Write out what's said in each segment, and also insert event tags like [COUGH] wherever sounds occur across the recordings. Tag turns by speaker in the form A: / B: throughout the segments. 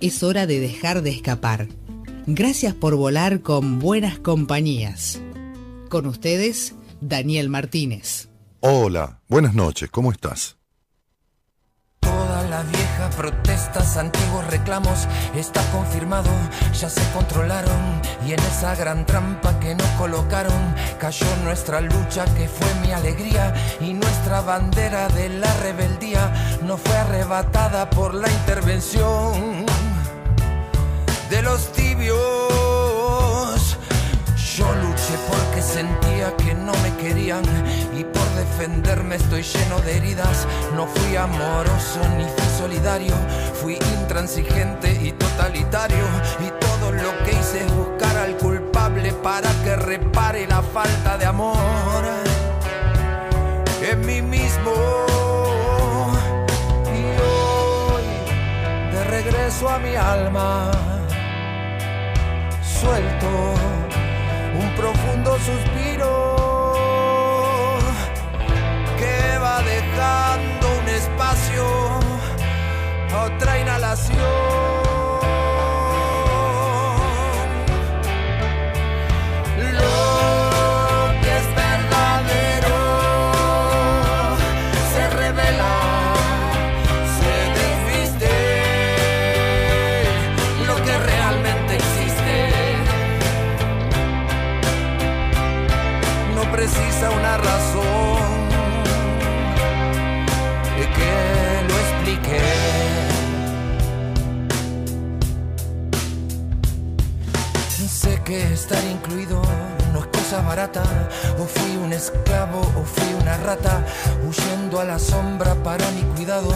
A: Es hora de dejar de escapar. Gracias por volar con buenas compañías. Con ustedes, Daniel Martínez.
B: Hola, buenas noches, ¿cómo estás?
C: Todas las viejas protestas, antiguos reclamos, está confirmado, ya se controlaron y en esa gran trampa que nos colocaron cayó nuestra lucha que fue mi alegría y nuestra bandera de la rebeldía no fue arrebatada por la intervención de los tibios. Yo luché porque sentía que no me querían y por defenderme estoy lleno de heridas. No fui amoroso ni fui solidario, fui intransigente y totalitario. Y todo lo que hice es buscar al culpable para que repare la falta de amor en mí mismo. Y hoy de regreso a mi alma suelto un profundo suspiro que va dejando un espacio otra inhalación. Que estar incluido no es cosa barata. O fui un esclavo o fui una rata, huyendo a la sombra para mi cuidado.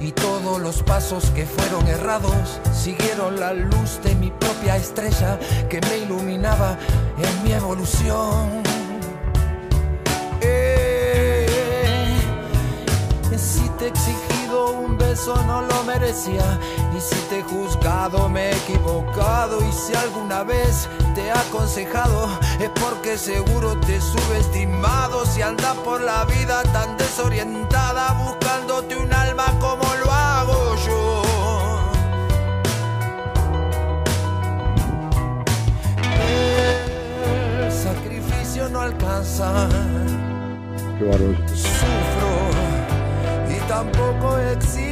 C: Y todos los pasos que fueron errados siguieron la luz de mi propia estrella que me iluminaba en mi evolución. Eh, si te he exigido beso no lo merecía. Y si te he juzgado me he equivocado. Y si alguna vez te he aconsejado Es porque seguro te he subestimado Si andas por la vida tan desorientada Buscándote un alma como lo hago yo El sacrificio no alcanza.
B: Qué
C: sufro y tampoco existo.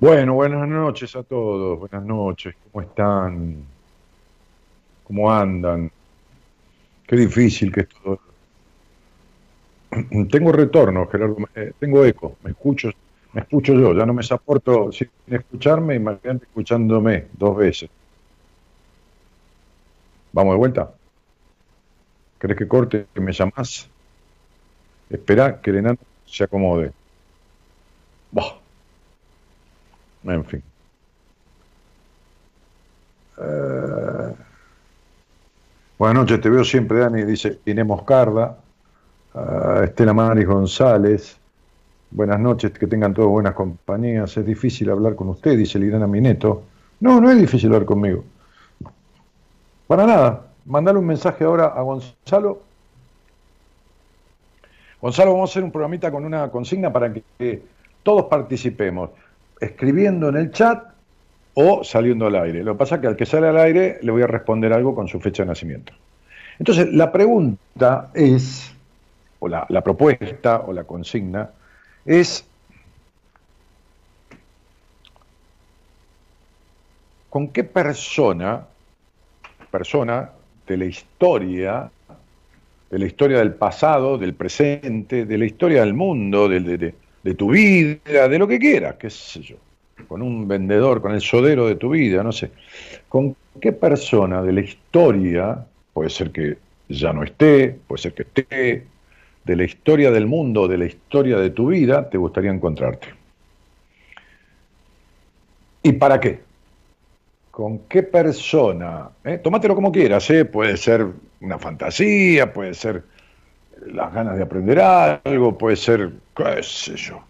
D: Bueno, buenas noches a todos, buenas noches, ¿cómo están? ¿Cómo andan? Qué difícil que es todo. [CLEARS THROAT] Tengo retorno, Gerardo, eh, tengo eco, me escucho, me escucho yo, ya no me soporto sin escucharme, imagínate escuchándome dos veces. Vamos de vuelta. ¿Querés que corte, que me llamás? Espera que el enano se acomode. Bah. En fin. Eh, Buenas noches, te veo siempre, Dani, dice Inés Moscarda, ah, Estela Maris González. Buenas noches, que tengan todas buenas compañías. Es difícil hablar con usted, dice Liliana Mineto. No, no es difícil hablar conmigo. Para nada, mandale un mensaje ahora a Gonzalo. Gonzalo, vamos a hacer un programita con una consigna para que todos participemos, escribiendo en el chat o saliendo al aire. Lo que pasa es que al que sale al aire le voy a responder algo con su fecha de nacimiento. Entonces, la pregunta es, o la, la propuesta o la consigna, es ¿con qué persona, persona de la historia, de la historia del pasado, del presente, de la historia del mundo, de, de tu vida, de lo que quieras, qué sé yo, con un vendedor, con el sodero de tu vida, no sé, ¿con qué persona de la historia, puede ser que ya no esté, puede ser que esté, de la historia del mundo, de la historia de tu vida, te gustaría encontrarte? ¿Y para qué? ¿Con qué persona? ¿Eh? Tómatelo como quieras, ¿eh? puede ser una fantasía, puede ser las ganas de aprender algo, puede ser, qué sé yo,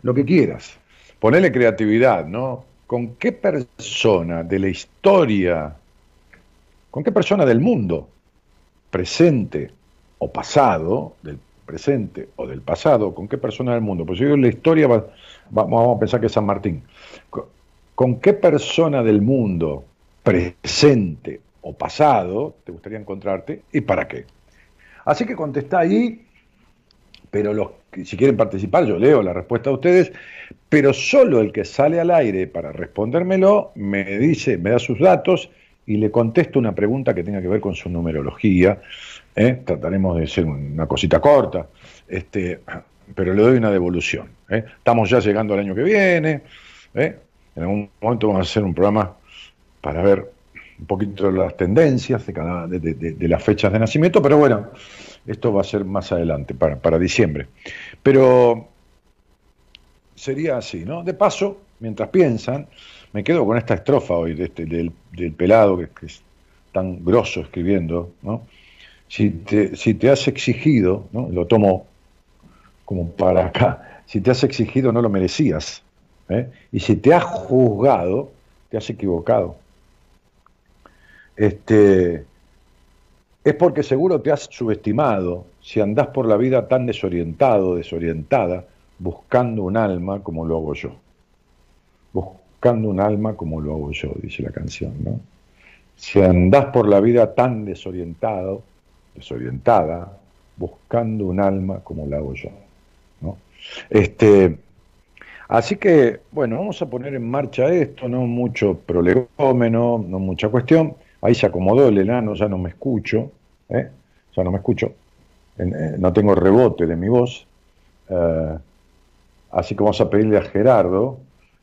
D: lo que quieras. Ponele creatividad, ¿no? ¿Con qué persona de la historia, con qué persona del mundo, presente o pasado, del presente o del pasado, con qué persona del mundo. Pues yo digo, la historia vamos a pensar que es San Martín. ¿Con, qué persona del mundo, presente o pasado, te gustaría encontrarte y para qué? Así que contesta ahí, pero si quieren participar, yo leo la respuesta de ustedes, pero solo el que sale al aire para respondérmelo me dice, me da sus datos y le contesto una pregunta que tenga que ver con su numerología ¿eh? trataremos de ser una cosita corta, este, pero le doy una devolución. ¿eh? Estamos ya llegando al año que viene, ¿eh? En algún momento vamos a hacer un programa para ver un poquito las tendencias de, cada, de, las fechas de nacimiento, pero bueno, esto va a ser más adelante, para, diciembre. Pero sería así, ¿no? De paso, mientras piensan, me quedo con esta estrofa hoy de este, del, pelado que, que, es tan grosso escribiendo, ¿no? si te, si te has exigido, ¿no? lo tomo como para acá, si te has exigido no lo merecías. ¿Eh? Y si te has juzgado, te has equivocado. Este, es porque seguro te has subestimado si andás por la vida tan desorientado, desorientada, buscando un alma como lo hago yo. Buscando un alma como lo hago yo, dice la canción, ¿no? Si andás por la vida tan desorientado, desorientada, buscando un alma como la hago yo. ¿no? Este, así que, bueno, vamos a poner en marcha esto, no mucho prolegómeno, no mucha cuestión. Ahí se acomodó el enano, ya no me escucho, ¿eh? ya no me escucho, eh, no tengo rebote de mi voz. Eh, así que vamos a pedirle a Gerardo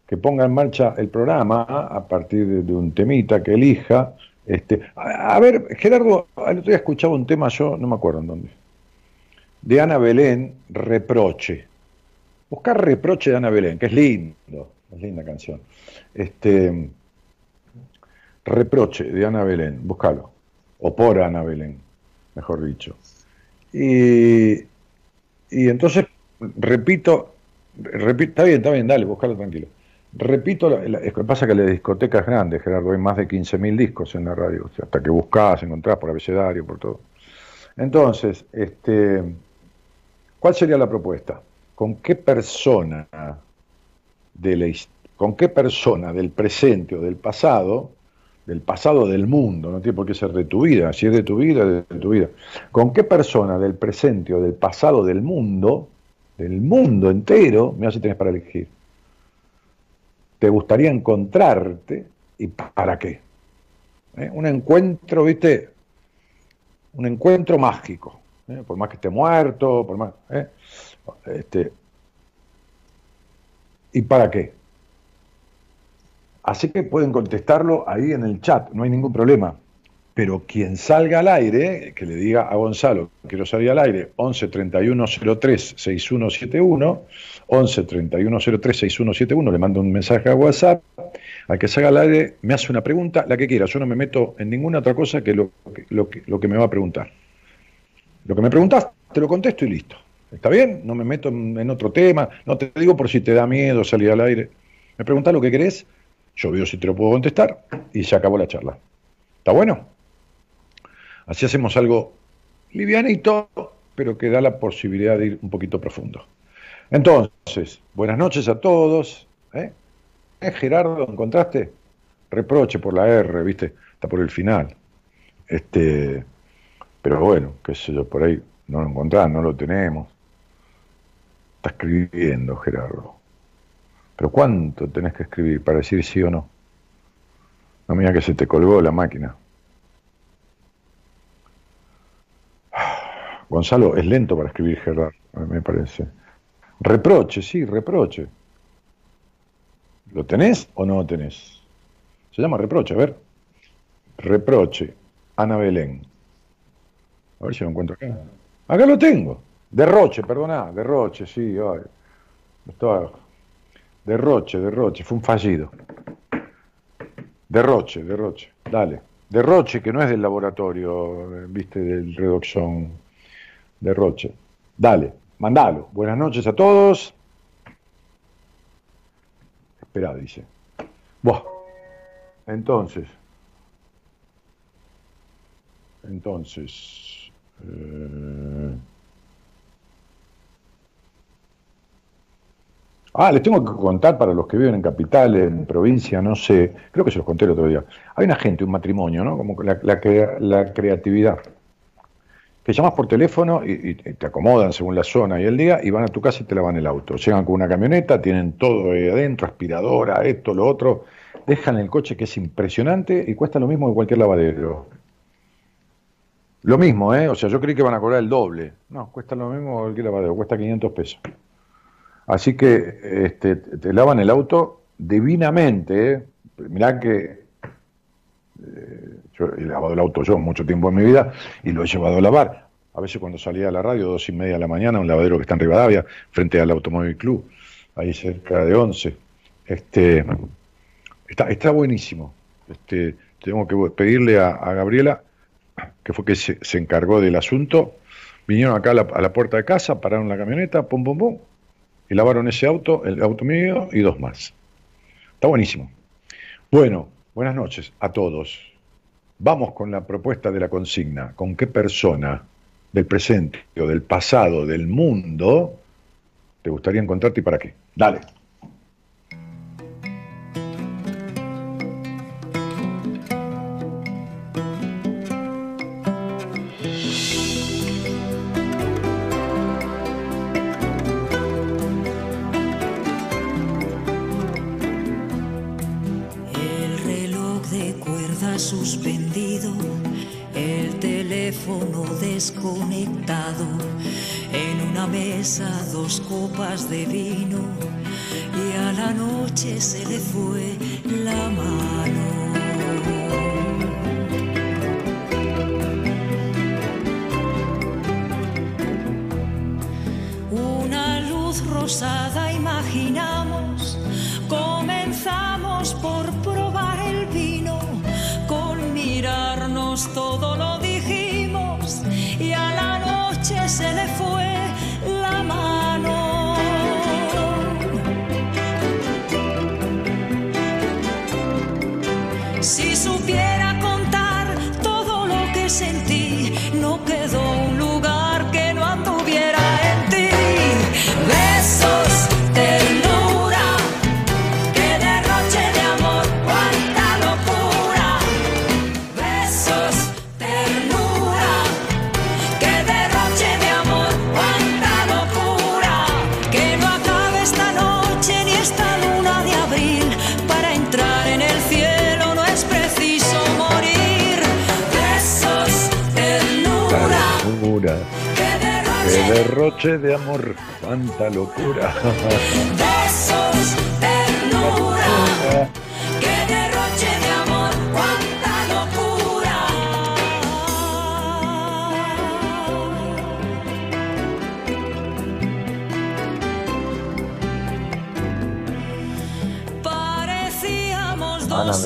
D: que ponga en marcha el programa a partir de un temita que elija este, a, ver, Gerardo, el otro día escuchaba un tema, yo no me acuerdo en dónde, de Ana Belén, Reproche. Buscar Reproche de Ana Belén, que es lindo, es linda canción. Este, Reproche de Ana Belén, búscalo. O por Ana Belén, mejor dicho. Y, y entonces, repito, repito, está bien, está bien, dale, búscalo tranquilo. Repito, lo que pasa que la discoteca es grande, Gerardo, hay más de 15.000 discos en la radio, hasta que buscás, encontrás por abecedario, por todo. Entonces, este, ¿cuál sería la propuesta? ¿Con qué persona de con qué persona del presente o del pasado, del pasado del mundo, no tiene por qué ser de tu vida, si es de tu vida, de tu vida, con qué persona del presente o del pasado del mundo, del mundo entero, me hace tenés para elegir? te gustaría encontrarte y para qué. ¿Eh? Un encuentro, viste, un encuentro mágico, ¿eh? por más que esté muerto, por más... ¿eh? Este, ¿Y para qué? Así que pueden contestarlo ahí en el chat, no hay ningún problema. Pero quien salga al aire, que le diga a Gonzalo, quiero salir al aire, 11 31 03 6171, 11 31 03 6171, le mando un mensaje a WhatsApp, al que salga al aire me hace una pregunta, la que quiera, yo no me meto en ninguna otra cosa que lo, lo, lo que me va a preguntar. Lo que me preguntas, te lo contesto y listo. ¿Está bien? No me meto en, otro tema, no te digo por si te da miedo salir al aire. Me preguntas lo que querés, yo veo si te lo puedo contestar y se acabó la charla. ¿Está bueno? Así hacemos algo livianito, pero que da la posibilidad de ir un poquito profundo. Entonces, buenas noches a todos. ¿Eh? ¿Eh, Gerardo, encontraste? Reproche por la R, ¿viste? Está por el final. Este, pero bueno, qué sé yo, por ahí no lo encontrás, no lo tenemos. Está escribiendo, Gerardo. Pero ¿cuánto tenés que escribir para decir sí o no? No mira que se te colgó la máquina. Gonzalo, es lento para escribir Gerardo, me parece. Reproche, sí, reproche. ¿Lo tenés o no lo tenés? Se llama reproche, a ver. Reproche, Ana Belén. A ver si lo encuentro acá. Acá lo tengo. Derroche, perdona, derroche, sí. Ay. Estaba... Derroche, derroche, fue un fallido. Derroche, derroche, dale. Derroche, que no es del laboratorio, viste, del redoxón. Derroche. Dale. Mandalo. Buenas noches a todos. Espera, dice. Buah. Entonces. Entonces. Eh... Ah, les tengo que contar para los que viven en capital, en provincia, no sé, creo que se los conté el otro día. Hay una gente, un matrimonio, ¿no? Como la, la, creatividad que llamas por teléfono y, te acomodan según la zona y el día y van a tu casa y te lavan el auto. Llegan con una camioneta, tienen todo ahí adentro, aspiradora, esto, lo otro, dejan el coche que es impresionante y cuesta lo mismo que cualquier lavadero. Lo mismo, ¿eh? O sea, yo creí que van a cobrar el doble. No, cuesta lo mismo que cualquier lavadero, cuesta 500 pesos. Así que este, te lavan el auto divinamente, ¿eh? Mirá que eh, yo he lavado el auto yo mucho tiempo en mi vida y lo he llevado a lavar. A veces cuando salía a la radio, dos y media de la mañana, un lavadero que está en Rivadavia, frente al Automóvil Club, ahí cerca de 11. Este, está, está buenísimo. Este, tengo que pedirle a, Gabriela, que fue que se, encargó del asunto, vinieron acá a la, a la, puerta de casa, pararon la camioneta, pum, pum, pum, y lavaron ese auto, el auto mío y dos más. Está buenísimo. Bueno, buenas noches a todos. Vamos con la propuesta de la consigna. ¿Con qué persona del presente o del pasado del mundo te gustaría encontrarte y para qué? Dale.
E: Una mesa dos copas de vino y a la noche se le fue la mano.
D: Derroche de amor, cuánta locura.
E: Besos, ternura. Qué derroche de amor, cuánta locura. Parecíamos dos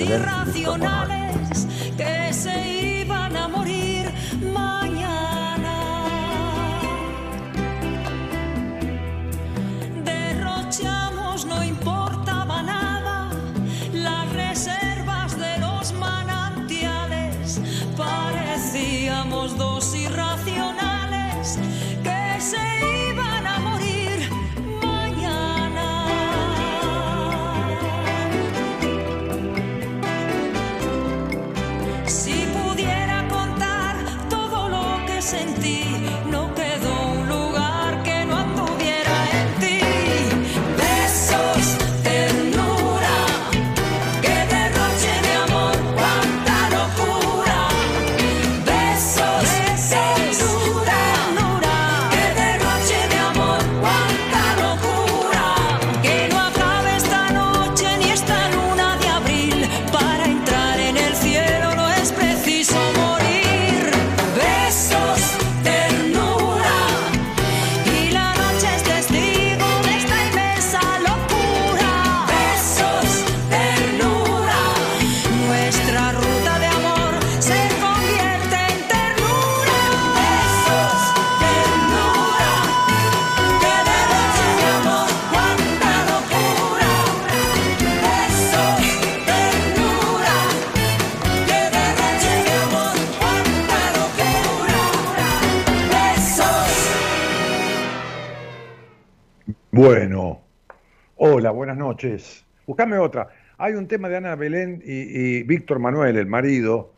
D: buenas noches. Buscame otra. Hay un tema de Ana Belén y, Víctor Manuel, el marido,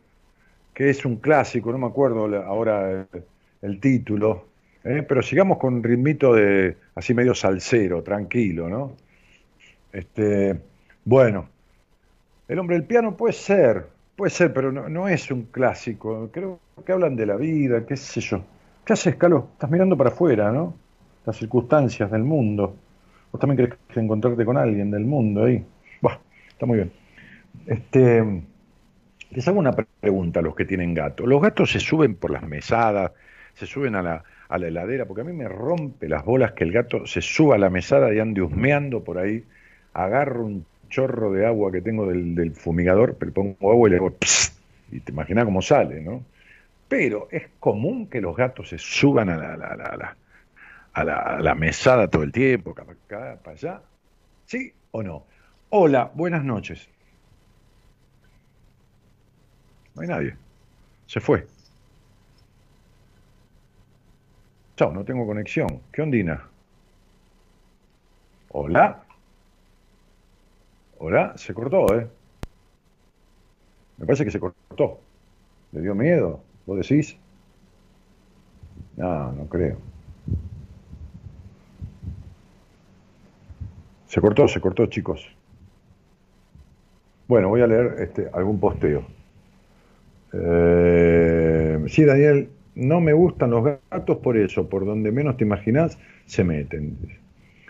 D: que es un clásico, no me acuerdo ahora el, título, ¿eh? pero sigamos con un ritmito de así medio salsero, tranquilo, ¿no? Este, bueno, el hombre del piano puede ser, puede ser, pero no, no es un clásico. Creo que hablan de la vida, qué sé yo. ¿Qué haces, Carlos? Estás mirando para afuera, ¿no? Las circunstancias del mundo. ¿Vos también querés encontrarte con alguien del mundo ahí? Buah, está muy bien. Este, les hago una pre- pregunta a los que tienen gatos. ¿Los gatos se suben por las mesadas, se suben a la, a la heladera? Porque a mí me rompe las bolas que el gato se suba a la mesada y ande husmeando por ahí. Agarro un chorro de agua que tengo del, del fumigador, pero pongo agua y le hago pss, y te imaginas cómo sale, ¿no? Pero es común que los gatos se suban a la- la- a la, a la mesada todo el tiempo, acá, acá, para allá. ¿Sí o no? Hola, buenas noches. No hay nadie. Se fue. Chao, no tengo conexión. ¿Qué ondina? Hola. Hola, se cortó, ¿eh? Me parece que se cortó. ¿Le dio miedo? ¿Vos decís? No, no creo. Se cortó, se cortó, chicos. Bueno, voy a leer este, algún posteo. Eh, sí, Daniel, no me gustan los gatos por eso, por donde menos te imaginás, se meten.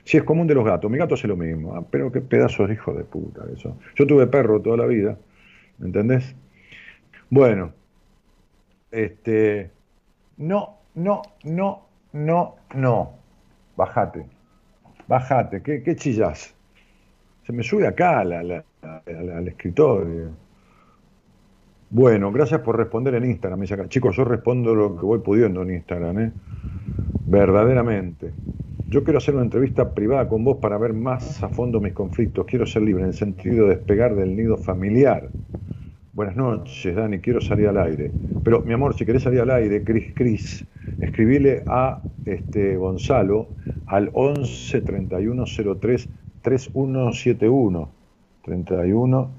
D: Sí, es común de los gatos, mi gato hace lo mismo, Ah, pero qué pedazos de hijo de puta eso. Yo tuve perro toda la vida, ¿me entendés? Bueno, este, no, no, no, no, no, bajate, bajate, ¿qué, qué? Se me sube acá al escritorio. Bueno, gracias por responder en Instagram. me dice acá. Chicos, yo respondo lo que voy pudiendo en Instagram, ¿eh? Verdaderamente. Yo quiero hacer una entrevista privada con vos para ver más a fondo mis conflictos. Quiero ser libre en el sentido de despegar del nido familiar. Buenas noches, Dani, quiero salir al aire. Pero, mi amor, si querés salir al aire, Cris Cris, escribile a este Gonzalo al 11 31 03 3171. 31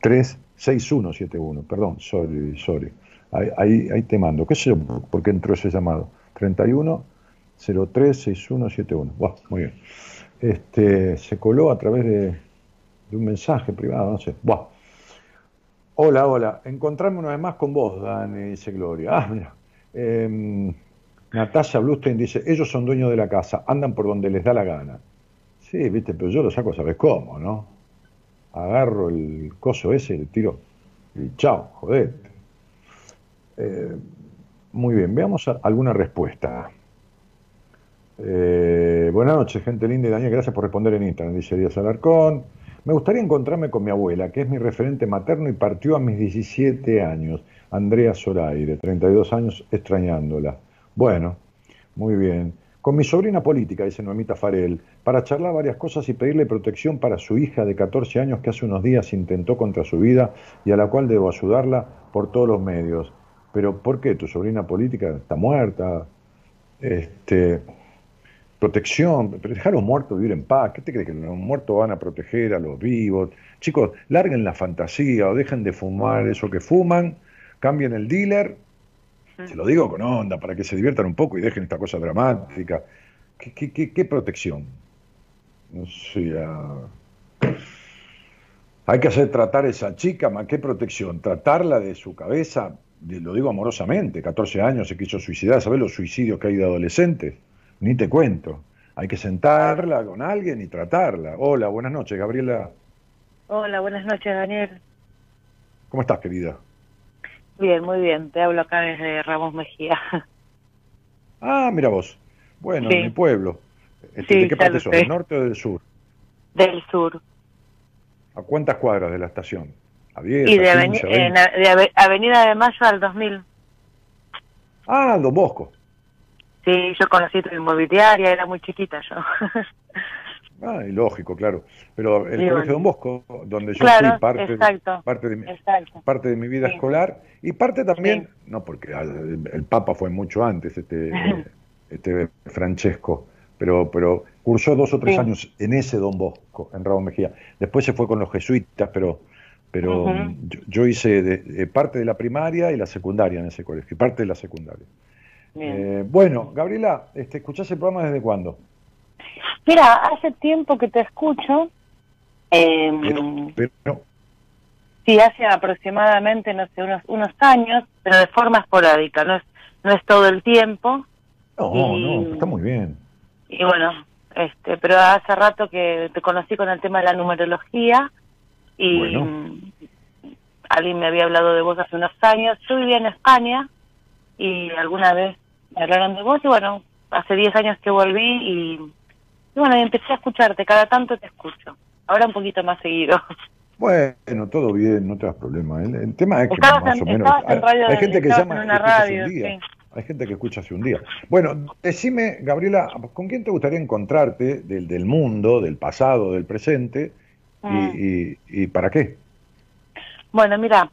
D: 03 6171. Perdón, sorry, sorry. Ahí, te mando. ¿Qué sé yo por qué entró ese llamado? 31 03 6171. Buah, muy bien. Este, se coló a través de, de un mensaje privado, no sé. Buah. Hola, hola. Encontrarme una vez más con vos, Dani, dice Gloria. Ah, mira. Em, Natasha Blustein dice, ellos son dueños de la casa, andan por donde les da la gana. Sí, viste, pero yo lo saco, ¿sabes cómo, no? Agarro el coso ese, le tiro y chao, jodete. Eh, muy bien, veamos a- alguna respuesta. Eh, buenas noches, gente linda y Daniel, gracias por responder en Instagram, dice Díaz Alarcón. Me gustaría encontrarme con mi abuela, que es mi referente materno y partió a mis 17 años, Andrea Zoraire, 32 años, extrañándola. Bueno, muy bien. con mi sobrina política, dice Noemita Farel, para charlar varias cosas y pedirle protección para su hija de 14 años que hace unos días intentó contra su vida y a la cual debo ayudarla por todos los medios. Pero ¿por qué? ¿Tu sobrina política está muerta? Este, protección, pero dejar a los muertos vivir en paz. ¿Qué te crees que los muertos van a proteger a los vivos? Chicos, larguen la fantasía o dejen de fumar eso que fuman, cambien el dealer. Se lo digo con onda, para que se diviertan un poco y dejen esta cosa dramática. ¿Qué, qué, qué, protección? No sé. Hay que hacer tratar a esa chica, ¿ma qué protección? Tratarla de su cabeza, lo digo amorosamente, 14 años se quiso suicidar, ¿sabes los suicidios que hay de adolescentes? Ni te cuento. Hay que sentarla con alguien y tratarla. Hola, buenas noches, Gabriela.
F: Hola, buenas noches, Daniel.
D: ¿Cómo estás, querida?
F: Bien, muy bien. Te hablo acá desde Ramos Mejía. [LAUGHS]
D: Ah, mira vos. Bueno, en mi pueblo. Este, ¿De qué parte sos? ¿Del norte o del sur?
F: Del sur.
D: ¿A cuántas cuadras de la estación?
F: ¿A 10, y de, 15, de Avenida de Mayo al 2000.
D: Ah, Don Bosco.
F: Sí, yo conocí tu inmobiliaria, era muy chiquita yo. [LAUGHS]
D: ah, y lógico, claro. Pero el Colegio Don Bosco, donde yo fui parte, parte, de mi, parte de mi vida escolar y parte también, no porque el, Papa fue mucho antes, este, [LAUGHS] este Francesco, pero, pero cursó dos o tres años en ese Don Bosco, en Raúl Mejía. Después se fue con los jesuitas, pero pero yo, hice de, parte de la primaria y la secundaria en ese colegio, parte de la secundaria. Eh, bueno, Gabriela, este, ¿escuchás el programa desde cuándo?
F: Mira, hace tiempo que te escucho.
D: Eh, pero,
F: Sí, hace aproximadamente, no sé, unos, unos años, pero de forma esporádica, no es, no es todo el tiempo.
D: No, no, está muy bien.
F: Y bueno, este, pero hace rato que te conocí con el tema de la numerología y alguien me había hablado de vos hace unos años. Yo vivía en España y alguna vez me hablaron de vos y bueno, hace 10 años que volví y, bueno, empecé a escucharte, cada tanto te escucho, ahora un poquito más seguido.
D: Bueno, todo bien, no te das problema. El, tema es que más o menos hay, gente que llama una radio, un día. Hay gente que escucha hace un día. Bueno, decime, Gabriela, ¿con quién te gustaría encontrarte del, del mundo, del pasado, del presente? y, mm. y, y, para qué?
F: Bueno, mira,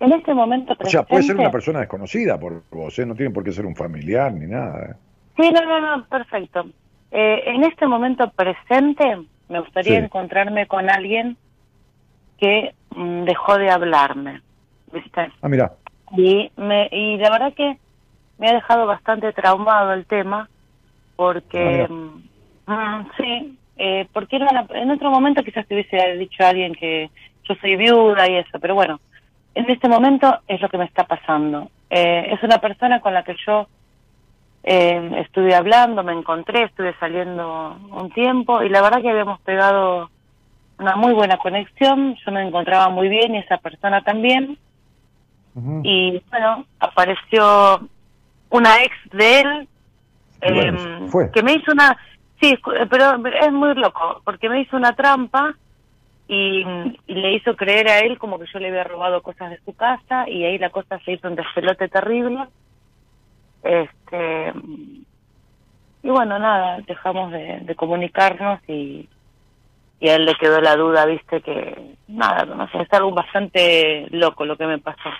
F: en este momento presente...
D: O sea, puede ser una persona desconocida por vos, ¿eh? no tiene por qué ser un familiar ni nada. ¿eh?
F: Sí, no, no, no, perfecto. Eh, en este momento presente me gustaría encontrarme con alguien que mm, dejó de hablarme, ¿viste?
D: Ah, mira.
F: Y, me, y la verdad que me ha dejado bastante traumado el tema, porque... Ah, mm, sí, eh, porque era en otro momento quizás te hubiese dicho a alguien que yo soy viuda y eso, pero bueno, en este momento es lo que me está pasando. Eh, es una persona con la que yo eh, estuve hablando, me encontré, estuve saliendo un tiempo y la verdad que habíamos pegado una muy buena conexión, yo me encontraba muy bien y esa persona también. Y bueno, apareció una ex de él em, que me hizo una... Sí, pero es muy loco, porque me hizo una trampa y, le hizo creer a él como que yo le había robado cosas de su casa y ahí la cosa se hizo un despelote terrible. Este y bueno, nada, dejamos de, comunicarnos y, y a él le quedó la duda, viste, que nada, no sé, es algo bastante loco lo que me pasó.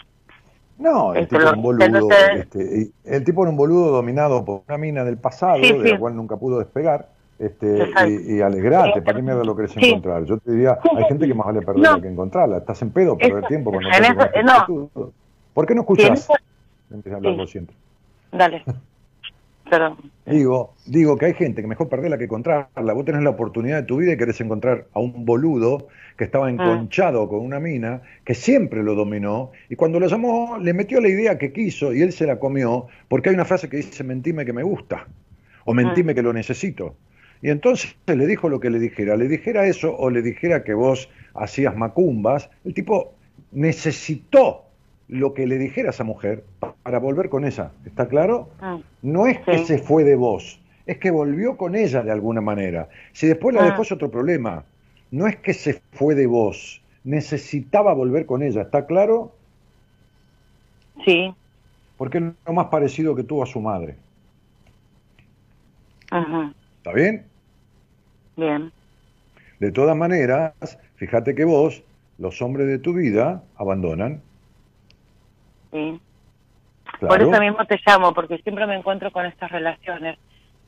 D: No, el este, tipo era un boludo, este, el tipo era un boludo dominado por una mina del pasado, de la cual nunca pudo despegar este, y, y, alegrate, ¿para qué mierda lo querés encontrar? Yo te diría, hay gente que más vale perderla que encontrarla. Estás en pedo, perder tiempo cuando no. ¿Por qué no escuchás? Empieza a hablar siempre.
F: Dale. [LAUGHS] Perdón.
D: Digo, digo que hay gente que mejor perderla que encontrarla. Vos tenés la oportunidad de tu vida y querés encontrar a un boludo que estaba ah. enconchado con una mina, que siempre lo dominó, y cuando lo llamó, le metió la idea que quiso y él se la comió, porque hay una frase que dice mentime que me gusta, o mentime ah. que lo necesito. Y entonces le dijo lo que le dijera. Le dijera eso o le dijera que vos hacías macumbas. El tipo necesitó lo que le dijera a esa mujer para volver con ella. ¿Está claro? Ah, no es que se fue de vos, es que volvió con ella de alguna manera. Si después la ah. dejó es otro problema. No es que se fue de vos, necesitaba volver con ella. ¿Está claro?
F: Sí.
D: Porque es lo más parecido que tuvo a su madre. ¿Está bien?
F: Bien.
D: De todas maneras, fíjate que vos, los hombres de tu vida, abandonan.
F: Sí. Por eso mismo te llamo, porque siempre me encuentro con estas relaciones.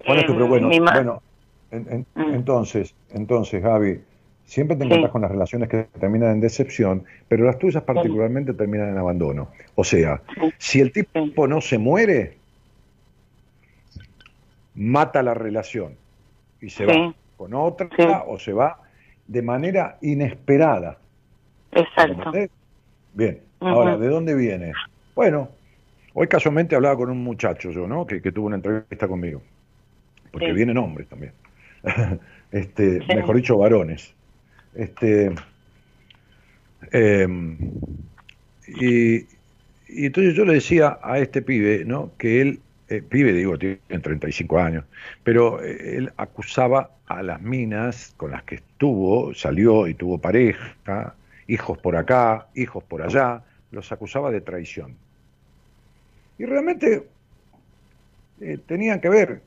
D: Bueno, pero bueno, bueno mm. entonces, entonces, Gaby, siempre te encuentras con las relaciones que terminan en decepción, pero las tuyas particularmente terminan en abandono. O sea, si el tipo no se muere, mata la relación y se va con otra o se va de manera inesperada.
F: Exacto.
D: Bien, ahora, ¿de dónde viene? Bueno, hoy casualmente hablaba con un muchacho yo, ¿no? Que, tuvo una entrevista conmigo. Porque vienen hombres también. [LAUGHS] este, mejor dicho, varones. Este, y, y entonces yo le decía a este pibe, ¿no? Que él eh, pibe, digo, tiene 35 años, pero eh, él acusaba a las minas con las que estuvo, salió y tuvo pareja, hijos por acá, hijos por allá, los acusaba de traición. Y realmente eh, tenían que ver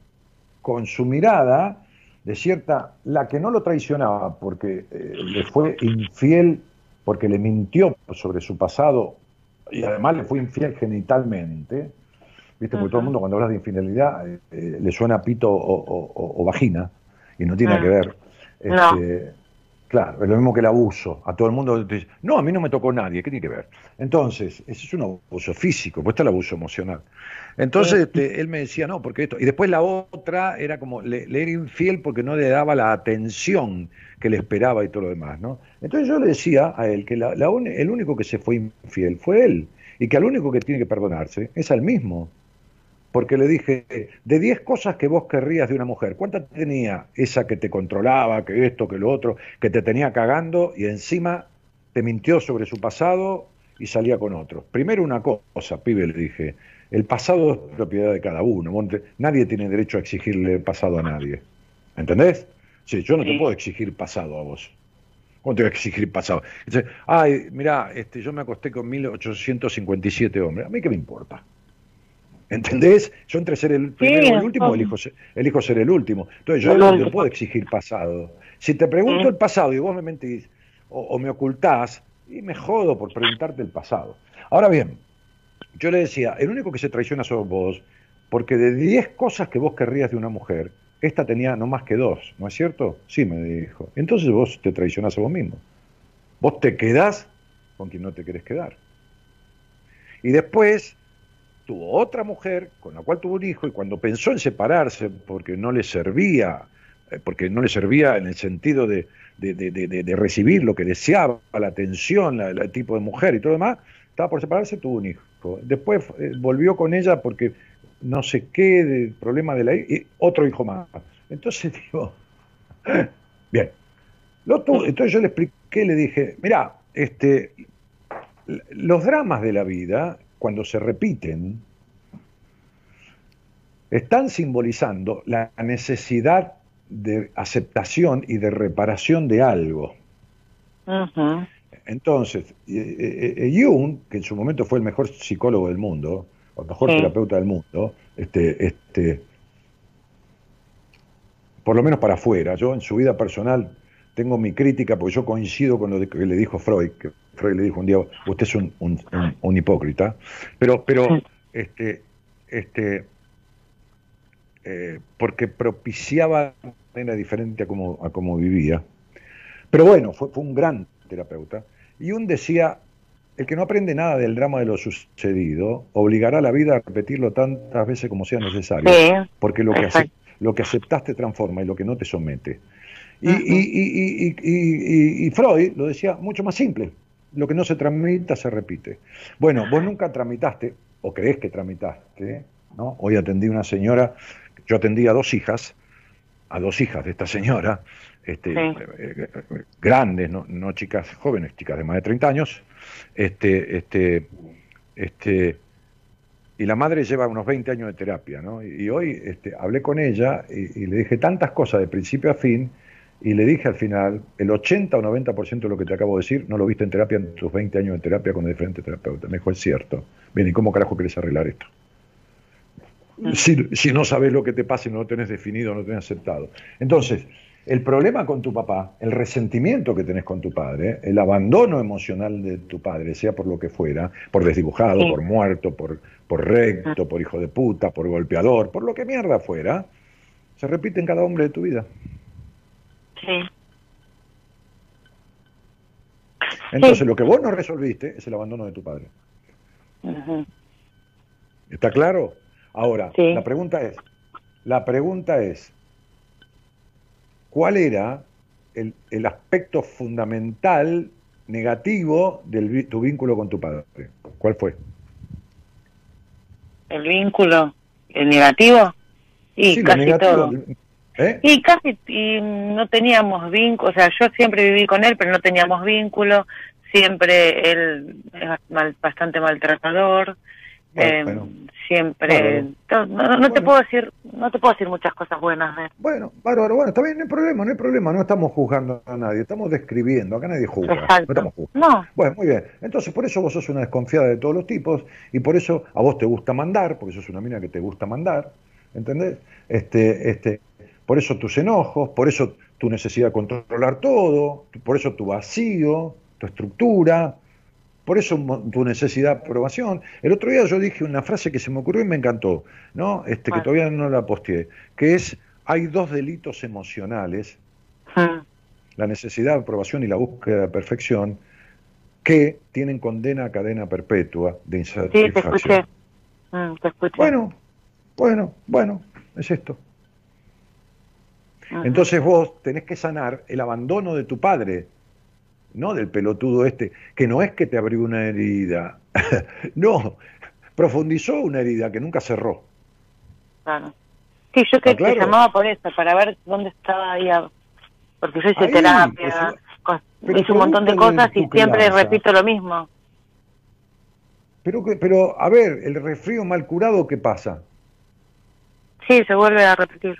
D: con su mirada de cierta, la que no lo traicionaba porque le fue infiel, porque le mintió sobre su pasado y además le fue infiel genitalmente, ¿viste? Porque todo el mundo cuando hablas de infidelidad eh, eh, le suena pito o, vagina y no tiene que ver. Este, claro, es lo mismo que el abuso. A todo el mundo dice, no, a mí no me tocó nadie, ¿qué tiene que ver? Entonces, ese es un abuso físico, pues está el abuso emocional. Entonces, este, él me decía, no, porque esto. Y después la otra era como, le, era infiel porque no le daba la atención que le esperaba y todo lo demás, ¿no? Entonces yo le decía a él que el único que se fue infiel fue él, y que al único que tiene que perdonarse es al mismo porque le dije, de 10 cosas que vos querrías de una mujer, ¿cuántas tenía esa que te controlaba, que esto, que lo otro, que te tenía cagando y encima te mintió sobre su pasado y salía con otro? Primero una cosa, pibe, le dije, el pasado es propiedad de cada uno, nadie tiene derecho a exigirle pasado a nadie. ¿Entendés? Sí, yo no te puedo exigir pasado a vos. ¿Cómo te voy a exigir pasado? Dice, ay, mira, este, yo me acosté con 1857 hombres. ¿A mí qué me importa? ¿Entendés? Yo entre ser el primero o el último, elijo ser, elijo ser el último. Entonces yo no, puedo exigir pasado. Si te pregunto mm. el pasado y vos me mentís o, me ocultás, y me jodo por preguntarte el pasado. Ahora bien, yo le decía, el único que se traiciona sos vos, porque de 10 cosas que vos querrías de una mujer, esta tenía no más que dos, ¿no es cierto? Sí, me dijo. Entonces vos te traicionás a vos mismo. Vos te quedás con quien no te querés quedar. Y después tuvo otra mujer con la cual tuvo un hijo y cuando pensó en separarse porque no le servía, eh, porque no le servía en el sentido de, recibir lo que deseaba, la atención, el tipo de mujer y todo demás, estaba por separarse, tuvo un hijo. Después eh, volvió con ella porque no sé qué, del problema de la y otro hijo más. Entonces [LAUGHS] digo, bien. Entonces yo le expliqué, le dije, mira, este, los dramas de la vida cuando se repiten, están simbolizando la necesidad de aceptación y de reparación de algo. Entonces, eh, eh, Jung, que en su momento fue el mejor psicólogo del mundo, o el mejor terapeuta del mundo, este, este, por lo menos para afuera, yo en su vida personal tengo mi crítica porque yo coincido con lo que le dijo Freud, que Freud le dijo un día, usted es un, hipócrita, pero, pero este, este, eh, porque propiciaba de manera diferente a cómo, a cómo vivía. Pero bueno, fue, un gran terapeuta. Y un decía, el que no aprende nada del drama de lo sucedido, obligará a la vida a repetirlo tantas veces como sea necesario, porque lo que, lo que aceptas te transforma y lo que no te somete. Y, y, Freud lo decía mucho más simple. Lo que no se tramita se repite. Bueno, vos nunca tramitaste, o crees que tramitaste, ¿no? Hoy atendí a una señora, yo atendí a dos hijas, a dos hijas de esta señora, este, eh, eh, grandes, no, no, chicas jóvenes, chicas de más de 30 años, este, este, este, y la madre lleva unos 20 años de terapia, ¿no? Y, hoy este, hablé con ella y, y, le dije tantas cosas de principio a fin y le dije al final, el 80 o 90% de lo que te acabo de decir no lo viste en terapia en tus 20 años de terapia con diferentes terapeutas. Me dijo, es cierto. Bien, ¿y cómo carajo querés arreglar esto? si, si no sabes lo que te pasa y no lo tenés definido, no lo tenés aceptado. Entonces, el problema con tu papá, el resentimiento que tenés con tu padre, el abandono emocional de tu padre, sea por lo que fuera, por desdibujado, por muerto, por, por recto, por hijo de puta, por golpeador, por lo que mierda fuera, se repite en cada hombre de tu vida.
F: Sí.
D: Entonces, lo que vos no resolviste es el abandono de tu padre. ¿Está claro? Ahora, la pregunta es, la pregunta es, ¿cuál era el, el aspecto fundamental negativo de tu vínculo con tu padre? ¿Cuál fue?
F: El vínculo, el negativo, y casi todo. ¿Eh? Y casi y no teníamos vínculo, o sea, yo siempre viví con él, pero no teníamos vínculo, siempre él es mal, bastante maltratador, eh, siempre no, te puedo decir no te puedo decir muchas cosas buenas de
D: bueno bárbaro bueno está bien no hay problema no hay problema no estamos juzgando a nadie estamos describiendo acá nadie juzga no estamos juzgando. Bueno muy bien entonces por eso vos sos una desconfiada de todos los tipos y por eso a vos te gusta mandar porque sos una mina que te gusta mandar ¿entendés? este este por eso tus enojos por eso tu necesidad de controlar todo por eso tu vacío tu estructura por eso tu necesidad de aprobación. El otro día yo dije una frase que se me ocurrió y me encantó, ¿no? Este, que todavía no la posteé, que es, hay dos delitos emocionales, ah. la necesidad de aprobación y la búsqueda de perfección, que tienen condena a cadena perpetua de insatisfacción.
F: Mm, te escuché.
D: Bueno, bueno, bueno, es esto. Entonces vos tenés que sanar el abandono de tu padre, no del pelotudo este, que no es que te abrió una herida, [LAUGHS] no, profundizó una herida que nunca cerró.
F: Claro. Sí, yo que te llamaba por eso, para ver dónde estaba ahí, porque yo hice terapia, hice un montón de cosas y siempre repito lo mismo.
D: Pero, pero, a ver, el resfrío mal curado, ¿qué pasa?
F: Sí, se vuelve a repetir.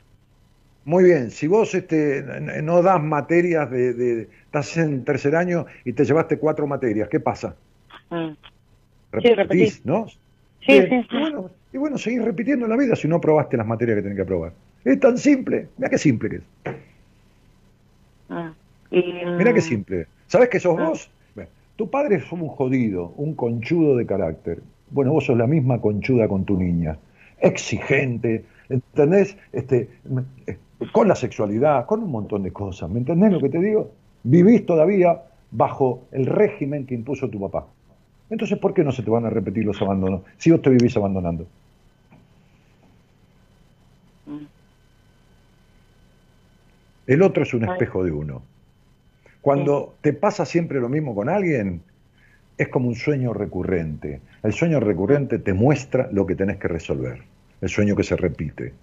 D: Muy bien, si vos este, no das materias de, Estás en tercer año y te llevaste cuatro materias, ¿qué pasa?
F: Mm. Repetís,
D: ¿no?
F: Sí, sí,
D: Y bueno, y bueno, seguís repitiendo en la vida si no probaste las materias que tenés que probar. Es tan simple, mira qué simple que es.
F: Ah,
D: mira qué simple. ¿Sabes qué sos ah. vos? tu padre es un jodido, un conchudo de carácter. Bueno, vos sos la misma conchuda con tu niña. Exigente, ¿entendés? Este, con la sexualidad, con un montón de cosas. ¿Me entendés lo que te digo? Vivís todavía bajo el régimen que impuso tu papá. Entonces, ¿por qué no se te van a repetir los abandonos si vos te vivís abandonando? El otro es un espejo de uno. Cuando te pasa siempre lo mismo con alguien, es como un sueño recurrente. El sueño recurrente te muestra lo que tenés que resolver. El sueño que se repite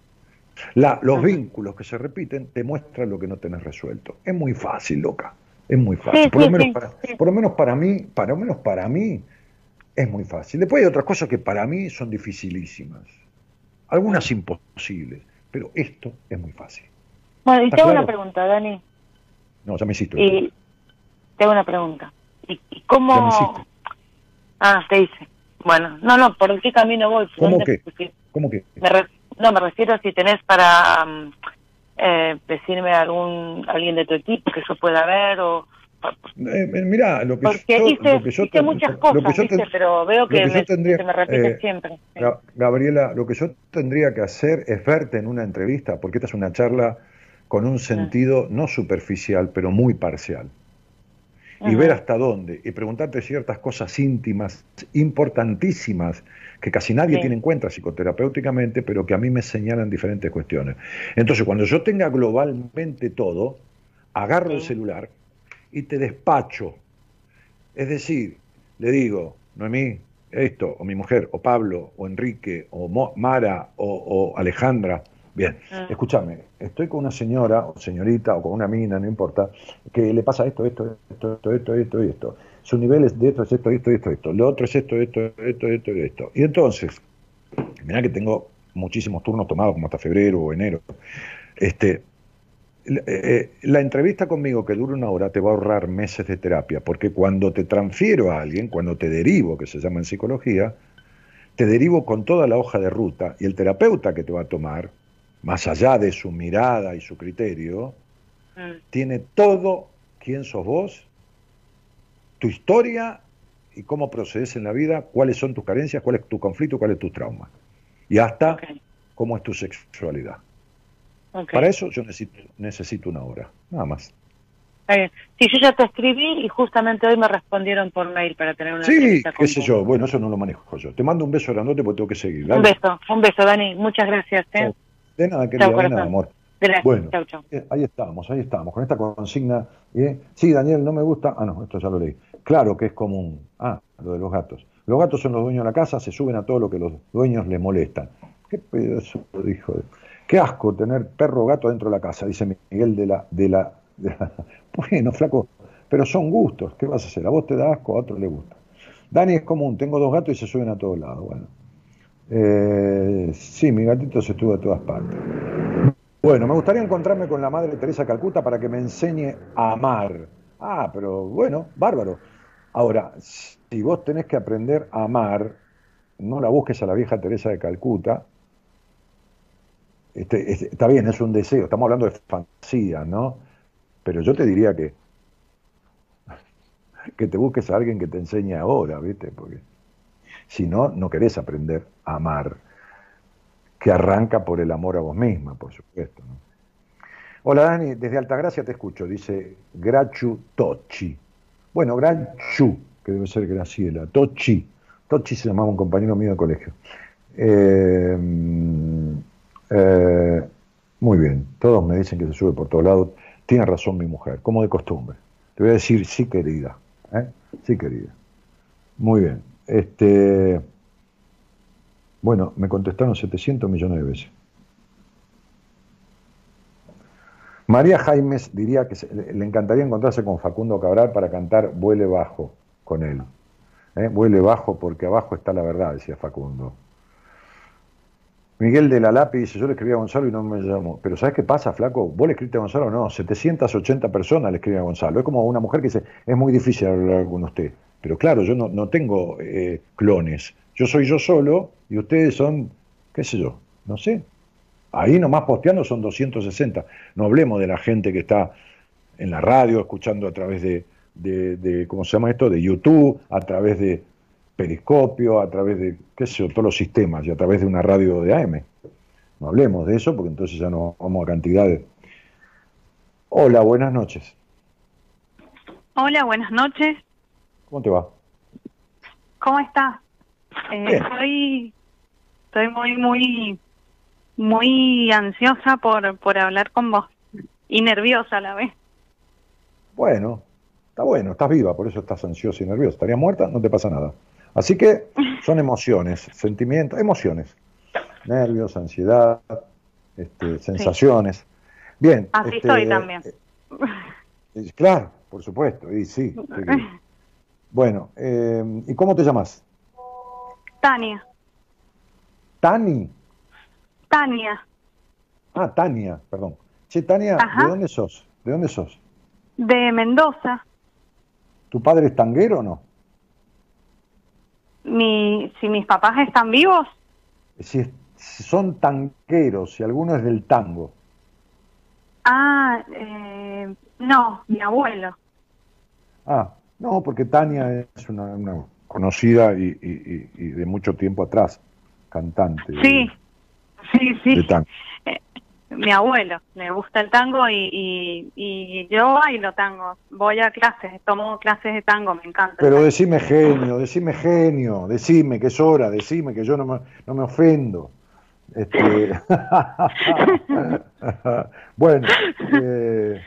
D: los vínculos que se repiten te muestran lo que no tenés resuelto. Es muy fácil, loca. Es muy fácil. por, lo menos para, por lo menos para mí, para lo menos para mí, es muy fácil. Después hay otras cosas que para mí son dificilísimas. Algunas imposibles. Pero esto es muy fácil.
F: Bueno, y te hago una pregunta, Dani.
D: No, ya me hiciste.
F: Y te hago una pregunta. ¿Y, cómo...? Ah, te hice. Bueno, no, no, ¿por qué camino voy?
D: ¿Cómo qué? ¿Cómo qué?
F: Me, no, me refiero a si tenés para eh, decirme algún alguien de tu equipo que yo pueda ver o...
D: Eh, eh mira, lo que
F: Porque yo, hice, lo que yo muchas cosas, pero veo que, me, tendría, me repite eh, siempre.
D: Gabriela, lo que yo tendría que hacer es verte en una entrevista, porque esta es una charla con un sentido no superficial, pero muy parcial. Y ver hasta dónde, y preguntarte ciertas cosas íntimas, importantísimas, que casi nadie tiene en cuenta psicoterapéuticamente, pero que a mí me señalan diferentes cuestiones. Entonces, cuando yo tenga globalmente todo, agarro el celular y te despacho. Es decir, le digo, Noemí, esto, o mi mujer, o Pablo, o Enrique, o Mara, o Alejandra, Bien, ah. escúchame, estoy con una señora, o señorita, o con una mina, no importa, que le pasa esto, esto, esto, esto, esto, esto y esto. Su nivel es de esto, es esto, esto, esto, esto. Lo otro es esto, esto, esto, esto esto. Y entonces, mira que tengo muchísimos turnos tomados, como hasta febrero o enero. Este, eh, la entrevista conmigo que dura una hora te va a ahorrar meses de terapia, porque cuando te transfiero a alguien, cuando te derivo, que se llama en psicología, te derivo con toda la hoja de ruta y el terapeuta que te va a tomar, más allá de su mirada y su criterio,
F: Mm.
D: tiene todo quién sos vos, tu historia y cómo procedes en la vida, cuáles son tus carencias, cuál es tu conflicto, cuál es tu trauma. Y hasta cómo es tu sexualidad. Para eso yo necesito, necesito una hora, nada más.
F: Sí, yo ya te escribí y justamente hoy me respondieron por mail para tener una
D: Sí, qué sé yo, bueno, eso no lo manejo yo. Te mando un beso grandote porque tengo que seguir.
F: Un beso, un beso, Dani. Muchas gracias. ¿eh?
D: De nada, querida,
F: Chau,
D: de nada, amor.
F: Gracias.
D: Bueno,
F: Chau, chau.
D: eh, ahí estamos, ahí estamos, con esta consigna. ¿eh? Sí, Daniel, no me gusta. Ah, no, esto ya lo leí. Claro que es común. Ah, lo de los gatos. Los gatos son los dueños de la casa, se suben a todo lo que los dueños les molestan. Qué pedazo, dijo. de- Qué asco tener perro o gato dentro de la casa, dice Miguel de la, de la, de la- [LAUGHS] Bueno, flaco, pero son gustos. ¿Qué vas a hacer? A vos te da asco, a otro le gusta. Dani es común, tengo dos gatos y se suben a todos lados. Bueno. Eh, sí, mi gatito se estuvo a todas partes. Bueno, me gustaría encontrarme con la madre Teresa Calcuta para que me enseñe a amar. Ah, pero bueno, bárbaro. Ahora, si vos tenés que aprender a amar, no la busques a la vieja Teresa de Calcuta. Este, este, está bien, es un deseo, estamos hablando de fantasía, ¿no? Pero yo te diría que [LAUGHS] que te busques a alguien que te enseñe ahora, ¿viste? Porque si no, no querés aprender a amar que arranca por el amor a vos misma, por supuesto. Hola Dani, desde Altagracia te escucho, dice Grachu Tochi. Bueno, Grachu, que debe ser Graciela, Tochi. Tochi se llamaba un compañero mío de colegio. Eh, eh, muy bien, todos me dicen que se sube por todos lados. Tiene razón mi mujer, como de costumbre. Te voy a decir sí, querida. ¿eh? Sí, querida. Muy bien. Este, bueno, me contestaron 700 millones de veces. María Jaimes diría que le encantaría encontrarse con Facundo Cabral para cantar Vuele bajo con él. ¿Eh? Vuele bajo porque abajo está la verdad, decía Facundo. Miguel de la Lápiz dice, yo le escribí a Gonzalo y no me llamó. Pero ¿sabes qué pasa, flaco? ¿Vos le escribiste a Gonzalo? No, 780 personas le escriben a Gonzalo. Es como una mujer que dice, es muy difícil hablar con usted. Pero claro, yo no, no tengo eh, clones. Yo soy yo solo y ustedes son, qué sé yo, no sé. Ahí nomás posteando son 260. No hablemos de la gente que está en la radio, escuchando a través de, de, de, ¿cómo se llama esto? De YouTube, a través de Periscopio, a través de, qué sé yo, todos los sistemas y a través de una radio de AM. No hablemos de eso porque entonces ya no vamos a cantidades. Hola, buenas noches.
G: Hola, buenas noches.
D: ¿Cómo te va?
G: ¿Cómo estás? Eh, estoy, estoy muy, muy, muy ansiosa por, por hablar con vos y nerviosa a la vez.
D: Bueno, está bueno, estás viva, por eso estás ansiosa y nerviosa. Estarías muerta, no te pasa nada. Así que [LAUGHS] son emociones, sentimientos, emociones. Nervios, ansiedad, este, sensaciones. Bien.
G: Así
D: este,
G: estoy también.
D: eh, claro, por supuesto, y sí. [LAUGHS] Bueno, eh, ¿y cómo te llamas?
G: Tania,
D: Tani.
G: Tania,
D: Ah, Tania, perdón. Che, Tania,
G: Ajá.
D: ¿de dónde sos? ¿De dónde sos?
G: de Mendoza.
D: ¿Tu padre es tanguero o no?
G: Mi, si mis papás están vivos,
D: Si, es- si son tanqueros, si alguno es del tango.
G: ah, eh, no, mi abuelo.
D: Ah, no, porque Tania es una, una conocida y, y- de mucho tiempo atrás, cantante.
G: Sí, sí, sí.
D: De tango.
G: mi abuelo le gusta el tango y, y, y yo bailo tango. Voy a clases, tomo clases de tango, me encanta.
D: Pero decime genio, decime genio, decime que es hora, decime que yo no me, no me ofendo. Este... [LAUGHS] bueno, eh,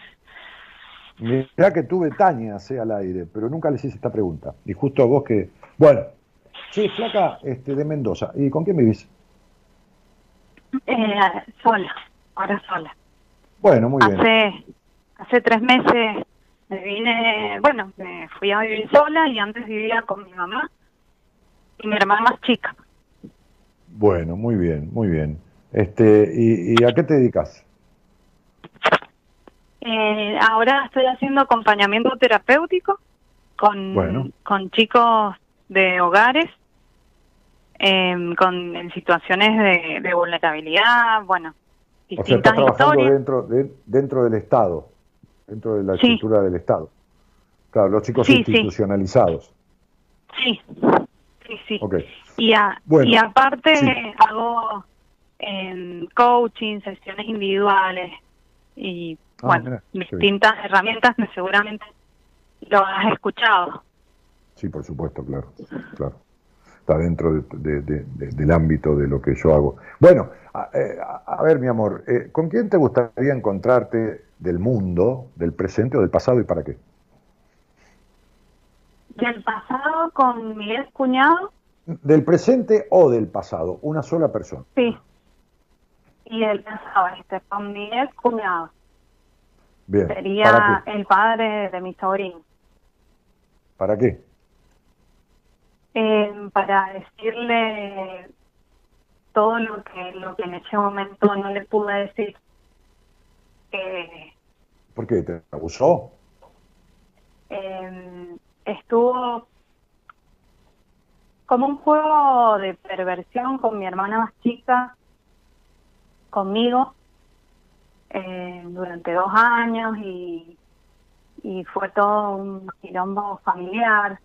D: mirá que tuve Tania sea al aire, pero nunca les hice esta pregunta. Y justo a vos que. Bueno, sí, flaca este, de Mendoza. ¿Y con quién vivís?
G: Eh, sola, ahora sola.
D: Bueno, muy bien.
G: Hace, hace tres meses me vine, bueno, me fui a vivir sola y antes vivía con mi mamá y mi hermana más chica.
D: Bueno, muy bien, muy bien. Este, ¿y, y a qué te dedicas?
G: Eh, ahora estoy haciendo acompañamiento terapéutico con,
D: Bueno.
G: con chicos de hogares em, con en situaciones de, vulnerabilidad, bueno,
D: o sea, está trabajando dentro, de, dentro del Estado, dentro de la estructura del Estado. Claro, los chicos institucionalizados.
G: Sí, sí, sí. Y, y aparte hago en coaching, sesiones individuales y ah, bueno, distintas herramientas que seguramente lo has escuchado.
D: Sí, por supuesto, claro, claro. Está dentro del ámbito de lo que yo hago. Bueno, a, eh, ver, mi amor, eh, ¿con quién te gustaría encontrarte del mundo, del presente o del pasado y para qué?
G: Del pasado con mi ex cuñado.
D: ¿Del presente o del pasado? Una sola persona.
G: Sí, y él pensaba, este, con mi ex cuñado.
D: Bien.
G: Sería el padre de mi sobrino.
D: ¿Para qué?
G: Eh, para decirle todo lo que lo que en ese momento no le pude decir. Eh,
D: ¿Por qué? ¿Te abusó?
G: Eh, estuvo como un juego de perversión con mi hermana más chica conmigo eh, durante dos años y, y fue todo un quilombo familiar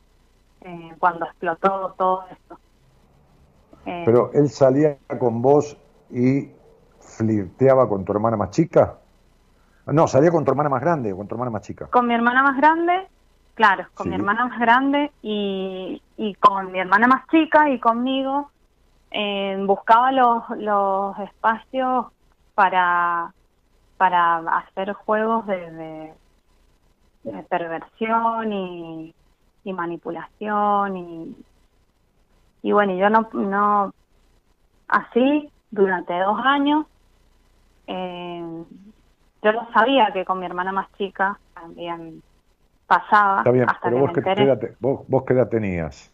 G: eh, cuando explotó todo esto.
D: Eh, Pero él salía con vos y flirteaba con tu hermana más chica. No, salía con tu hermana más grande o con tu hermana más chica.
G: Con mi hermana más grande, claro, con mi hermana más grande y, y con mi hermana más chica y conmigo buscaba los, los espacios para, para hacer juegos de, perversión y, manipulación y, y bueno, yo no, no así durante dos años eh, yo no sabía que con mi hermana más chica también pasaba. hasta
D: pero
G: vos,
D: qué, vos, qué edad tenías?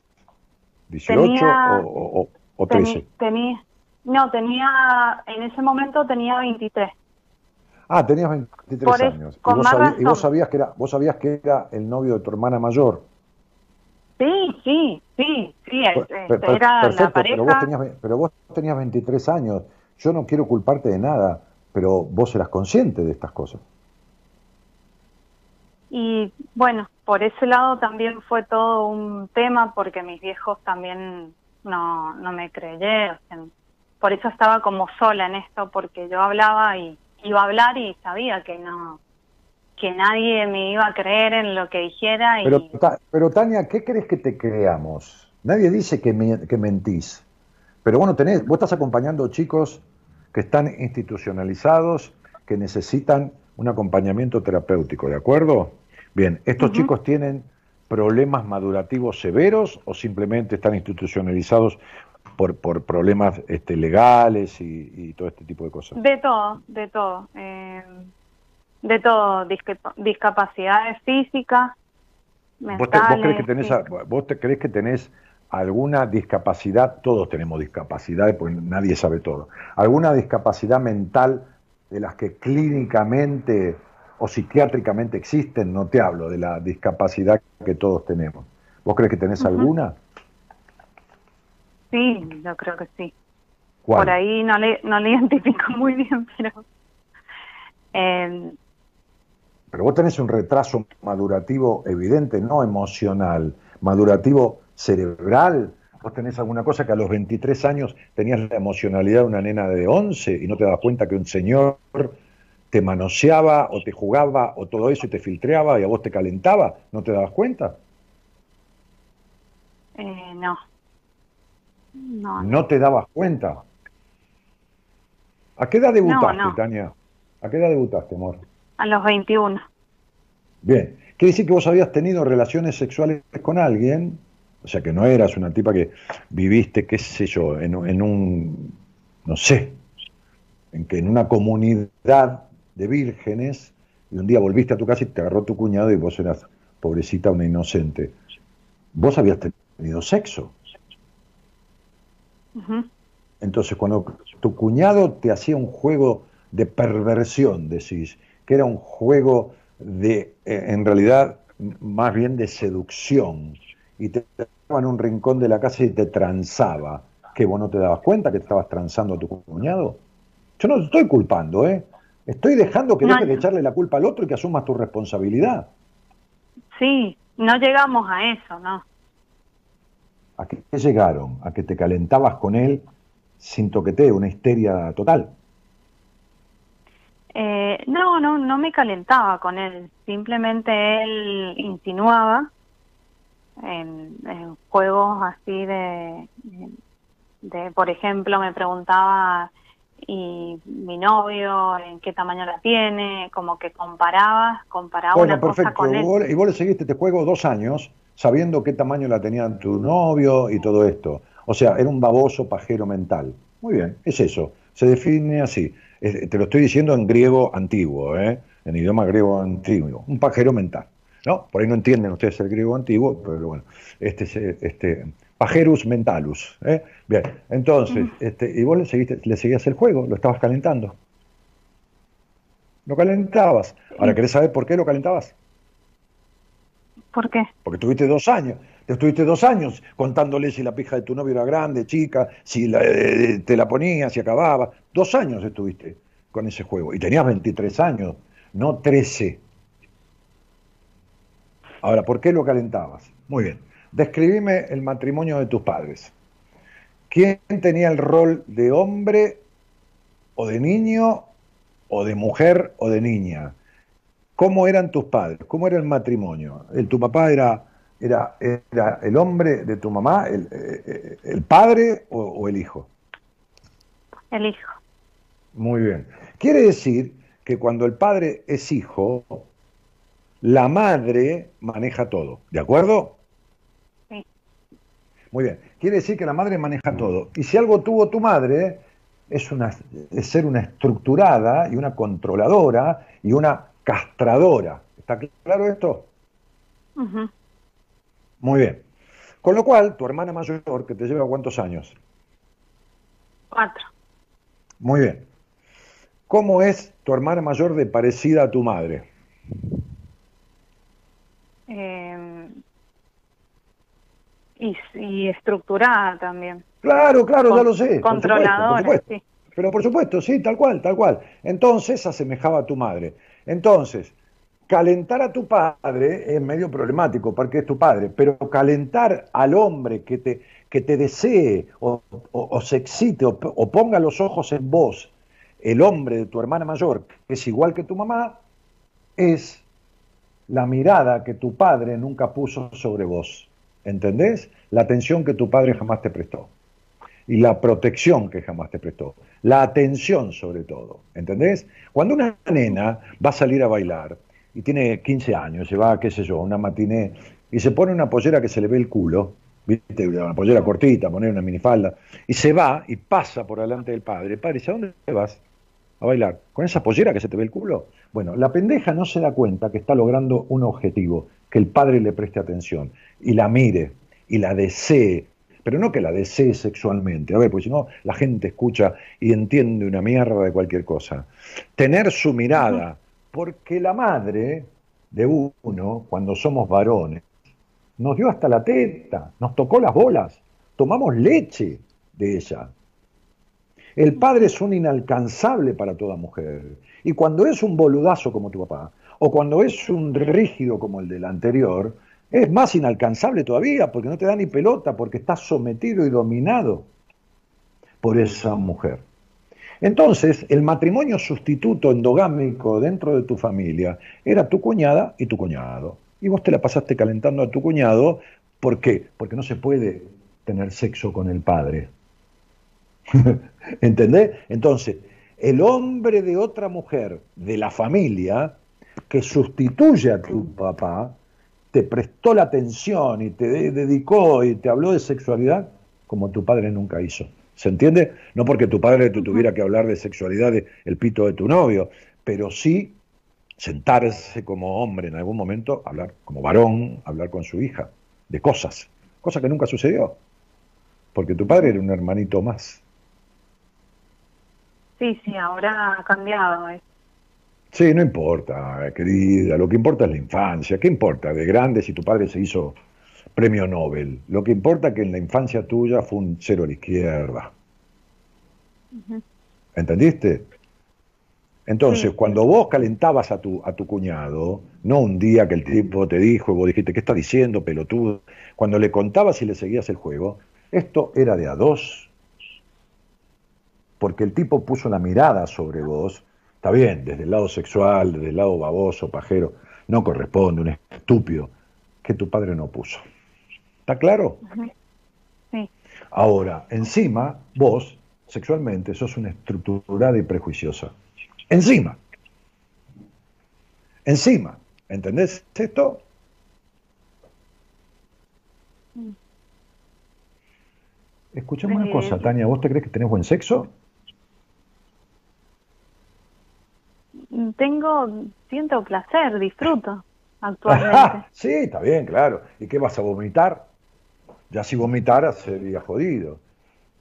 D: ¿18 o, o 13?
G: tenía, no, tenía, en ese momento tenía 23.
D: Ah, tenías 23 años. y, vos, sabías, que era, vos sabías que era el novio de tu hermana mayor.
G: Sí, sí, sí, sí, este, era la pareja.
D: Pero vos, tenías, pero vos tenías 23 años. Yo no quiero culparte de nada, pero vos eras consciente de estas cosas.
G: Y bueno, por ese lado también fue todo un tema porque mis viejos también no, no me creyeron. Por eso estaba como sola en esto, porque yo hablaba y iba a hablar y sabía que no que nadie me iba a creer en lo que dijera. Y...
D: Pero, pero Tania, ¿qué crees que te creamos? Nadie dice que, que mentís. Pero bueno, tenés, vos estás acompañando chicos que están institucionalizados, que necesitan un acompañamiento terapéutico, ¿de acuerdo? Bien, ¿estos chicos tienen problemas madurativos severos o simplemente están institucionalizados por, por problemas este, legales y, todo este tipo de cosas?
G: De todo, de todo. Eh, de todo, discapacidades físicas, mentales.
D: ¿Vos, crees que tenés, ¿Vos te crees que tenés alguna discapacidad? Todos tenemos discapacidades, porque nadie sabe todo. ¿Alguna discapacidad mental de las que clínicamente o psiquiátricamente existen, no te hablo de la discapacidad que todos tenemos. ¿Vos crees que tenés alguna?
G: Sí, yo creo que sí. Por ahí no le, no le [LAUGHS] identifico muy bien, pero...
D: Eh, pero vos tenés un retraso madurativo evidente, no emocional, madurativo cerebral. Vos tenés alguna cosa que a los 23 años tenías la emocionalidad de una nena de 11 y no te das cuenta que un señor te manoseaba o te jugaba o todo eso y te filtreaba y a vos te calentaba? ¿No te dabas cuenta?
G: Eh, no. no.
D: ¿No te dabas cuenta? ¿A qué edad debutaste, Tania? ¿A qué edad debutaste, amor?
G: A los 21.
D: Bien. Quiere decir que vos habías tenido relaciones sexuales con alguien, o sea que no eras una tipa que viviste, qué sé yo, en, en un, no sé, en que en una comunidad de vírgenes y un día volviste a tu casa y te agarró tu cuñado y vos eras pobrecita, una inocente. Vos habías tenido sexo. Entonces, cuando tu cuñado te hacía un juego de perversión, decís, que era un juego de, eh, en realidad, más bien de seducción, y te en un rincón de la casa y te transaba, ¿Que vos no te dabas cuenta que estabas transando a tu cuñado? Yo no te estoy culpando, ¿eh? Estoy dejando que dejes de echarle la culpa al otro y que asumas tu responsabilidad.
G: Sí, no llegamos a eso, ¿no?
D: ¿A qué llegaron? A que te calentabas con él sin toqueteo, una histeria total.
G: Eh, no, no, no me calentaba con él. Simplemente él insinuaba en, juegos así de, de, por ejemplo, me preguntaba y mi novio en qué tamaño la tiene, como que comparabas, comparaba una cosa con él.
D: y vos le seguiste este juego dos años sabiendo qué tamaño la tenía tu novio y todo esto. O sea, era un baboso pajero mental. Muy bien, es eso. Se define así. Te lo estoy diciendo en griego antiguo, ¿eh? en idioma griego antiguo. Un pajero mental. ¿no? Por ahí no entienden ustedes el griego antiguo, pero bueno. Este, este, pajerus mentalus. ¿eh? Bien, entonces, este, y vos le, seguiste, le seguías el juego, lo estabas calentando. Lo calentabas. Ahora, ¿querés saber por qué lo calentabas?
G: ¿Por qué?
D: Porque tuviste dos años. Te estuviste dos años contándole si la pija de tu novio era grande, chica, si eh, te la ponías, si acababa. Dos años estuviste con ese juego. Y tenías 23 años, no 13. Ahora, ¿por qué lo calentabas? Muy bien. Describime el matrimonio de tus padres. ¿Quién tenía el rol de hombre o de niño o de mujer o de niña? ¿Cómo eran tus padres? ¿Cómo era el matrimonio? ¿El, ¿Tu papá era era, era el hombre de tu mamá, el, eh, el padre o, el hijo?
G: El hijo.
D: Muy bien. Quiere decir que cuando el padre es hijo, la madre maneja todo, ¿de acuerdo?
G: Sí.
D: Muy bien. Quiere decir que la madre maneja todo. Y si algo tuvo tu madre, es, una, es ser una estructurada y una controladora y una castradora. ¿Está claro esto? Muy bien. Con lo cual, tu hermana mayor, que te lleva cuántos años?
G: Cuatro.
D: Muy bien. ¿Cómo es tu hermana mayor de parecida a tu madre?
G: Em, y, estructurada también.
D: Claro, claro, ya lo sé.
G: Controladora, sí.
D: Pero por supuesto, sí, tal cual, tal cual. Entonces asemejaba a tu madre. Entonces, calentar a tu padre es medio problemático porque es tu padre, pero calentar al hombre que te, que te desee o, se excite o, o, ponga los ojos en vos, el hombre de tu hermana mayor, que es igual que tu mamá, es la mirada que tu padre nunca puso sobre vos. ¿Entendés? La atención que tu padre jamás te prestó. Y la protección que jamás te prestó. La atención sobre todo. ¿Entendés? Cuando una nena va a salir a bailar, y tiene 15 años, se va, qué sé yo, una matiné y se pone una pollera que se le ve el culo, ¿viste? una pollera cortita, poner una minifalda, y se va y pasa por delante del padre. Padre, ¿a dónde vas? A bailar. ¿Con esa pollera que se te ve el culo? Bueno, la pendeja no se da cuenta que está logrando un objetivo, que el padre le preste atención y la mire y la desee, pero no que la desee sexualmente, a ver, porque si no la gente escucha y entiende una mierda de cualquier cosa. Tener su mirada porque la madre de uno, cuando somos varones, nos dio hasta la teta, nos tocó las bolas, tomamos leche de ella. El padre es un inalcanzable para toda mujer. Y cuando es un boludazo como tu papá, o cuando es un rígido como el del anterior, es más inalcanzable todavía, porque no te da ni pelota, porque estás sometido y dominado por esa mujer. Entonces, el matrimonio sustituto endogámico dentro de tu familia era tu cuñada y tu cuñado. Y vos te la pasaste calentando a tu cuñado. ¿Por qué? Porque no se puede tener sexo con el padre. [LAUGHS] ¿Entendés? Entonces, el hombre de otra mujer de la familia que sustituye a tu papá, te prestó la atención y te dedicó y te habló de sexualidad como tu padre nunca hizo. ¿Se entiende? No porque tu padre te tuviera que hablar de sexualidad del el pito de tu novio, pero sí sentarse como hombre en algún momento, hablar como varón, hablar con su hija, de cosas, cosa que nunca sucedió, porque tu padre era un hermanito más.
G: Sí, sí, ahora ha cambiado. Eh.
D: Sí, no importa, querida, lo que importa es la infancia, ¿qué importa de grande si tu padre se hizo premio Nobel. Lo que importa es que en la infancia tuya fue un cero a la izquierda. ¿Entendiste? Entonces, cuando vos calentabas a tu, a tu cuñado, no un día que el tipo te dijo y vos dijiste, ¿qué está diciendo, pelotudo? Cuando le contabas y le seguías el juego, esto era de a dos. Porque el tipo puso la mirada sobre vos, está bien, desde el lado sexual, desde el lado baboso, pajero, no corresponde, un estúpido, que tu padre no puso. ¿Está claro?
G: Sí.
D: Ahora, encima, vos, sexualmente, sos una estructurada y prejuiciosa. Encima. Encima. ¿Entendés esto? Escuchame una cosa, Tania, ¿vos te crees que tenés buen sexo?
G: Tengo, siento placer, disfruto actualmente. [LAUGHS]
D: sí, está bien, claro. ¿Y qué vas a vomitar? Ya si vomitaras sería jodido.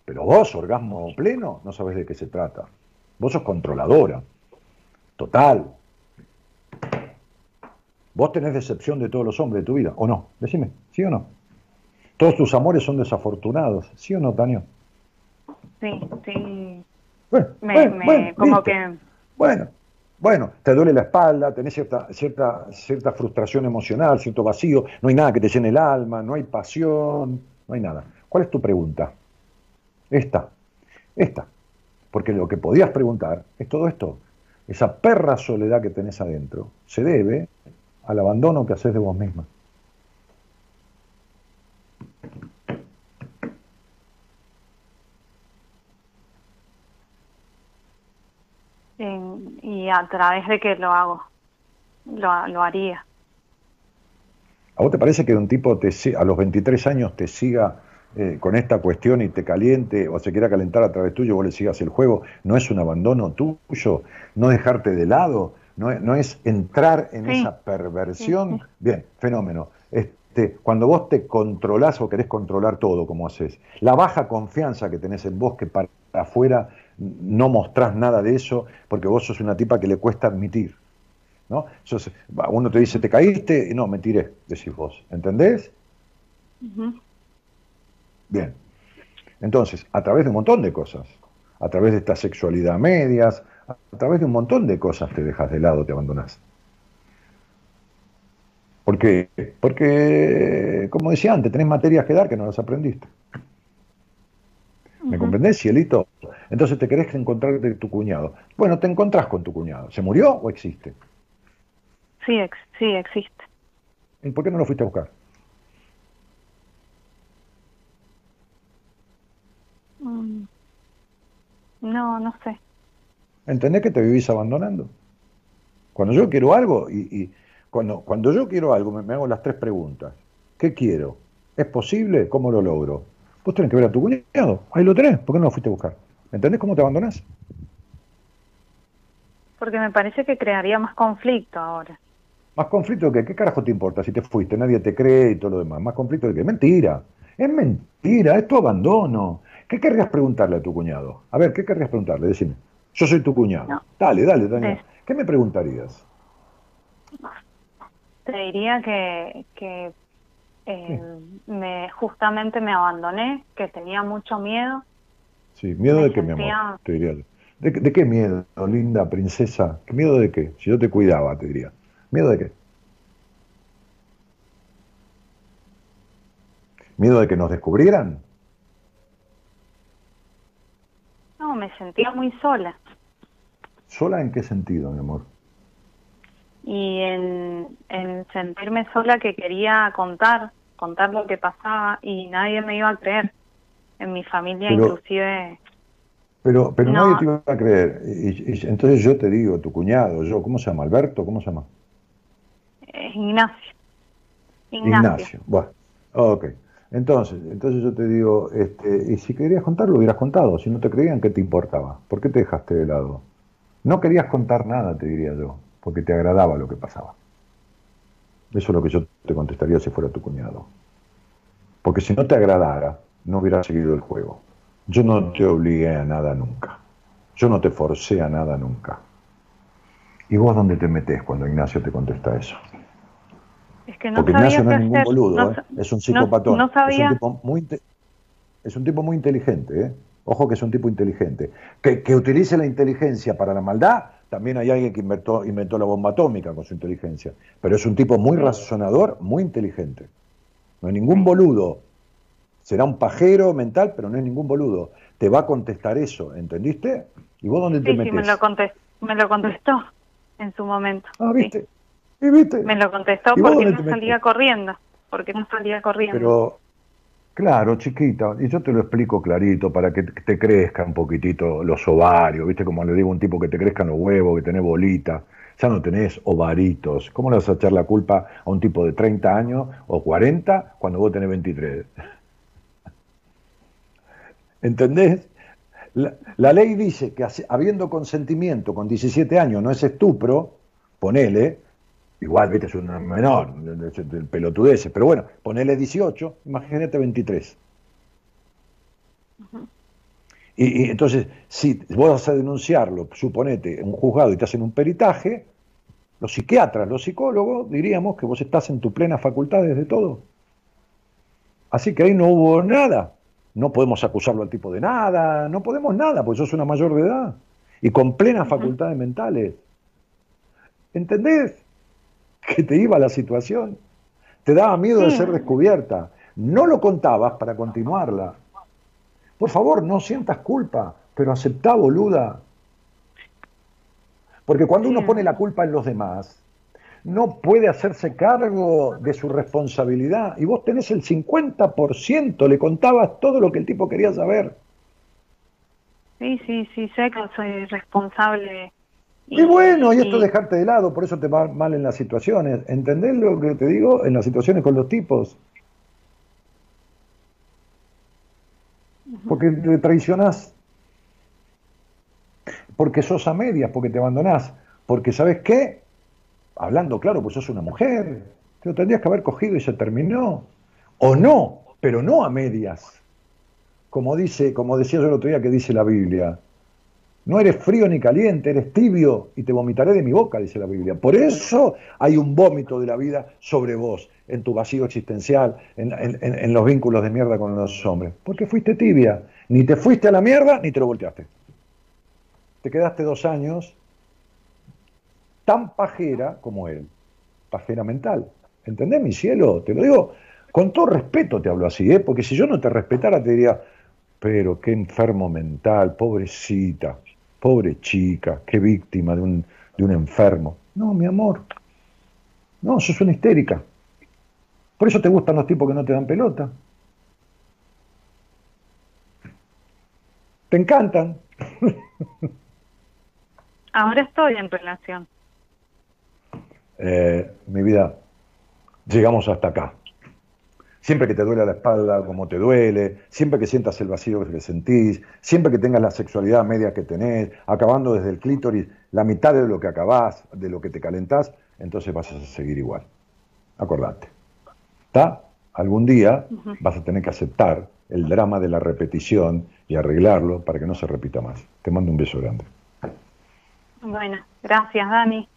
D: Pero vos, orgasmo pleno, no sabes de qué se trata. Vos sos controladora. Total. Vos tenés decepción de todos los hombres de tu vida, ¿o no? Decime, ¿sí o no? Todos tus amores son desafortunados, ¿sí o no, Tania?
G: Sí, sí.
D: Bueno,
G: me, como que...
D: Bueno, bueno, te duele la espalda, tenés cierta, cierta, cierta frustración emocional, cierto vacío, no hay nada que te llene el alma, no hay pasión, no hay nada. ¿Cuál es tu pregunta? Esta, esta. Porque lo que podías preguntar es todo esto. Esa perra soledad que tenés adentro se debe al abandono que haces de vos misma.
G: Y a través de que lo hago, lo, lo haría.
D: ¿A vos te parece que un tipo te, a los 23 años te siga eh, con esta cuestión y te caliente o se quiera calentar a través tuyo, vos le sigas el juego, no es un abandono tuyo, no dejarte de lado, no, no es entrar en esa perversión. Bien, fenómeno. Este, cuando vos te controlás o querés controlar todo como haces, la baja confianza que tenés en vos que para afuera no mostrás nada de eso porque vos sos una tipa que le cuesta admitir. ¿no? Entonces, uno te dice, ¿te caíste? Y no, me tiré, decís vos. ¿Entendés? Bien. Entonces, a través de un montón de cosas, a través de esta sexualidad medias, a través de un montón de cosas te dejas de lado, te abandonas. ¿Por qué? Porque, como decía antes, tenés materias que dar que no las aprendiste. ¿Me comprendés, cielito? Entonces te querés encontrar de tu cuñado. Bueno, te encontrás con tu cuñado. ¿Se murió o existe?
G: Sí, sí, existe.
D: ¿Y por qué no lo fuiste a buscar?
G: Mm. No, no sé.
D: ¿Entendés que te vivís abandonando? Cuando yo quiero algo, y, cuando, cuando yo quiero algo, me, hago las tres preguntas. ¿Qué quiero? ¿Es posible? ¿Cómo lo logro? Vos tenés que ver a tu cuñado. Ahí lo tenés. ¿Por qué no lo fuiste a buscar? ¿Entendés cómo te abandonás?
G: Porque me parece que crearía más conflicto ahora.
D: ¿Más conflicto de qué? ¿Qué carajo te importa si te fuiste? Nadie te cree y todo lo demás. ¿Más conflicto de qué? Mentira. Es mentira, es tu abandono. ¿Qué querrías preguntarle a tu cuñado? A ver, ¿qué querrías preguntarle? Decime. Yo soy tu cuñado. Dale, dale, Daniel. ¿Qué me preguntarías?
G: Te diría que, que eh, me, justamente me abandoné, que tenía mucho miedo.
D: Sí, miedo de qué, mi amor, te diría. ¿De, ¿De, qué miedo, linda princesa? ¿Qué miedo de qué? Si yo te cuidaba, te diría. ¿Miedo de qué? ¿Miedo de que nos descubrieran?
G: No, me sentía muy sola.
D: ¿Sola en qué sentido, mi amor?
G: Y en, sentirme sola que quería contar, contar lo que pasaba y nadie me iba a creer. En mi familia inclusive...
D: Pero, pero nadie te iba a creer. Y, entonces yo te digo, tu cuñado, yo, ¿cómo se llama? ¿Alberto? ¿Cómo se llama?
G: Ignacio.
D: Ignacio. Ignacio. Bueno, ok. Entonces, entonces yo te digo, este, y si querías contar, lo hubieras contado. Si no te creían, ¿qué te importaba? ¿Por qué te dejaste de lado? No querías contar nada, te diría yo, porque te agradaba lo que pasaba. Eso es lo que yo te contestaría si fuera tu cuñado. Porque si no te agradara, no hubieras seguido el juego. Yo no te obligué a nada nunca. Yo no te forcé a nada nunca. ¿Y vos dónde te metes cuando Ignacio te contesta eso?
G: Es que no
D: Porque
G: sabía
D: Ignacio no es ningún
G: hacer.
D: boludo,
G: No
D: ¿eh? es un psicopatón.
G: no sabía.
D: Es un tipo muy, es un tipo muy inteligente, ¿eh? Ojo que es un tipo inteligente. Que, que utilice la inteligencia para la maldad, también hay alguien que inventó, inventó la bomba atómica con su inteligencia. Pero es un tipo muy razonador, muy inteligente. No es ningún boludo. Será un pajero mental, pero no es ningún boludo. Te va a contestar eso, ¿entendiste? ¿Y vos dónde te
G: Sí, sí,
D: metes?
G: me lo, contestó, me lo contestó en su momento.
D: Ah,
G: sí.
D: ¿viste? ¿Y viste?
G: Me lo contestó
D: ¿Y vos
G: porque no
D: te
G: salía
D: metes?
G: corriendo. Porque no salía corriendo.
D: Pero, claro, chiquita, y yo te lo explico clarito para que te crezca un poquitito los ovarios, ¿viste? Como le digo a un tipo que te crezcan los huevos, que tenés bolita, ya no tenés ovaritos. ¿Cómo le vas a echar la culpa a un tipo de 30 años o 40 cuando vos tenés 23? ¿Entendés? La, la ley dice que habiendo consentimiento con 17 años no es estupro, ponele, igual, viste, es un menor, el pelotudece, pero bueno, ponele 18, imagínate 23. Y, y entonces, si vos vas a denunciarlo, suponete, en un juzgado y te hacen un peritaje, los psiquiatras, los psicólogos, diríamos que vos estás en tu plena facultad de todo. Así que ahí no hubo nada. No podemos acusarlo al tipo de nada, no podemos nada, porque sos una mayor de edad y con plenas facultades mentales. ¿Entendés? Que te iba la situación. Te daba miedo de ser descubierta. No lo contabas para continuarla. Por favor, no sientas culpa, pero aceptá, boluda. Porque cuando uno pone la culpa en los demás, no puede hacerse cargo de su responsabilidad. Y vos tenés el 50%, le contabas todo lo que el tipo quería saber.
G: Sí, sí, sí, sé que soy responsable.
D: Y, bueno, y esto es dejarte de lado, por eso te va mal en las situaciones. ¿Entendés lo que te digo? En las situaciones con los tipos. Porque te traicionás. Porque sos a medias, porque te abandonás. Porque, ¿sabes qué? Hablando claro, pues sos una mujer. Te lo tendrías que haber cogido y se terminó. O no, pero no a medias. Como dice, como decía yo el otro día que dice la Biblia. No eres frío ni caliente, eres tibio y te vomitaré de mi boca, dice la Biblia. Por eso hay un vómito de la vida sobre vos, en tu vacío existencial, en, en- en- los vínculos de mierda con los hombres. Porque fuiste tibia. Ni te fuiste a la mierda ni te lo volteaste. Te quedaste dos años tan pajera como él. Pajera mental. ¿Entendés, mi cielo? Te lo digo con todo respeto, te hablo así, ¿eh? porque si yo no te respetara te diría, pero qué enfermo mental, pobrecita, pobre chica, qué víctima de un, de un enfermo. No, mi amor, no, sos una histérica. Por eso te gustan los tipos que no te dan pelota. Te encantan.
G: Ahora estoy en relación.
D: Eh, mi vida, llegamos hasta acá. Siempre que te duele la espalda como te duele, siempre que sientas el vacío que sentís, siempre que tengas la sexualidad media que tenés, acabando desde el clítoris la mitad de lo que acabás, de lo que te calentás, entonces vas a seguir igual. Acordate. ¿Está? Algún día vas a tener que aceptar el drama de la repetición y arreglarlo para que no se repita más. Te mando un beso grande.
G: Bueno, gracias, Dani.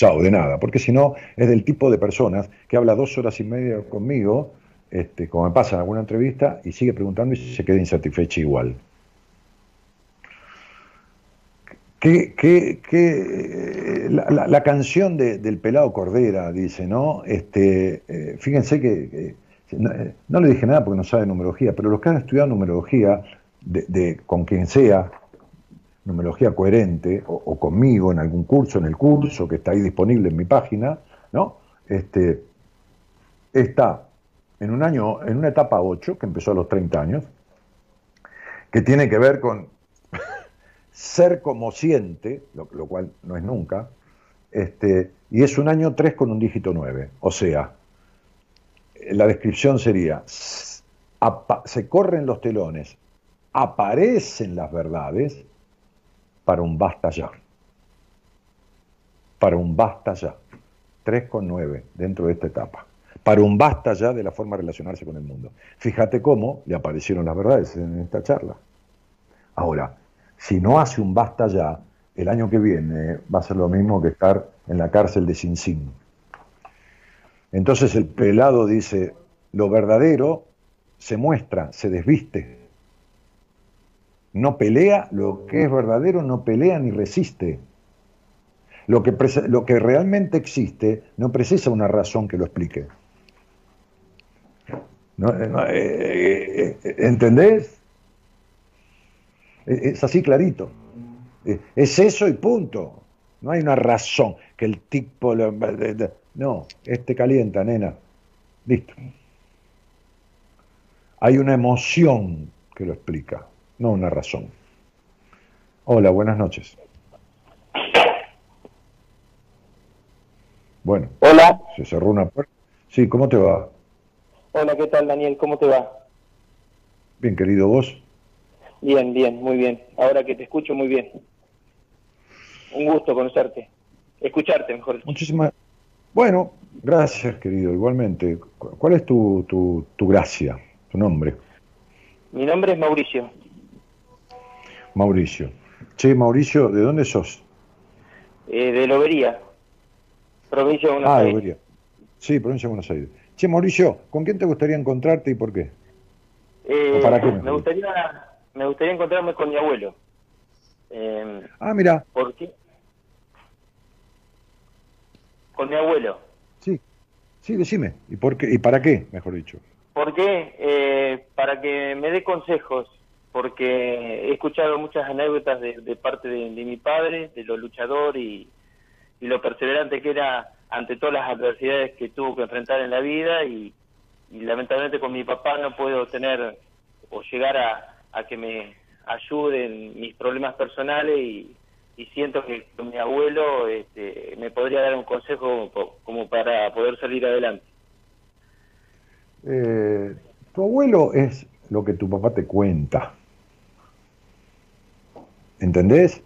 D: Chao, de nada, porque si no es del tipo de personas que habla dos horas y media conmigo, este, como me pasa en alguna entrevista, y sigue preguntando y se queda insatisfecha igual. Que, eh, la, canción de- del pelado Cordera dice, ¿no? Este, eh, fíjense que, eh, no le dije nada porque no sabe numerología, pero los que han estudiado numerología, de- con quien sea, numerología coherente, o, conmigo en algún curso, en el curso que está ahí disponible en mi página, ¿no? Este, está en un año, en una etapa 8, que empezó a los 30 años, que tiene que ver con [LAUGHS] ser como siente, lo, cual no es nunca, este, y es un año 3 con un dígito 9. O sea, la descripción sería, se corren los telones, aparecen las verdades para un basta ya. Para un basta ya. 3 con 9 dentro de esta etapa. Para un basta ya de la forma de relacionarse con el mundo. Fíjate cómo le aparecieron las verdades en esta charla. Ahora, si no hace un basta ya, el año que viene va a ser lo mismo que estar en la cárcel de Sin Sin. Entonces el pelado dice, lo verdadero se muestra, se desviste. No pelea, lo que es verdadero no pelea ni resiste. Lo que, lo que realmente existe no precisa una razón que lo explique. Eh, eh, eh, ¿Entendés? Es así clarito. Es eso y punto. No hay una razón que el tipo... No, este calienta, nena. Listo. Hay una emoción que lo explica, no una razón. Hola, buenas noches. Bueno.
H: Hola.
D: Se cerró una puerta. Sí, ¿cómo te va?
H: Hola, ¿qué tal, Daniel? ¿Cómo te va?
D: Bien, querido, ¿vos?
H: Bien, bien, muy bien. Ahora que te escucho, muy bien. Un gusto conocerte. Escucharte, mejor dicho.
D: Muchísimas. Bueno, gracias, querido, igualmente. ¿Cuál es tu, tu, tu gracia? tu nombre.
H: Mi nombre es Mauricio.
D: Mauricio. Che, Mauricio, ¿de dónde sos?
H: Eh, de Lobería, provincia de Buenos
D: ah,
H: Aires.
D: Lobería. Sí, provincia de Buenos Aires. Che, Mauricio, ¿con quién te gustaría encontrarte y por qué?
H: Eh, para qué? Me gustaría, me gustaría encontrarme con mi abuelo.
D: Eh, ah, mira.
H: ¿Por qué? Con mi abuelo.
D: Sí, sí, decime. ¿Y, por qué? ¿Y para qué, mejor dicho?
H: ¿Por qué? Eh, para que me dé consejos, porque he escuchado muchas anécdotas de, parte de, mi padre, de lo luchador y, lo perseverante que era ante todas las adversidades que tuvo que enfrentar en la vida y, lamentablemente con mi papá no puedo tener o llegar a, que me ayude en mis problemas personales y, siento que mi abuelo este, me podría dar un consejo como para poder salir adelante.
D: Eh, tu abuelo es lo que tu papá te cuenta. ¿Entendés?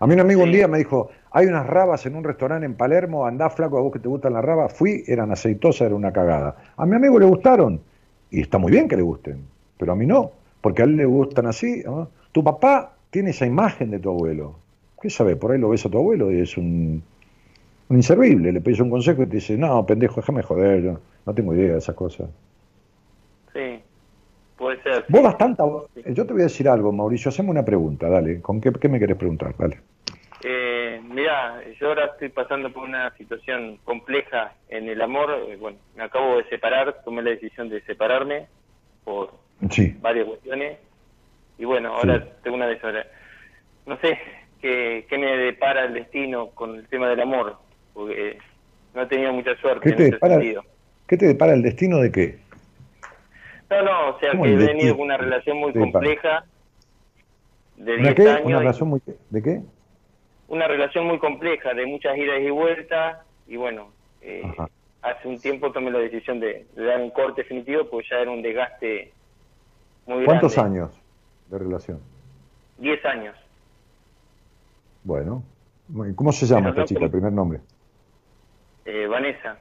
D: A mí un amigo un día me dijo, hay unas rabas en un restaurante en Palermo, andá flaco a vos que te gustan las rabas. Fui, eran aceitosas, era una cagada. A mi amigo le gustaron, y está muy bien que le gusten, pero a mí no, porque a él le gustan así. Tu papá tiene esa imagen de tu abuelo. ¿Qué sabe? Por ahí lo ves a tu abuelo y es un, inservible. Le pides un consejo y te dice, no, pendejo, déjame joder, no tengo idea de esas cosas.
H: Sí, puede ser.
D: Vos bastante. Yo te voy a decir algo, Mauricio. Hacemos una pregunta, dale. ¿Con qué, me querés preguntar? Dale.
H: Eh, mira, yo ahora estoy pasando por una situación compleja en el amor. Eh, bueno, me acabo de separar, tomé la decisión de separarme por varias cuestiones. Y bueno, ahora tengo una de No sé qué, qué, me depara el destino con el tema del amor, porque no he tenido mucha suerte en ese sentido.
D: ¿Qué te depara el destino de qué?
H: No, no, o sea que he venido con una relación muy compleja de 10 años.
D: ¿Una relación muy, ¿De qué?
H: Una relación muy compleja, de muchas idas y vueltas, y bueno, eh, hace un tiempo tomé la decisión de, dar un corte definitivo porque ya era un desgaste muy
D: ¿Cuántos años de relación?
H: 10 años.
D: Bueno, ¿cómo se llama esta chica, el primer nombre?
H: Eh, Vanessa.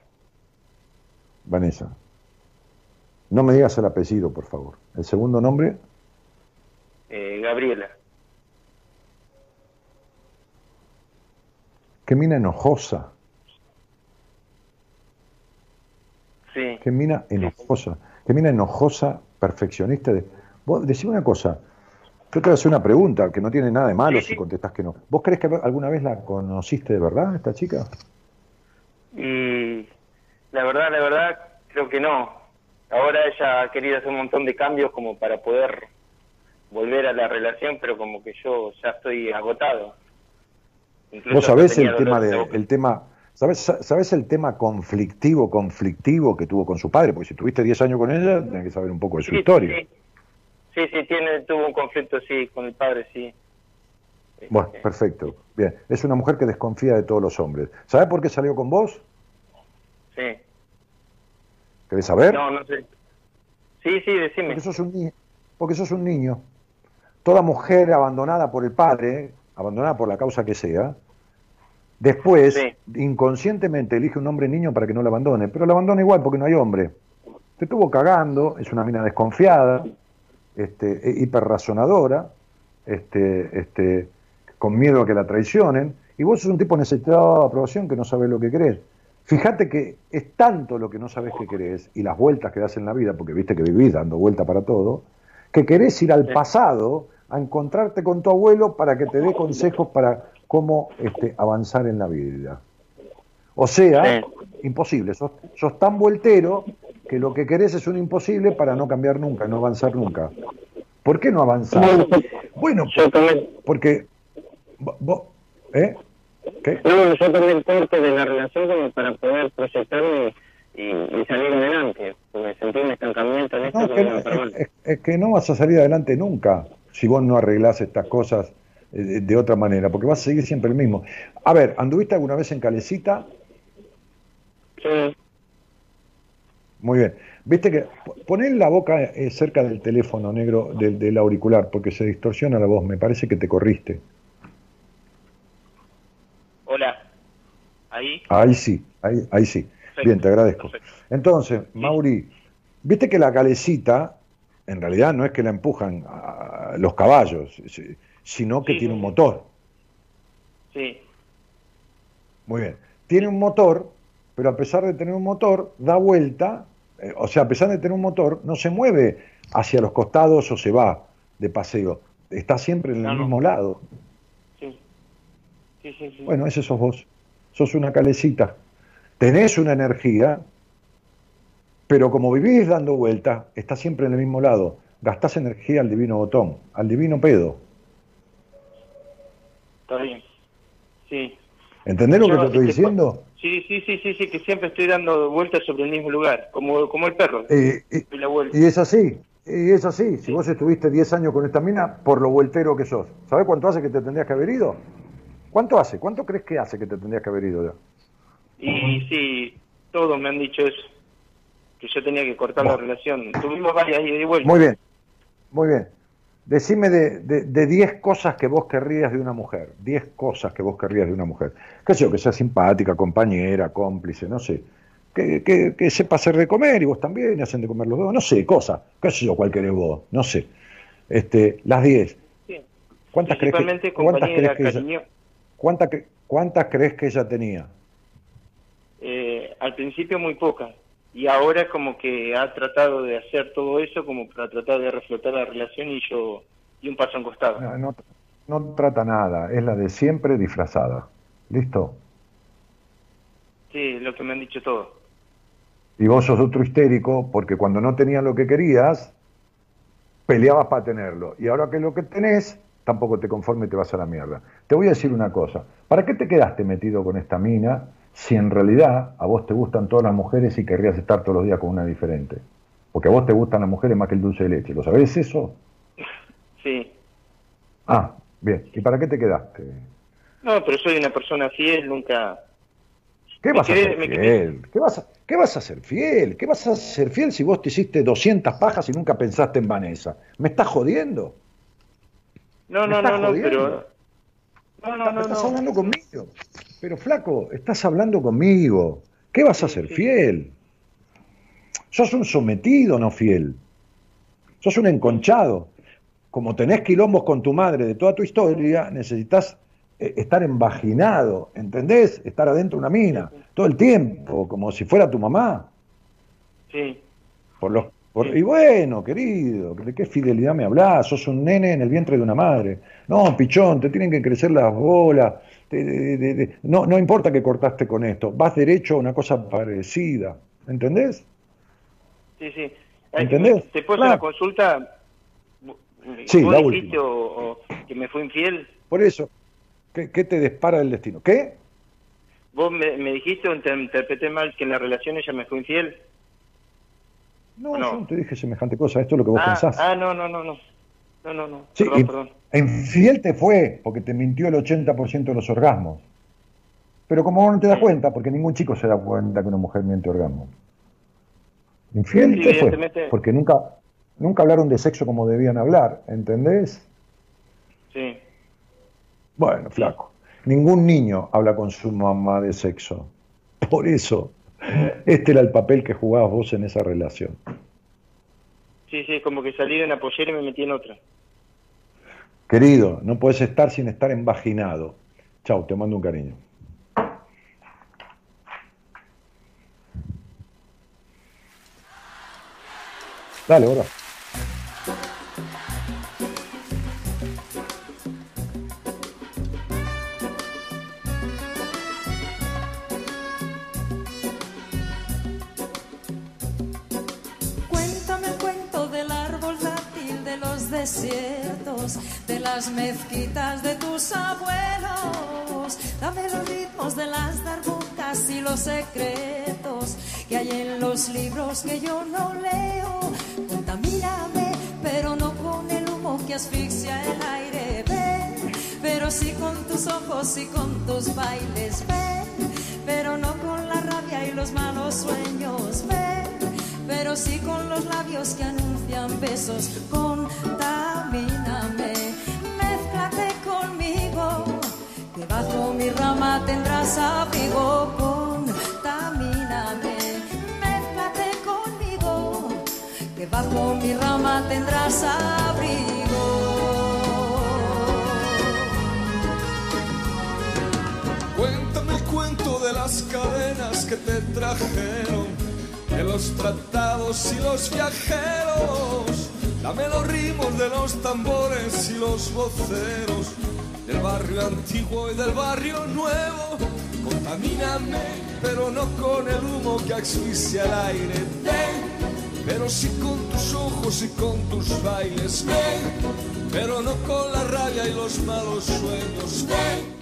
D: Vanessa. No me digas el apellido, por favor. ¿El segundo nombre?
H: Eh, Gabriela.
D: Qué mina enojosa.
H: Sí.
D: Qué mina enojosa. Qué mina enojosa, perfeccionista. De... Vos, decime una cosa. Yo te voy a hacer una pregunta que no tiene nada de malo si contestas que no. ¿Vos crees que alguna vez la conociste de verdad, esta chica?
H: Y la verdad, la verdad, creo que no. Ahora ella ha querido hacer un montón de cambios como para poder volver a la relación, pero como que yo ya estoy agotado.
D: Vos sabés el tema de, el tema, ¿sabés, ¿sabés el tema conflictivo, conflictivo que tuvo con su padre? Porque si tuviste 10 años con ella, tenés que saber un poco de su historia.
H: Sí. sí, tiene, tuvo un conflicto, sí, con el padre, sí.
D: Bueno, este, perfecto. Bien, es una mujer que desconfía de todos los hombres. ¿Sabés por qué salió con vos?
H: Sí.
D: ¿Querés saber?
H: No, no sé. Sí, sí, decime.
D: Porque sos un niño. Porque sos un niño. Toda mujer abandonada por el padre, abandonada por la causa que sea, después inconscientemente elige un hombre niño para que no la abandone, pero la abandona igual porque no hay hombre. Te estuvo cagando, es una mina desconfiada, este, e hiperrazonadora, este, este, con miedo a que la traicionen, y vos sos un tipo necesitado de aprobación que no sabe lo que querés. Fíjate que es tanto lo que no sabes que querés y las vueltas que das en la vida, porque viste que vivís dando vuelta para todo, que querés ir al pasado a encontrarte con tu abuelo para que te dé consejos para cómo este, avanzar en la vida. O sea, imposible, sos, sos tan vueltero que lo que querés es un imposible para no cambiar nunca, no avanzar nunca. ¿Por qué no avanzar? Bueno, porque vos, ¿eh?
I: ¿Qué? No, yo también parte de la relación como para poder proyectarme y, salir adelante, porque sentí un estancamiento en esto. No,
D: que es, que no vas a salir adelante nunca si vos no arreglás estas cosas eh, de, otra manera, porque vas a seguir siempre el mismo. A ver, ¿anduviste alguna vez en Calecita?
I: Sí.
D: Muy bien. Viste que poner la boca eh, cerca del teléfono negro del, del auricular, porque se distorsiona la voz, me parece que te corriste.
H: Hola. ¿Ahí?
D: Ahí sí, ahí, ahí sí. Bien, te agradezco. Entonces, Mauri, viste que la calecita, en realidad no es que la empujan a los caballos, sino que tiene un motor.
H: Sí.
D: Muy bien. Tiene un motor, pero a pesar de tener un motor, da vuelta, eh, o sea, a pesar de tener un motor, no se mueve hacia los costados o se va de paseo. Está siempre en el mismo lado. Bueno, ese sos vos. Sos una calecita. Tenés una energía, pero como vivís dando vueltas, estás siempre en el mismo lado. Gastás energía al divino botón, al divino pedo.
H: Está bien. Sí.
D: ¿Entendés lo que te estoy diciendo?
H: Sí, sí, sí, sí, sí, que siempre estoy dando vueltas sobre el mismo lugar, como, como el perro.
D: Eh, y, es así, y es así. Si vos estuviste 10 años con esta mina, por lo vueltero que sos. ¿Sabés cuánto hace que te tendrías que haber ido? ¿Cuánto hace? ¿Cuánto crees que hace que te tendrías que haber ido ya?
H: Y sí, todos me han dicho eso, que yo tenía que cortar la relación. Tuvimos varias y vuelta.
D: Muy bien, muy bien. Decime de 10 cosas que vos querrías de una mujer. 10 cosas que vos querrías de una mujer. ¿Qué sé yo? Que sea simpática, compañera, cómplice, no sé. Que, que, sepa hacer de comer y vos también, hacen de comer los dos. No sé, cosas. ¿Qué sé yo? ¿Cuál querés vos? No sé. Este, las 10. ¿Cuántas crees que, ¿cuántas crees que ¿Cuántas, ¿Cuántas crees que ella tenía?
H: Eh, al principio muy pocas. Y ahora como que ha tratado de hacer todo eso como para tratar de reflotar la relación y yo y un paso en costado.
D: No, no, trata nada, es la de siempre disfrazada. ¿Listo?
H: Sí, lo que me han dicho todos.
D: Y vos sos otro histérico porque cuando no tenías lo que querías, peleabas para tenerlo. Y ahora que lo que tenés, tampoco te conforme y te vas a la mierda. Te voy a decir una cosa, ¿para qué te quedaste metido con esta mina si en realidad a vos te gustan todas las mujeres y querrías estar todos los días con una diferente? Porque a vos te gustan las mujeres más que el dulce de leche, ¿lo sabés eso?
H: Sí.
D: Ah, bien, ¿y para qué te quedaste?
H: No, pero soy una persona fiel, nunca...
D: ¿Qué vas a ser fiel? ¿Qué vas a, ¿Qué vas a ser fiel? ¿Qué vas a ser fiel si vos te hiciste 200 pajas y nunca pensaste en Vanessa? ¿Me estás jodiendo?
H: No, no, no, no, pero...
D: No, no, no, estás hablando conmigo. Pero flaco, estás hablando conmigo. ¿Qué vas a ser fiel? Sos un sometido, no fiel. Sos un enconchado. Como tenés quilombos con tu madre de toda tu historia, necesitas eh, estar embaginado, ¿entendés? Estar adentro de una mina, todo el tiempo, como si fuera tu mamá.
H: Sí.
D: Por los y bueno, querido, ¿de qué fidelidad me hablas? Sos un nene en el vientre de una madre. No, pichón, te tienen que crecer las bolas. no, no importa que cortaste con esto, vas derecho a una cosa parecida. ¿Entendés?
H: Sí, sí. ¿Entendés? ¿Te puedo hacer una consulta?
D: Sí, la última.
H: que me fue infiel?
D: Por eso, ¿qué, te dispara el destino? ¿Qué?
H: ¿Vos me, me dijiste o interpreté mal que en la relación ella me fue infiel?
D: No, yo no te dije semejante cosa, esto es lo que vos
H: ah,
D: pensás.
H: Ah, no, no, no, no. No, no, no.
D: Sí, perdón, Infiel te fue, porque te mintió el 80% de los orgasmos. Pero como vos no te das cuenta, porque ningún chico se da cuenta que una mujer miente orgasmos. Infiel te fue, porque nunca, nunca hablaron de sexo como debían hablar, ¿entendés?
H: Sí.
D: Bueno, flaco. Ningún niño habla con su mamá de sexo. Por eso este era el papel que jugabas vos en esa relación.
H: Sí, sí, como que salí de una y me metí en otra.
D: Querido, no puedes estar sin estar envaginado. Chau, te mando un cariño. Dale, ahora.
E: De las mezquitas de tus abuelos. Dame los ritmos de las darbucas y los secretos que hay en los libros que yo no leo. Contamíname, pero no con el humo que asfixia el aire. Ven, pero sí con tus ojos y con tus bailes. Ven, pero no con la rabia y los malos sueños. Ven, pero sí con los labios que anuncian besos. Contamíname, mi rama tendrás abrigo. Contamíname, mézclate conmigo, que bajo mi rama tendrás abrigo.
J: Cuéntame el cuento de las cadenas que te trajeron, de los tratados y los viajeros. Dame los ritmos de los tambores y los voceros, del barrio antiguo y del barrio nuevo. Contamíname, pero no con el humo que asfixia el aire. Ven, pero sí con tus ojos y con tus bailes. Ven, pero no con la rabia y los malos sueños. Ven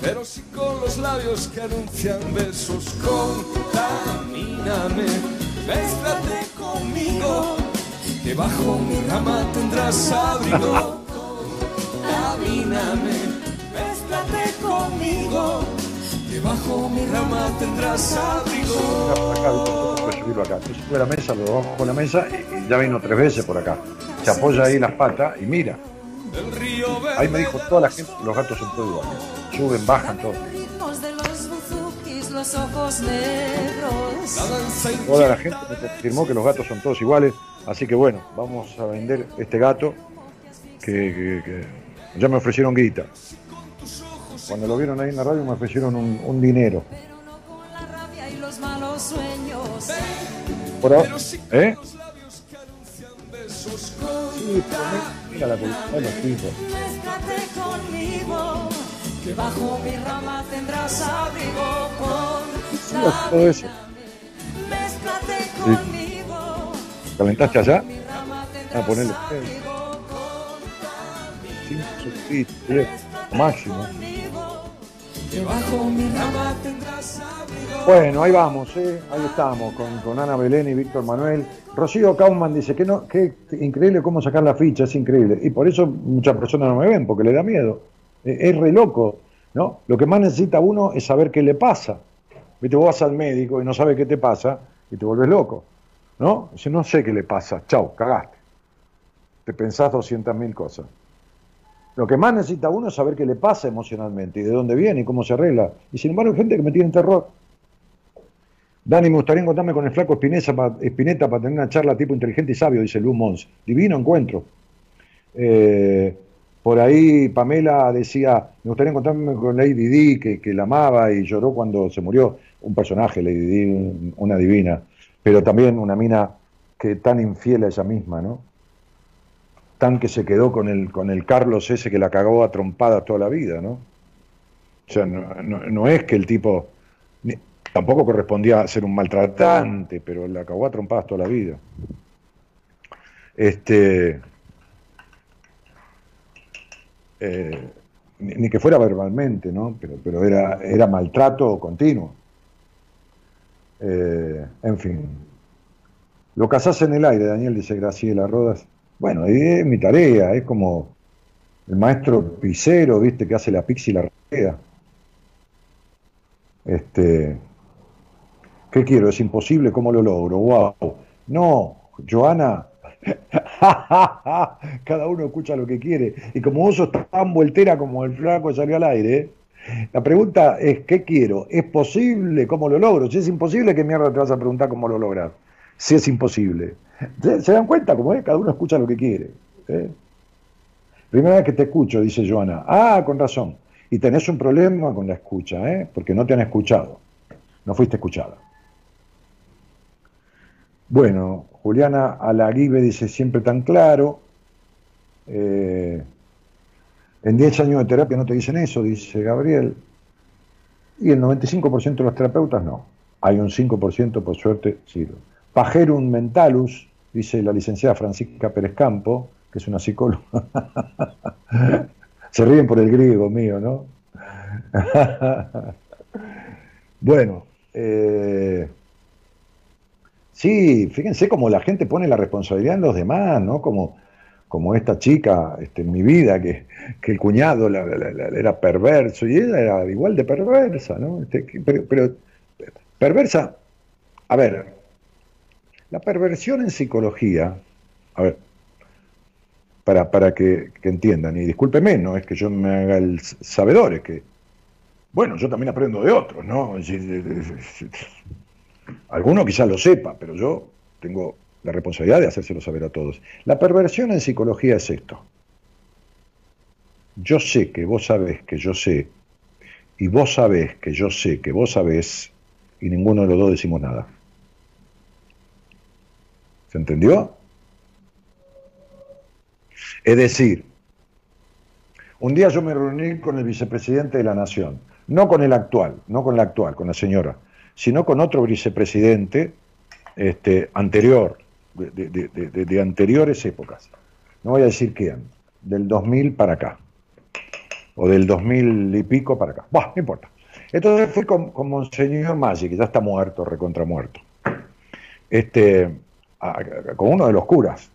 J: pero sí con los labios que anuncian besos. Contamíname, mézclate conmigo, que bajo mi rama tendrás abrigo. Contamíname, mézclate conmigo, que bajo mi rama tendrás abrigo.
D: Acá, subirlo acá. Yo subo a la mesa, lo bajo con la mesa y, y ya vino tres veces por acá. Se apoya ahí las patas y mira. Ahí me dijo toda la gente, los gatos son todos iguales. Suben, bajan, todo. Toda la gente me confirmó que los gatos son todos iguales. Así que bueno, vamos a vender este gato que, que- que ya me ofrecieron guita. Cuando lo vieron ahí en la radio me ofrecieron un, un dinero.
E: Con la.
D: Por ahora, ¿Eh? Sí, mira la publicidad de los
E: conmigo, que bajo mi rama tendrás abrigo
D: Sí, todo eso.
E: Mézclate conmigo,
D: ¿Calentaste allá? A
E: tendrás
D: ponerle máximo. Bueno, ahí vamos, ¿eh? ahí estamos, con, Ana Belén y Víctor Manuel. Rocío Kauman dice que no, que increíble cómo sacar la ficha, es increíble. Y por eso muchas personas no me ven, porque le da miedo. Eh, Es re loco, ¿no? Lo que más necesita uno es saber qué le pasa. Viste, vos vas al médico y no sabes qué te pasa y te vuelves loco, ¿no? Dice, no sé qué le pasa, chau, cagaste. Te pensás 200.000 cosas. Lo que más necesita uno es saber qué le pasa emocionalmente y de dónde viene y cómo se arregla. Y sin embargo hay gente que me tiene terror. Dani, me gustaría encontrarme con el flaco Espineta para tener una charla tipo inteligente y sabio, dice Lu Mons. Divino encuentro. Eh, por ahí Pamela decía, me gustaría encontrarme con Lady Di, que, que la amaba y lloró cuando se murió. Un personaje, Lady Di, una divina, pero también una mina que tan infiel a ella misma, ¿no? Tan que se quedó con el, con el Carlos ese que la cagó a trompadas toda la vida, ¿no? O sea, no, no- es que el tipo tampoco correspondía a ser un maltratante, pero la cagó a trompadas toda la vida. Este, eh, ni, que fuera verbalmente, ¿no? Pero, pero era, era maltrato continuo. Eh, en fin. Lo cazás en el aire, Daniel, dice Graciela Rodas. Bueno, es mi tarea, es como el maestro Picero, viste, que hace la pizza y la rueda. Este, ¿qué quiero? Es imposible, ¿cómo lo logro? Wow. No, Joana, [LAUGHS] cada uno escucha lo que quiere. Y como vos sos tan voltera como el flaco salió al aire, la pregunta es, ¿qué quiero? ¿Es posible? ¿Cómo lo logro? Si es imposible, ¿qué mierda te vas a preguntar cómo lo logras? Si es imposible. ¿Se, dan cuenta cómo es? Cada uno escucha lo que quiere. ¿eh? Primera vez que te escucho, dice Joana. Ah, con razón. Y tenés un problema con la escucha, ¿eh? porque no te han escuchado. No fuiste escuchada. Bueno, Juliana Alaguibe dice siempre tan claro. Eh, en 10 años de terapia no te dicen eso, dice Gabriel. Y el 95% de los terapeutas no. Hay un 5%, por suerte, sí. Pajerum mentalus, dice la licenciada Francisca Pérez Campo, que es una psicóloga. Se ríen por el griego mío, ¿no? bueno, eh, sí, fíjense cómo la gente pone la responsabilidad en los demás, ¿no? Como, como esta chica este, en mi vida, que, el cuñado era perverso y ella era igual de perversa, ¿no? Este, pero, perversa, a ver, la perversión en psicología, a ver, para, para que, que, entiendan, y discúlpeme, no es que yo me haga el sabedor, es que, bueno, yo también aprendo de otros, ¿no? Alguno quizás lo sepa, pero yo tengo la responsabilidad de hacérselo saber a todos. La perversión en psicología es esto. Yo sé que vos sabés que yo sé, y vos sabés que yo sé que vos sabés, y ninguno de los dos decimos nada. ¿Se entendió? Es decir, un día yo me reuní con el vicepresidente de la Nación, no con el actual, no con la actual, con la señora, sino con otro vicepresidente este, anterior, de, anteriores épocas. No voy a decir quién, del 2000 para acá, o del 2000 y pico para acá. Bah, no importa. Entonces fui con, con Monseñor Maggi, que ya está muerto, recontra con uno de los curas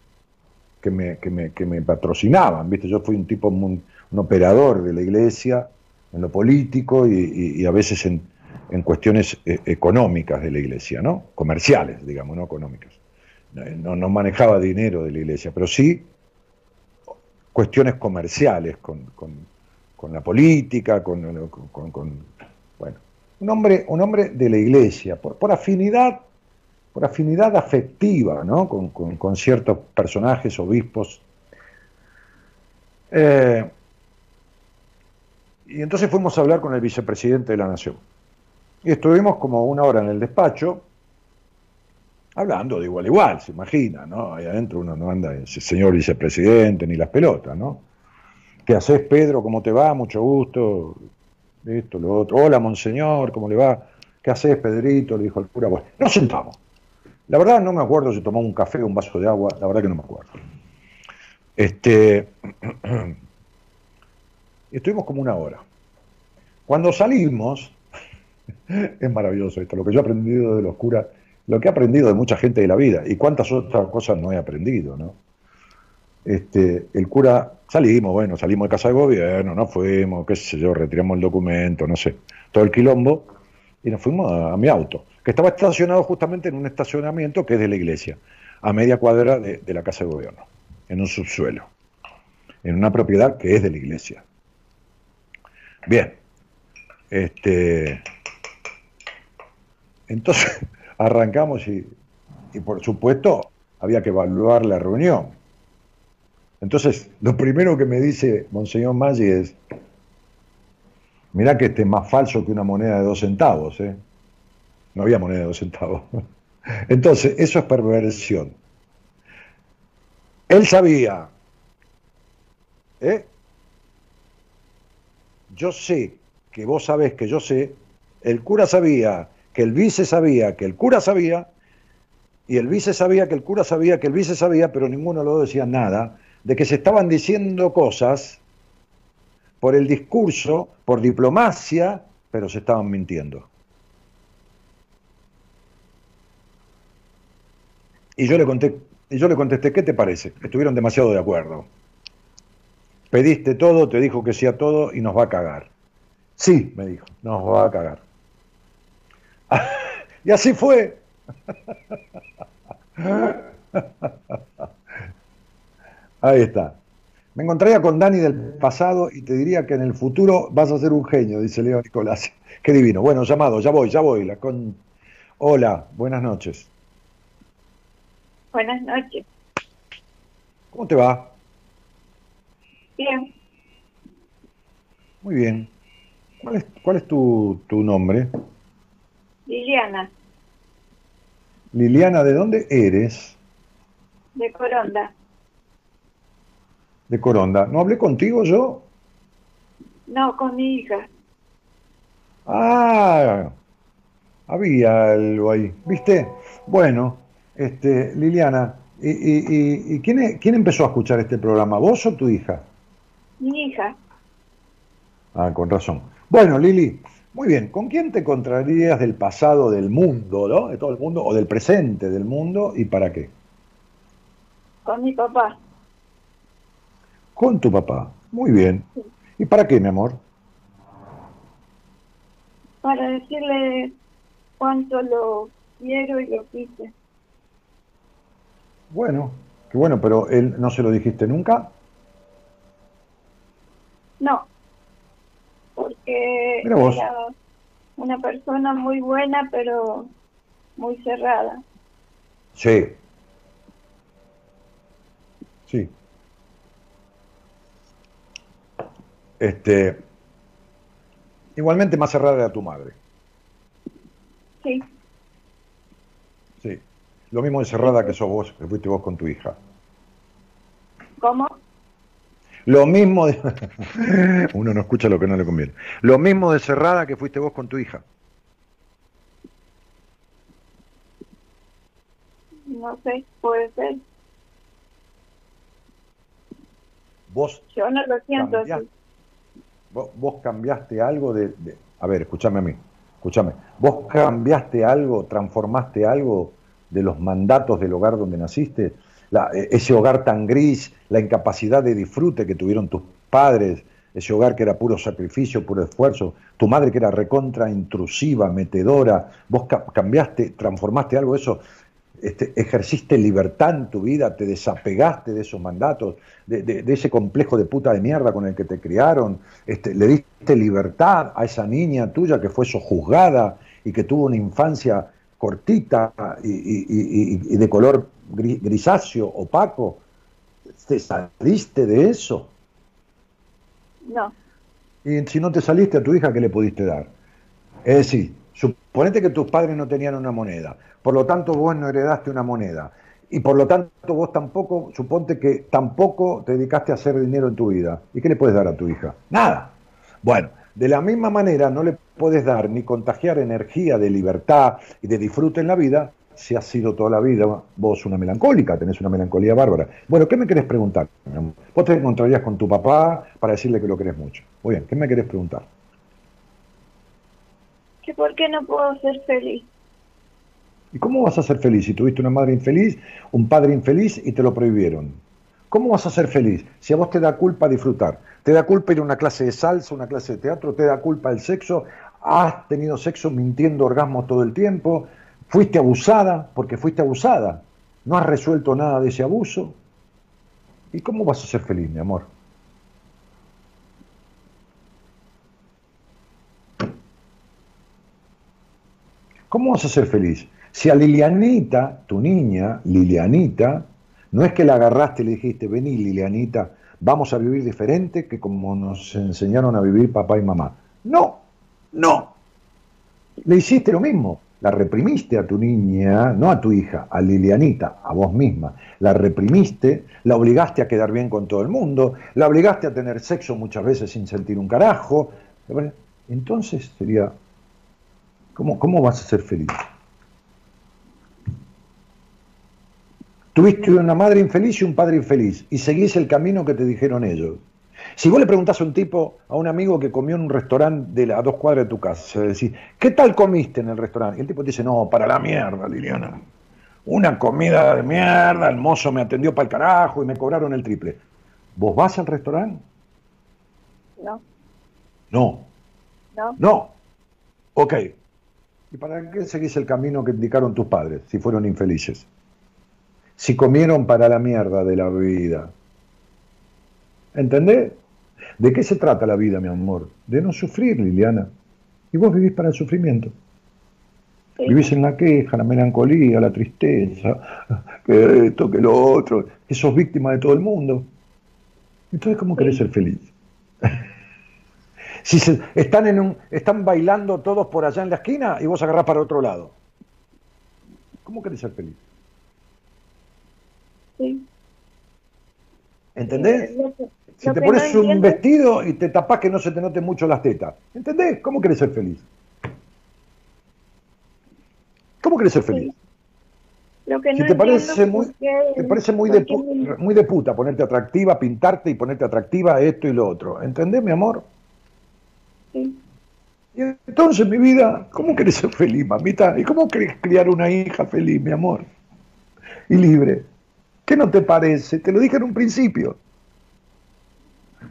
D: que me, que me, que me patrocinaban, ¿viste? Yo fui un tipo, un, operador de la iglesia, en lo político y, a veces en, en cuestiones eh, económicas de la iglesia, ¿no? Comerciales, digamos, no económicas no, manejaba dinero de la iglesia, pero sí cuestiones comerciales con, la política, con, bueno, un hombre, un hombre de la iglesia, por, por afinidad, por afinidad afectiva, ¿no? Con, ciertos personajes, obispos. Eh, y entonces fuimos a hablar con el vicepresidente de la Nación. Y estuvimos como una hora en el despacho, hablando de igual a igual, se imagina, ¿no? Ahí adentro uno no anda, señor vicepresidente, ni las pelotas, ¿no? ¿Qué haces, Pedro? ¿Cómo te va? Mucho gusto. Esto, lo otro. Hola, monseñor, ¿cómo le va? ¿Qué haces, Pedrito? Le dijo el cura. Bueno, nos sentamos. La verdad no me acuerdo si tomó un café o un vaso de agua, la verdad que no me acuerdo. Este, [CLEARS THROAT] estuvimos como una hora. Cuando salimos, [LAUGHS] es maravilloso esto, lo que yo he aprendido de los curas lo que he aprendido de mucha gente de la vida y cuántas otras cosas no he aprendido, ¿no? Este, el cura, salimos, bueno, salimos de casa de gobierno, nos fuimos, qué sé yo, retiramos el documento, no sé, todo el quilombo, y nos fuimos a, mi auto, que estaba estacionado justamente en un estacionamiento que es de la iglesia, a media cuadra de, la casa de gobierno, en un subsuelo, en una propiedad que es de la iglesia. Bien, este, entonces [LAUGHS] arrancamos y, por supuesto había que evaluar la reunión. Entonces, lo primero que me dice Monseñor Maggi es, mirá que este es más falso que una moneda de dos centavos, ¿eh? No había moneda de dos centavos. Entonces, eso es perversión. Él sabía, ¿eh? Yo sé que vos sabés que yo sé, el cura sabía que el vice sabía, que el cura sabía, y el vice sabía que el cura sabía, que el vice sabía, pero ninguno lo decía nada, de que se estaban diciendo cosas por el discurso, por diplomacia, pero se estaban mintiendo. Y yo le conté, y yo le contesté, ¿qué te parece? Estuvieron demasiado de acuerdo. Pediste todo, te dijo que sí a todo y nos va a cagar. Sí, me dijo, nos va a cagar. [LAUGHS] y así fue. [LAUGHS] Ahí está. Me encontraría con Dani del pasado y te diría que en el futuro vas a ser un genio, dice Leo Nicolás. [LAUGHS] Qué divino. Bueno, llamado, ya voy, ya voy. La con... Hola, buenas noches.
K: Buenas noches.
D: ¿Cómo te va?
K: Bien.
D: Muy bien. ¿Cuál es, cuál es tu, tu nombre?
K: Liliana.
D: Liliana, ¿de dónde eres?
K: De Coronda.
D: De Coronda. ¿No hablé contigo yo?
K: No, con mi hija.
D: Ah, había algo ahí, ¿viste? Bueno, este, Liliana, ¿y, y, y- y quién, e- quién empezó a escuchar este programa? ¿Vos o tu hija?
K: Mi hija.
D: Ah, con razón. Bueno, Lili, muy bien. ¿Con quién te encontrarías del pasado del mundo, ¿no? De todo el mundo, o del presente del mundo, y para qué?
K: Con mi papá.
D: Con tu papá. Muy bien. ¿Y para qué, mi amor?
K: Para decirle cuánto lo quiero y lo quise.
D: Bueno, qué bueno, pero él no se lo dijiste nunca.
K: No. Porque era una persona muy buena, pero muy cerrada.
D: Sí. Sí. Este. Igualmente más cerrada era tu madre.
K: Sí.
D: Lo mismo de cerrada que sos vos, que fuiste vos con tu hija.
K: ¿Cómo?
D: Lo mismo de. [LAUGHS] Uno no escucha lo que no le conviene. Lo mismo de cerrada que fuiste vos con tu hija.
K: No sé, puede ser.
D: Vos
K: Yo no lo siento
D: Cambiar.
K: así.
D: ¿Vos, vos cambiaste algo de, de- A ver, escúchame a mí, escúchame. ¿Vos cambiaste algo, transformaste algo de los mandatos del hogar donde naciste? Eh, ese hogar tan gris, la incapacidad de disfrute que tuvieron tus padres, ese hogar que era puro sacrificio, puro esfuerzo, tu madre que era recontra intrusiva, metedora, vos ca- cambiaste, transformaste algo de eso, este, ejerciste libertad en tu vida, te desapegaste de esos mandatos, de, de- de ese complejo de puta de mierda con el que te criaron, este, le diste libertad a esa niña tuya que fue sojuzgada y que tuvo una infancia cortita y, y- y- y- y de color gri- grisáceo, opaco. ¿Te saliste de eso?
K: No.
D: Y si no te saliste a tu hija, ¿qué le pudiste dar? Es decir, suponete que tus padres no tenían una moneda, por lo tanto vos no heredaste una moneda, y por lo tanto vos tampoco, suponte que tampoco te dedicaste a hacer dinero en tu vida. ¿Y qué le puedes dar a tu hija? Nada. Bueno, de la misma manera no le puedes dar ni contagiar energía de libertad y de disfrute en la vida si has sido toda la vida vos una melancólica, tenés una melancolía bárbara. Bueno, ¿qué me querés preguntar? Vos te encontrarías con tu papá para decirle que lo querés mucho. Muy bien, ¿qué me querés preguntar?
K: ¿Que por qué no puedo ser feliz?
D: ¿Y cómo vas a ser feliz si tuviste una madre infeliz, un padre infeliz y te lo prohibieron? ¿Cómo vas a ser feliz si a vos te da culpa disfrutar? ¿Te da culpa ir a una clase de salsa, una clase de teatro? ¿Te da culpa el sexo? ¿Has tenido sexo mintiendo orgasmo todo el tiempo? ¿Fuiste abusada? Porque fuiste abusada. ¿No has resuelto nada de ese abuso? ¿Y cómo vas a ser feliz, mi amor? ¿Cómo vas a ser feliz? Si a Lilianita, tu niña, Lilianita, no es que la agarraste y le dijiste, vení Lilianita, vamos a vivir diferente que como nos enseñaron a vivir papá y mamá. No, no. Le hiciste lo mismo. La reprimiste a tu niña, no a tu hija, a Lilianita, a vos misma. La reprimiste, la obligaste a quedar bien con todo el mundo, la obligaste a tener sexo muchas veces sin sentir un carajo. Entonces sería, ¿cómo, cómo vas a ser feliz? Tuviste una madre infeliz y un padre infeliz y seguís el camino que te dijeron ellos. Si vos le preguntás a un tipo, a un amigo que comió en un restaurante de la, a dos cuadras de tu casa, se decís, ¿qué tal comiste en el restaurante? Y el tipo te dice, no, para la mierda, Liliana. Una comida de mierda, el mozo me atendió para el carajo y me cobraron el triple. ¿Vos vas al restaurante?
K: No,
D: No,
K: no.
D: no. Ok. ¿Y para qué seguís el camino que indicaron tus padres si fueron infelices? Si comieron para la mierda de la vida. ¿Entendés? ¿De qué se trata la vida, mi amor? De no sufrir, Liliana. Y vos vivís para el sufrimiento. Vivís en la queja, la melancolía, la tristeza, que esto, que lo otro, que sos víctima de todo el mundo. Entonces, ¿cómo querés ser feliz? [LAUGHS] si se- están, en un, están bailando todos por allá en la esquina y vos agarrás para otro lado. ¿Cómo querés ser feliz?
K: Sí.
D: ¿Entendés?
K: Eh, que-
D: Si
K: lo
D: te
K: que
D: pones
K: no
D: un vestido y te tapás que no se te note mucho las tetas. ¿Entendés? ¿Cómo querés ser feliz? ¿Cómo querés ser feliz?
K: Lo que
D: Si
K: no
D: te parece muy,
K: qué-
D: te parece muy de, muy de puta ponerte atractiva, pintarte y ponerte atractiva esto y lo otro. ¿Entendés, mi amor?
K: Sí.
D: Y entonces, mi vida, ¿cómo querés ser feliz, mamita? ¿Y cómo querés criar una hija feliz, mi amor? Y libre. ¿Qué no te parece? Te lo dije en un principio.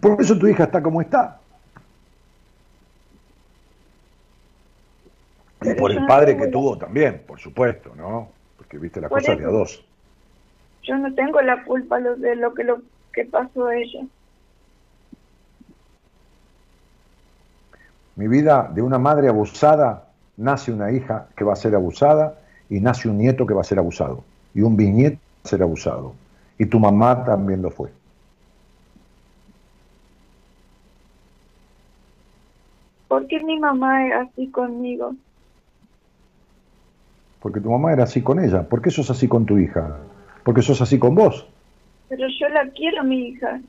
D: Por eso tu hija está como está. Y por el padre que
K: la-
D: tuvo también, por supuesto, ¿no? Porque viste las
K: Por
D: cosas de a dos.
K: Yo no tengo la culpa de lo que lo que pasó a ella.
D: Mi vida, de una madre abusada, nace una hija que va a ser abusada y nace un nieto que va a ser abusado. Y un bisnieto va a ser abusado. Y tu mamá también lo fue.
K: ¿Por qué mi mamá es así conmigo?
D: Porque tu mamá era así con ella. ¿Por qué sos así con tu hija? Porque sos así con vos.
K: Pero yo la quiero mi hija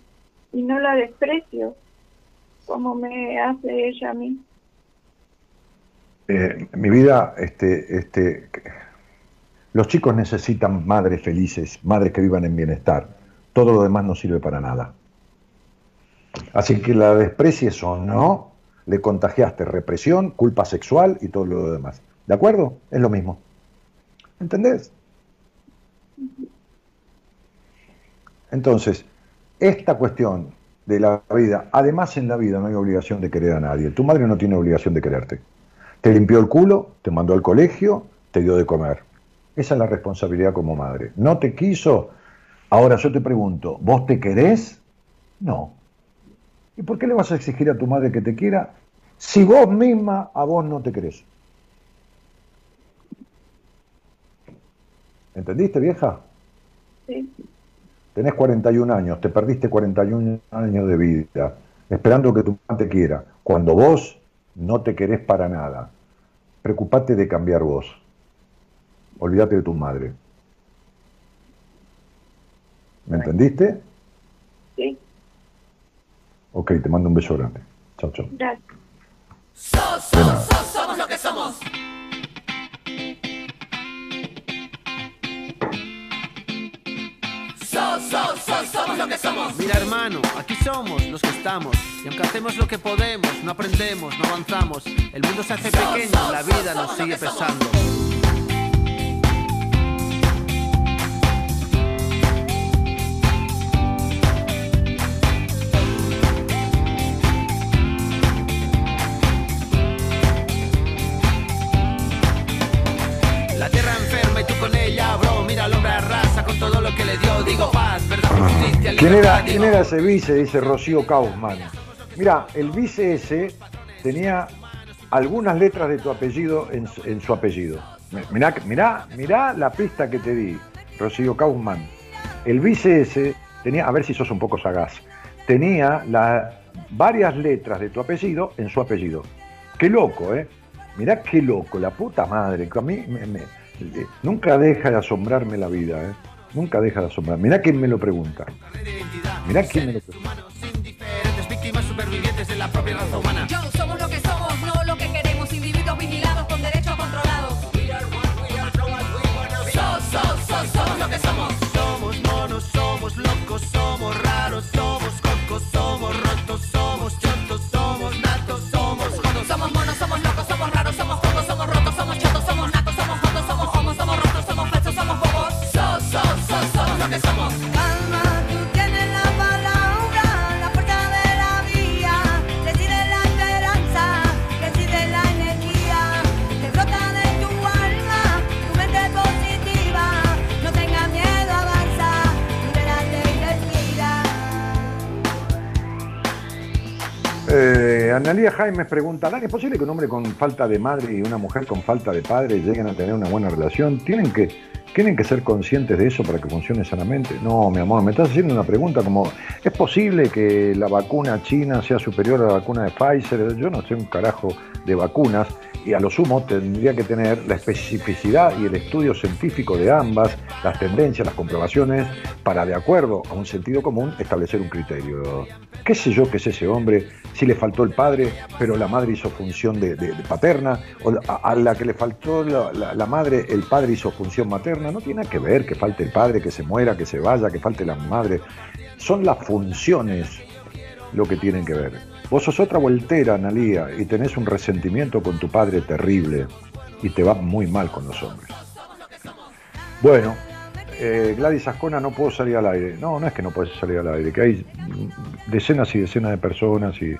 K: y no la desprecio como me hace ella a mí.
D: Eh, mi vida, este, este, los chicos necesitan madres felices, madres que vivan en bienestar. Todo lo demás no sirve para nada. Así que la desprecies o no, le contagiaste represión, culpa sexual y todo lo demás. ¿De acuerdo? Es lo mismo. ¿Entendés? Entonces, esta cuestión de la vida, además en la vida no hay obligación de querer a nadie. Tu madre no tiene obligación de quererte. Te limpió el culo, te mandó al colegio, te dio de comer. Esa es la responsabilidad como madre. No te quiso. Ahora yo te pregunto, ¿vos te querés? No. ¿Y por qué le vas a exigir a tu madre que te quiera si vos misma a vos no te querés? ¿Entendiste, vieja?
K: Sí.
D: Tenés 41 años, te perdiste 41 años de vida, esperando que tu mamá te quiera. Cuando vos no te querés para nada, preocupate de cambiar vos. Olvídate de tu madre. ¿Me entendiste?
K: Sí.
D: Ok, te mando un beso grande. Chao, chao.
K: Gracias.
D: De nada.
L: somos lo que somos. So, so, so, somos lo que somos.
M: Mira hermano, aquí somos los que estamos Y aunque hacemos lo que podemos, no aprendemos, no avanzamos El mundo se hace pequeño, la vida nos sigue pesando Mira al hombre arrasa con todo lo que le dio Digo paz, verdad, justicia,
D: ¿Quién era, ¿Quién era ese vice? Dice Rocío Kaufman. Mira, el vice ese tenía algunas letras de tu apellido en, su- en su apellido. Mirá, mirá, mirá la pista que te di, Rocío Kaufman. El vice ese tenía, a ver si sos un poco sagaz, tenía la- varias letras de tu apellido en su apellido. Qué loco, ¿eh? Mirá qué loco, la puta madre. A mí me- me- nunca deja de asombrarme la vida, ¿eh? Nunca deja de asombrar. Mirá quién me lo pregunta. Mirá quién me lo pregunta.
M: Diferentes víctimas supervivientes de la propia raza humana
L: Yo somos lo que somos, no lo que queremos. Individuos vigilados con derechos controlados. So, so, so, somos lo que somos.
M: Somos monos, somos locos, somos raros, somos
D: Eh, Analía Jaime pregunta, ¿Dan es posible que un hombre con falta de madre y una mujer con falta de padre lleguen a tener una buena relación? ¿Tienen que, ¿Tienen que ser conscientes de eso para que funcione sanamente? No, mi amor, me estás haciendo una pregunta como, ¿es posible que la vacuna china sea superior a la vacuna de Pfizer? Yo no sé un carajo de vacunas y a lo sumo tendría que tener la especificidad y el estudio científico de ambas, las tendencias, las comprobaciones, para de acuerdo a un sentido común establecer un criterio. ¿Qué sé yo que es ese hombre? Si le faltó el padre, pero la madre hizo función de, paterna, a, la que le faltó la madre, el padre hizo función materna, no tiene nada que ver que falte el padre, que se muera, que se vaya, que falte la madre. Son las funciones lo que tienen que ver. Vos sos otra voltera, Analía, y tenés un resentimiento con tu padre terrible, y te va muy mal con los hombres. Bueno, eh, Gladys Ascona, no puedo salir al aire. No, no es que no puedes salir al aire, que hay decenas y decenas de personas y,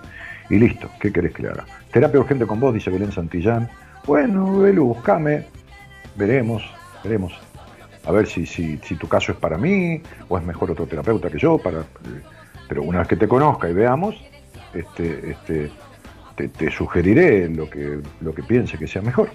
D: listo. ¿Qué querés que haga? Terapia urgente con vos, dice Belén Santillán. Bueno, Belu, buscame. Veremos, veremos. A ver si, si, si tu caso es para mí o es mejor otro terapeuta que yo. Para, eh, pero una vez que te conozca y veamos, este, este, te, te sugeriré lo que, lo que piense que sea mejor.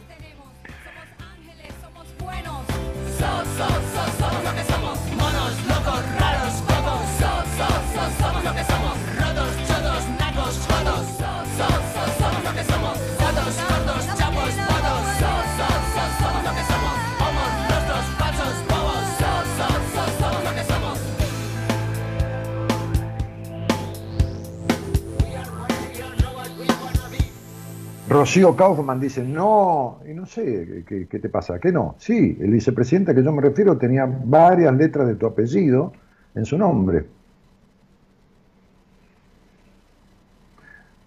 D: Rocío Kaufman dice, no, y no sé, ¿qué- ¿qué, qué te pasa? ¿Qué no? Sí, el vicepresidente a que yo me refiero tenía varias letras de tu apellido en su nombre.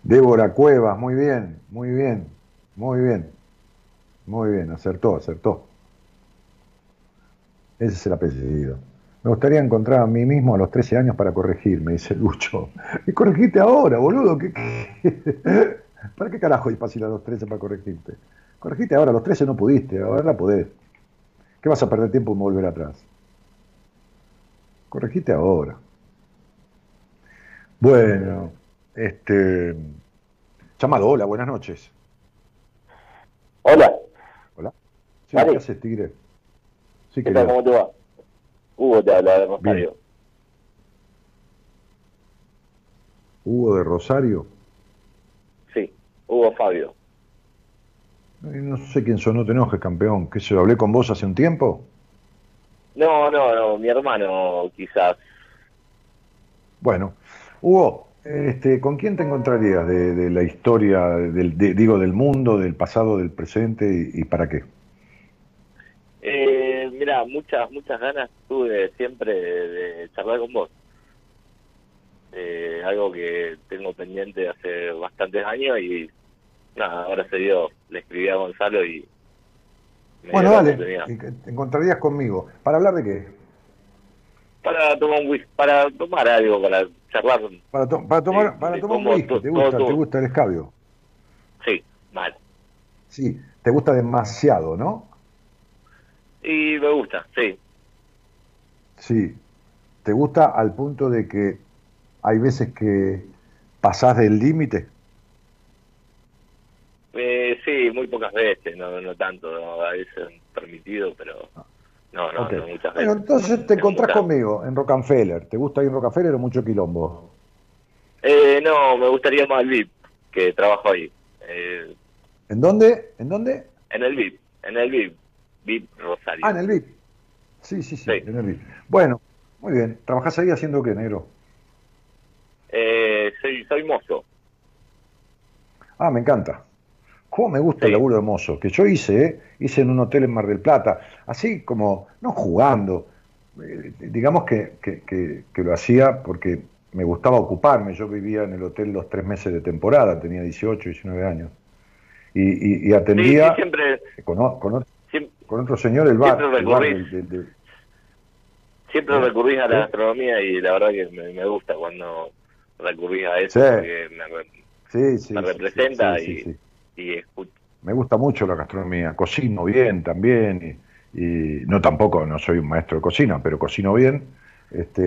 D: Débora Cuevas, muy bien, muy bien, muy bien, muy bien, acertó, acertó. Ese es el apellido. Me gustaría encontrar a mí mismo a los 13 años para corregirme, dice Lucho. [LAUGHS] Y corregiste ahora, boludo. ¿qué- qué? ¿Para qué carajo fácil a los 13 para corregirte? Corregiste ahora, a los 13 no pudiste, ahora podés. ¿Qué vas a perder tiempo en volver atrás? Corregiste ahora. Bueno, este. Llamado, hola, buenas noches.
N: Hola.
D: Hola. Sí. ¿qué haces, Tigre? Sí,
N: ¿Qué tal? ¿Cómo te va? Hugo te habla de Rosario.
D: Hugo de Rosario.
N: Hugo Fabio.
D: No sé quién son, no te enojes, campeón. ¿Qué se hablé con vos hace un tiempo?
N: No, no, no, mi hermano quizás.
D: Bueno, Hugo, este, ¿con quién te encontrarías de, de la historia, del, de- digo, del mundo, del pasado, del presente y, y para qué?
N: Eh, mira, muchas, muchas ganas tuve siempre de, de charlar con vos. Eh, algo que tengo pendiente hace bastantes años y nada, ahora se dio. Le escribí a Gonzalo y
D: Bueno, dale, te encontrarías conmigo. ¿Para hablar de qué?
N: Para tomar un whisky, para tomar algo, para charlar.
D: Para, to- para tomar, para tomar un whisky.
N: to-
D: ¿Te gusta,
N: todo
D: ¿Te gusta el escabio?
N: Sí, mal.
D: Sí, te gusta demasiado, ¿no?
N: Y me gusta, sí.
D: Sí. ¿Te gusta al punto de que hay veces que pasás del límite?
N: Eh, sí, muy pocas veces, no, no tanto, no, a veces permitido, pero no, no,
D: Ok.
N: no muchas
D: Bueno,
N: veces.
D: entonces te encontrás conmigo en Rockefeller. ¿Te gusta ir en Rockefeller o mucho quilombo?
N: Eh, no, me gustaría más el VIP, que trabajo ahí. Eh,
D: ¿En dónde? ¿En dónde?
N: en el VIP, en el VIP, VIP Rosario.
D: Ah, en el VIP. Sí, sí, sí, en el VIP. Bueno, muy bien. ¿Trabajás ahí haciendo qué, negro?
N: Eh, soy, soy mozo.
D: Ah, me encanta. ¿Cómo me gusta el laburo de mozo? Que yo hice, ¿eh? hice en un hotel en Mar del Plata, así como, no jugando, eh, digamos que, que- que- que lo hacía porque me gustaba ocuparme. Yo vivía en el hotel los tres meses de temporada, tenía 18, 19 años. Y, y- y atendía
N: sí, siempre,
D: con, con otro,
N: siempre,
D: con otro señor el bar.
N: Siempre
D: el bar
N: recurrís. siempre
D: ¿Eh?
N: recurrís a la
D: ¿Eh?
N: gastronomía y la verdad que me, me gusta cuando recurrís a eso porque me, me representa y. y escucho.
D: Me gusta mucho la gastronomía, cocino bien también, y, y no tampoco, no soy un maestro de cocina, pero cocino bien, este,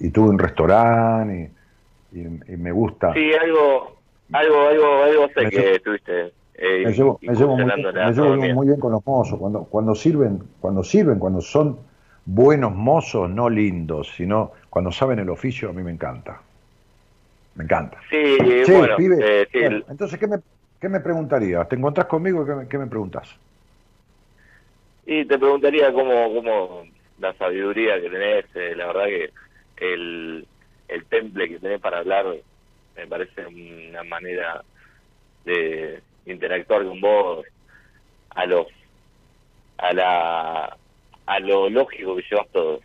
D: y, y tuve un restaurante, y, y- me gusta.
N: Sí, algo, Algo, algo, algo sé
D: Me
N: que
D: llevo-
N: estuviste eh,
D: me llevo, me llevo muy, me llevo muy bien con los mozos. Cuando, cuando sirven, cuando sirven, cuando son buenos mozos, no lindos, sino cuando saben el oficio, a mí me encanta. Me encanta.
N: Sí,
D: Che,
N: bueno,
D: pibe,
N: eh, sí,
D: bueno, entonces, ¿qué me, ¿qué me preguntarías? ¿Te encontrás conmigo? ¿Qué me, qué me preguntas?
N: Y te preguntaría cómo, cómo la sabiduría que tenés, eh, la verdad que el, el temple que tenés para hablar me parece una manera de interactuar con vos a los a la a lo lógico que llevas todo.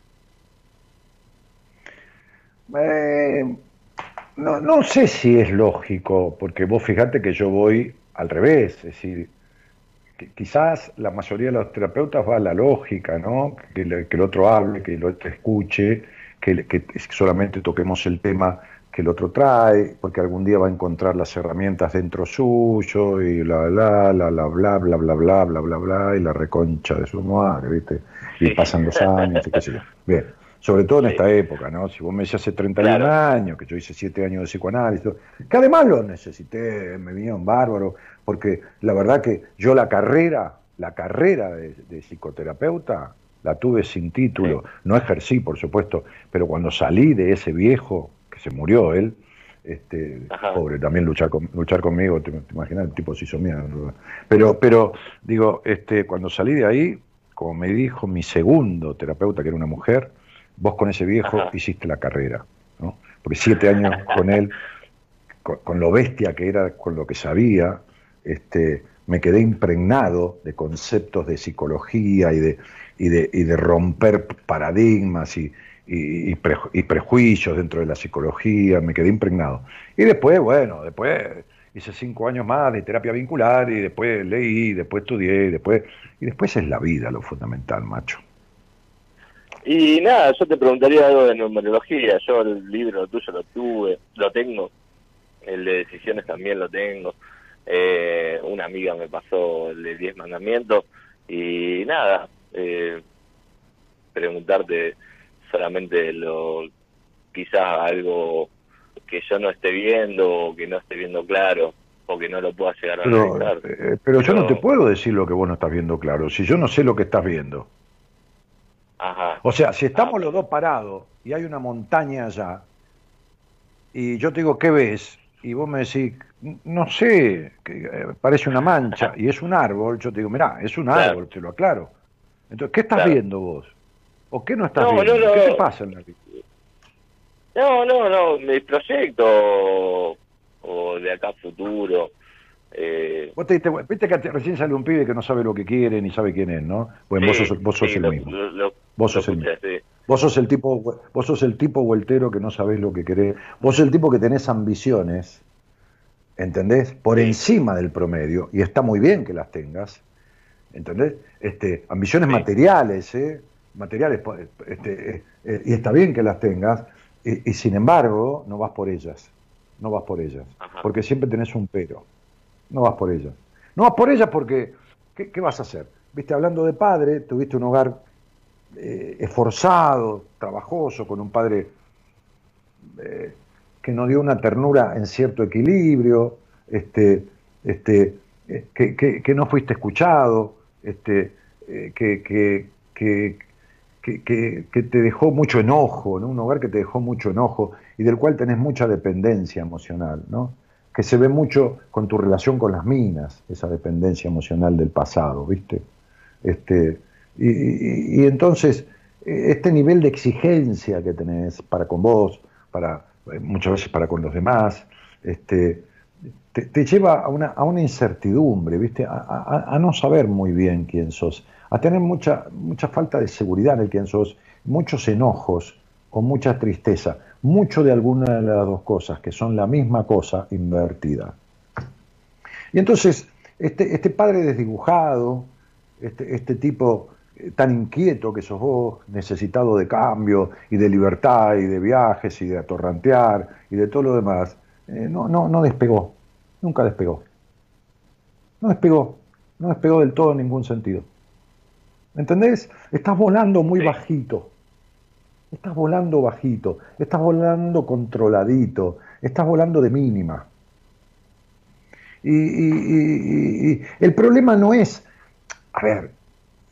D: Eh, no, no sé si es lógico, porque vos fijate que yo voy al revés, es decir, que quizás la mayoría de los terapeutas va a la lógica, ¿no? Que, le- que el otro hable, que el otro escuche, que solamente toquemos el tema que el otro trae, porque algún día va a encontrar las herramientas dentro suyo y bla bla bla bla bla bla bla bla bla bla bla y la reconcha de su madre, ¿viste? Y pasan los años y qué sé yo. Bien, sobre todo en esta época, ¿no? Si vos me decís hace 31 años, que yo hice 7 años de psicoanálisis, que además lo necesité, me vinieron bárbaro, porque la verdad que yo la carrera, la carrera de, de psicoterapeuta la tuve sin título, no ejercí, por supuesto, pero cuando salí de ese viejo, que se murió él, este, pobre, también luchar, con- luchar conmigo, te, te imaginas, el tipo se hizo mierda. Pero, pero, digo, este, cuando salí de ahí, como me dijo mi segundo terapeuta, que era una mujer, vos con ese viejo hiciste la carrera, ¿no? Porque siete años con él, con, con lo bestia que era, con lo que sabía, este, me quedé impregnado de conceptos de psicología y de, y de, y de romper paradigmas y, y, y preju- y prejuicios dentro de la psicología, me quedé impregnado. Y después, bueno, después hice cinco años más de terapia vincular y después leí, después estudié, y después, y después es la vida lo fundamental, macho.
N: Y nada, yo te preguntaría algo de numerología. Yo el libro tuyo lo tuve, lo tengo. El de decisiones también lo tengo. Eh, una amiga me pasó el de 10 mandamientos. Y nada, eh, preguntarte solamente lo quizás algo que yo no esté viendo o que no esté viendo claro o que no lo pueda llegar a
D: Pero,
N: analizar.
D: eh, pero yo no te puedo decir lo que vos no estás viendo claro, si yo no sé lo que estás viendo.
N: Ajá.
D: O sea, si estamos los dos parados y hay una montaña allá, y yo te digo, ¿qué ves? Y vos me decís, "N- no sé, que, eh, parece una mancha, [LAUGHS] y es un árbol, yo te digo, mirá, es un
N: Claro.
D: árbol, te lo aclaro. Entonces, ¿qué estás
N: Claro.
D: viendo vos? ¿O qué no estás
N: No,
D: viendo?
N: no, no.
D: ¿Qué te pasa en la vida?
N: No, no, no, mi proyecto o de acá futuro. Eh,
D: Vos te diste, viste que recién sale un pibe que no sabe lo que quiere ni sabe quién es, ¿no? Bueno,
N: sí,
D: vos sos, vos sos
N: sí,
D: el
N: lo-
D: mismo.
N: lo- lo-
D: Vos sos el mismo.
N: sí.
D: Vos sos el tipo, vos sos el tipo vueltero que no sabés lo que querés. Vos sos el tipo que tenés ambiciones, ¿entendés? Por encima del promedio, y está muy bien que las tengas, ¿entendés? Este, ambiciones materiales, ¿eh? Materiales, este, eh, y está bien que las tengas, y, y sin embargo, no vas por ellas, no vas por ellas, porque siempre tenés un pero, no vas por ellas. No vas por ellas porque, ¿qué, vas a hacer? Viste, hablando de padre, tuviste un hogar eh, esforzado, trabajoso, con un padre eh, que nos dio una ternura en cierto equilibrio, este, este, eh, que, no fuiste escuchado, este, que- que te dejó mucho enojo, ¿no? un hogar que te dejó mucho enojo y del cual tenés mucha dependencia emocional, ¿no? Que se ve mucho con tu relación con las minas, esa dependencia emocional del pasado, ¿viste? Este, y, entonces, este nivel de exigencia que tenés para con vos, para, eh, muchas veces para con los demás, este, te, lleva a una, a una incertidumbre, ¿viste? A no saber muy bien quién sos, a tener mucha, mucha falta de seguridad en el quién sos, muchos enojos o mucha tristeza, mucho de alguna de las dos cosas, que son la misma cosa invertida. Y entonces, este, este padre desdibujado, este, este tipo eh, tan inquieto que sos vos, necesitado de cambio y de libertad y de viajes y de atorrantear y de todo lo demás, eh, no, no, no despegó, nunca despegó. No despegó, no despegó del todo en ningún sentido. ¿Me entendés? Estás volando muy bajito. Estás volando bajito, estás volando controladito, estás volando de mínima. Y, y- y- y- el problema no es, a ver,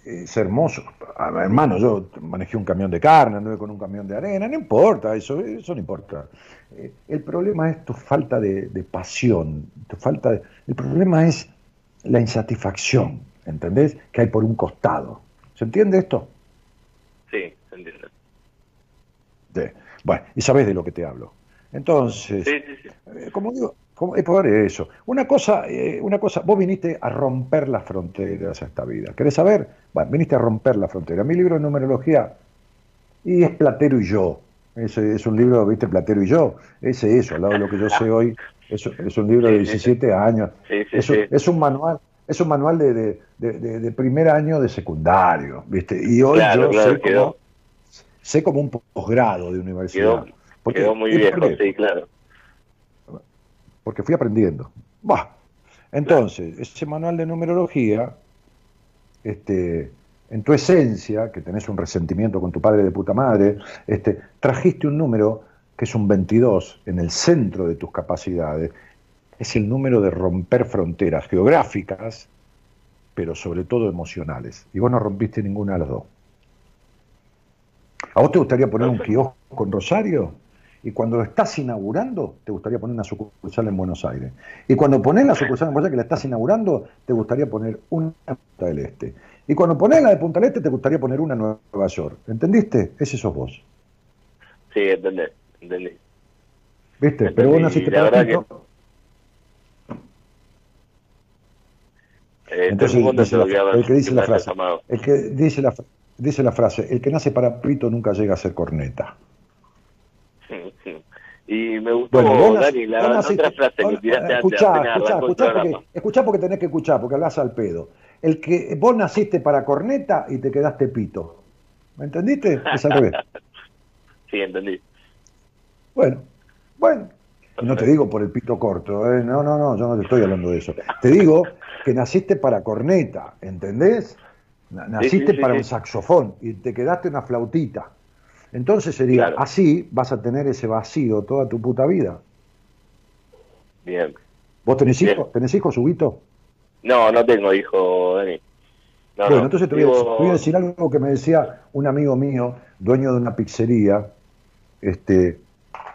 D: es hermoso. A hermano, yo manejé un camión de carne, anduve con un camión de arena, no importa, eso, eso no importa. Eh, El problema es tu falta de, de pasión, tu falta de- el problema es la insatisfacción, ¿entendés? Que hay por un costado. ¿Se entiende esto?
N: Sí, se entiende.
D: Sí. Bueno, y sabés de lo que te hablo. Entonces,
N: Sí, sí, sí.
D: eh, como digo, como- es por eso. Una cosa, eh, una cosa, vos viniste a romper las fronteras a esta vida. ¿Querés saber? Bueno, viniste a romper la frontera. Mi libro de numerología, y es Platero y yo. Ese es un libro, viste, Platero y yo. Ese es eso, al lado de lo que yo sé hoy. Es, es un libro de 17 años. Es, es un manual. Es un manual de, de- de- de- de primer año de secundario, ¿viste? Y hoy
N: Claro,
D: yo
N: claro,
D: sé,
N: quedó.
D: Sé como un posgrado de universidad.
N: Quedó,
D: Porque-
N: quedó muy
D: ¿y por
N: viejo, sí, claro.
D: porque fui aprendiendo. Bah. Entonces, ese manual de numerología, este, en tu esencia, que tenés un resentimiento con tu padre de puta madre, este, trajiste un número que es un 22 en el centro de tus capacidades. Es el número de romper fronteras geográficas, pero sobre todo emocionales. Y vos no rompiste ninguna de las dos. ¿A vos te gustaría poner un kiosco en Rosario? Y cuando lo estás inaugurando, te gustaría poner una sucursal en Buenos Aires. Y cuando pones la sucursal en Buenos Aires que la estás inaugurando, te gustaría poner una en Punta del Este. Y cuando pones la de Punta del Este, te gustaría poner una en Nueva York. ¿Entendiste? Ese sos vos.
N: Sí, entendí, entendí.
D: ¿Viste? Pero vos naciste
N: la Eh,
D: Entonces, el que dice la frase, el que dice la, dice la frase, el que nace para pito nunca llega a ser corneta. [LAUGHS]
N: Y me gustó,
D: Bueno,
N: Dani, la otra frase que tiraste
D: escuchá, escuchá, porque, escuchá porque tenés que escuchar, porque hablas al pedo. El que vos naciste para corneta y te quedaste pito. ¿Me entendiste? Es al revés. [LAUGHS]
N: Sí, entendí.
D: Bueno, bueno. No te digo por el pito corto, ¿eh? no, no, no, yo no te estoy hablando de eso. Te digo que naciste para corneta, ¿entendés? Naciste
N: sí, sí,
D: para
N: sí.
D: un saxofón y te quedaste una flautita. Entonces sería, así vas a tener ese vacío toda tu puta vida.
N: Bien.
D: ¿Vos tenés hijos? ¿Tenés hijos, Huguito?
N: No, no tengo hijo, Dani. No,
D: bueno,
N: no.
D: entonces te voy, decir- te voy a decir algo que me decía un amigo mío, dueño de una pizzería, este,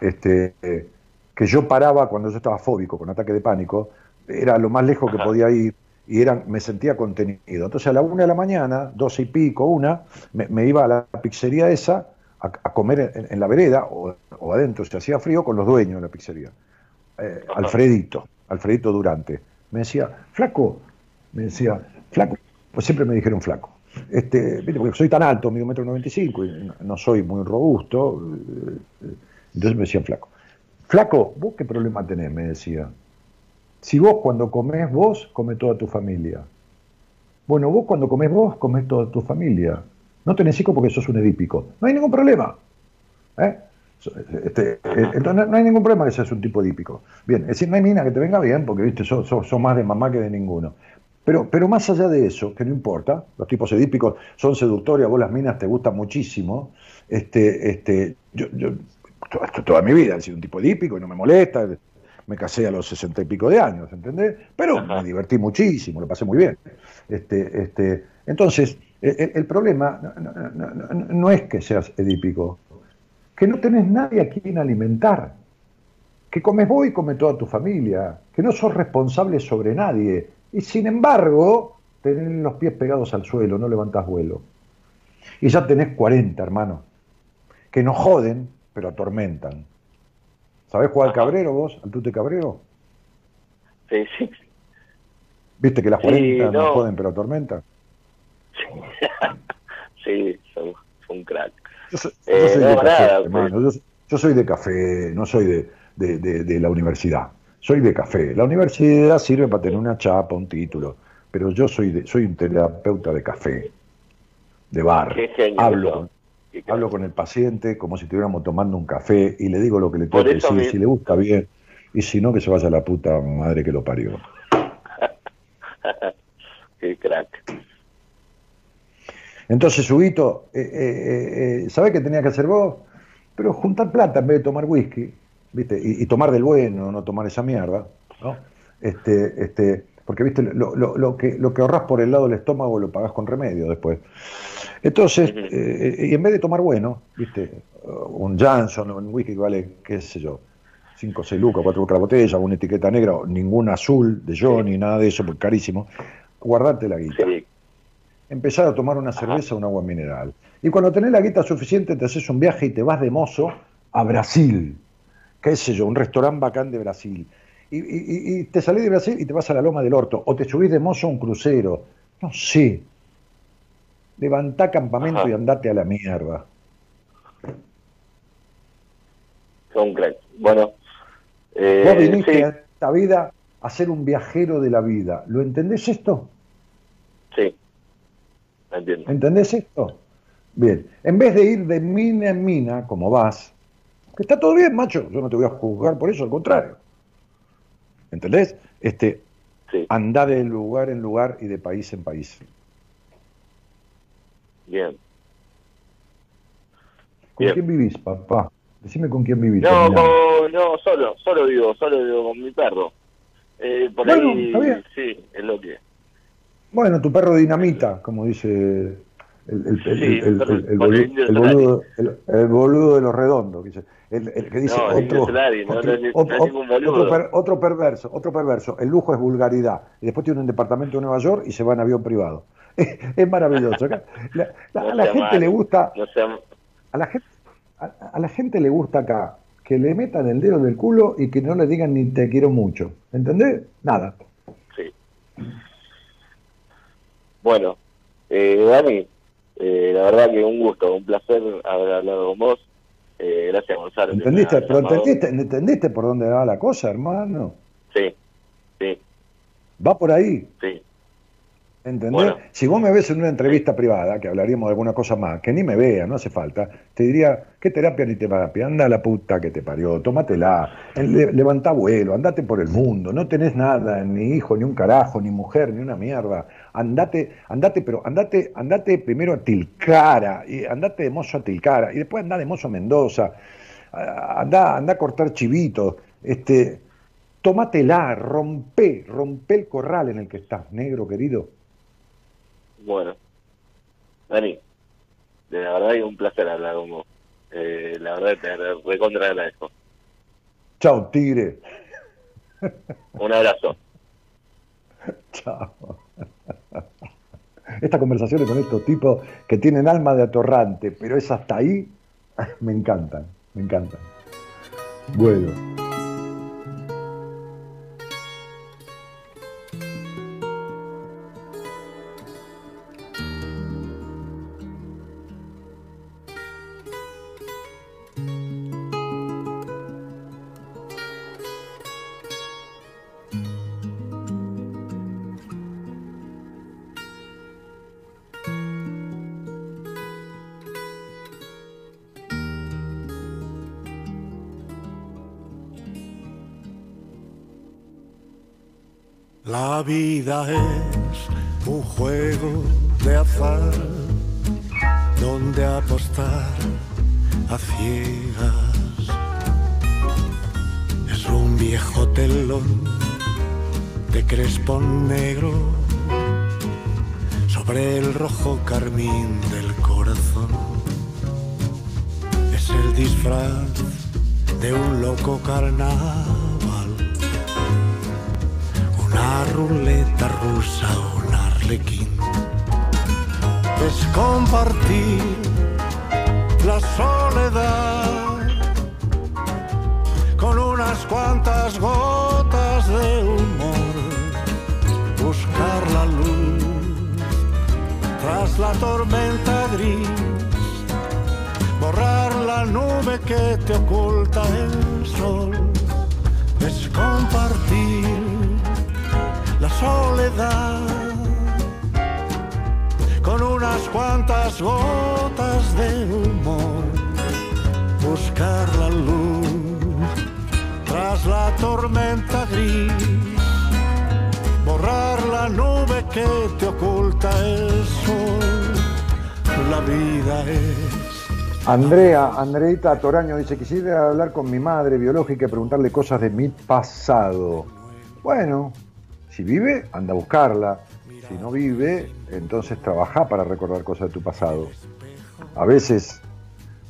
D: este, eh, que yo paraba cuando yo estaba fóbico, con ataque de pánico, era lo más lejos que podía ir y era, me sentía contenido. Entonces a la una de la mañana, doce y pico, una, me, me iba a la pizzería esa a, a comer en, en la vereda o, o adentro, si hacía frío, con los dueños de la pizzería. Eh, Alfredito, Alfredito Durante. Me decía, flaco, me decía, flaco, pues siempre me dijeron flaco. Este, porque soy tan alto, mido metro noventa y cinco y no, no soy muy robusto, eh, eh, entonces me decían flaco. Flaco, ¿vos qué problema tenés? Me decía. Si vos cuando comés vos, come toda tu familia. Bueno, vos cuando comés vos, comés toda tu familia. No tenés hijos porque sos un edípico. No hay ningún problema. ¿eh? Este, eh, entonces no, hay ningún problema que seas un tipo edípico. Bien, es decir, no hay mina que te venga bien porque viste, sos, sos- más de mamá que de ninguno. Pero, pero más allá de eso, que no importa, los tipos edípicos son seductores, a vos las minas te gustan muchísimo. Este, este, yo, yo to- toda mi vida he sido un tipo edípico y no me molesta. Me casé a los sesenta y pico de años, ¿entendés? Pero me divertí muchísimo, lo pasé muy bien. Este, este, entonces, el, el- el problema no, no- no- no- no es que seas edípico, que no tenés nadie a quien alimentar, que comes vos y come toda tu familia, que no sos responsable sobre nadie, y sin embargo tenés los pies pegados al suelo, no levantás vuelo. Y ya tenés 40, hermano, que no joden, pero atormentan. ¿Sabés jugar al cabrero vos, al tute cabrero?
N: Sí, sí.
D: ¿Viste que las
N: Sí,
D: 40 no,
N: no.
D: joden, pero atormentan? [LAUGHS]
N: sí, son, son un crack.
D: Yo soy,
N: Eh,
D: yo soy
N: no,
D: de café,
N: nada,
D: hermano. Yo, yo soy de café, no soy de, de- de- de la universidad. Soy de café. La universidad sirve para tener una chapa, un título. Pero yo soy, de- soy un terapeuta de café, de bar.
N: Qué
D: Hablo hablo con el paciente como si estuviéramos tomando un café y le digo lo que le tengo que decir. Si le gusta bien. Y si no, que se vaya a la puta madre que lo parió. [LAUGHS]
N: Qué crack.
D: Entonces, Huguito, eh, eh, eh, eh, ¿sabés qué tenía que hacer vos? Pero juntar plata en vez de tomar whisky, ¿viste? Y, y tomar del bueno, no tomar esa mierda, ¿no? Este, este, porque viste, lo, lo- lo que, lo que ahorras por el lado del estómago lo pagás con remedio después. Entonces, eh, y en vez de tomar bueno, viste, un Jansson, un whisky que vale, qué sé yo, 5 o 6 lucas, 4 lucas la botella, una etiqueta negra, ningún azul de Johnny, nada de eso, porque carísimo, guardarte la guita. Empezar a tomar una cerveza o un agua mineral. Y cuando tenés la guita suficiente, te haces un viaje y te vas de mozo a Brasil, qué sé yo, un restaurante bacán de Brasil. Y, y- y- y te salís de Brasil y te vas a la Loma del Orto, o te subís de mozo a un crucero, no sé. Levantá campamento
N: Ajá.
D: y andate a la mierda.
N: Son crack. Bueno, eh,
D: Vos viniste
N: sí,
D: a esta vida a ser un viajero de la vida. ¿Lo entendés esto?
N: sí, entiendo.
D: ¿Entendés esto? Bien, en vez de ir de mina en mina, como vas, que está todo bien, macho, yo no te voy a juzgar por eso, al contrario. ¿Entendés? Este, Andá de lugar en lugar y de país en país.
N: Bien.
D: ¿Con
N: Bien.
D: quién vivís, papá? Decime con quién vivís.
N: No, con- no, solo, solo vivo, solo vivo con mi perro. Eh, por
D: Bueno,
N: ahí,
D: está bien.
N: sí, es lo que.
D: Bueno, tu perro dinamita, como dice el,
N: Sí,
D: boludo, de los redondos, que dice, el, el que dice otro perverso, otro perverso. El lujo es vulgaridad. Y después tiene un departamento en Nueva York y se va en avión privado. [LAUGHS] Es, maravilloso. La- la-
N: No
D: a la gente le gusta,
N: No sea,
D: a la gente, a, a la gente le gusta acá que le metan el dedo en el culo y que no le digan ni te quiero mucho. ¿Entendés? Nada.
N: sí. Bueno, eh, Dani, eh, la verdad que un gusto, un placer haber hablado con vos. Eh, gracias, Gonzalo.
D: ¿Entendiste? Pero entendiste, ¿entendiste por dónde va la cosa, hermano?
N: Sí, sí,
D: Va por ahí.
N: sí.
D: ¿Entendés?
N: Bueno.
D: Si vos me ves en una entrevista privada, que hablaríamos de alguna cosa más, que ni me vea, no hace falta, te diría, ¿qué terapia ni terapia? Anda a la puta que te parió, tómatela, le- levantá vuelo, andate por el mundo, no tenés nada, ni hijo, ni un carajo, ni mujer, ni una mierda. Andate, andate, pero andate, andate primero a Tilcara, y andate de mozo a Tilcara, y después andá de mozo a Mendoza, andá, andá a cortar chivitos, este, tómatela, rompe, rompe el corral en el que estás, negro querido.
N: Bueno, Dani, de la verdad que un placer hablar con vos. Eh, la verdad te recontra agradezco.
D: Chao, tigre. [LAUGHS]
N: Un abrazo.
D: Chao. Estas conversaciones con estos tipos que tienen alma de atorrante, pero es hasta ahí, me encantan, me encantan. Bueno.
O: Es un juego de azar donde apostar a ciegas es un viejo telón de crespón negro sobre el rojo carmín del corazón. Es el disfraz de un loco carnaval una ruleta rusa, un arlequín. Es compartir la soledad con unas cuantas gotas de humor. Buscar la luz tras la tormenta gris. Borrar la nube que te oculta el sol. Es compartir la soledad con unas cuantas gotas de humor, buscar la luz tras la tormenta gris, borrar la nube que te oculta el sol. La vida es
D: Andrea, Andreita Toraño dice, quisiera hablar con mi madre biológica y preguntarle cosas de mi pasado. Bueno, si vive, anda a buscarla. Si no vive, entonces trabaja para recordar cosas de tu pasado. A veces,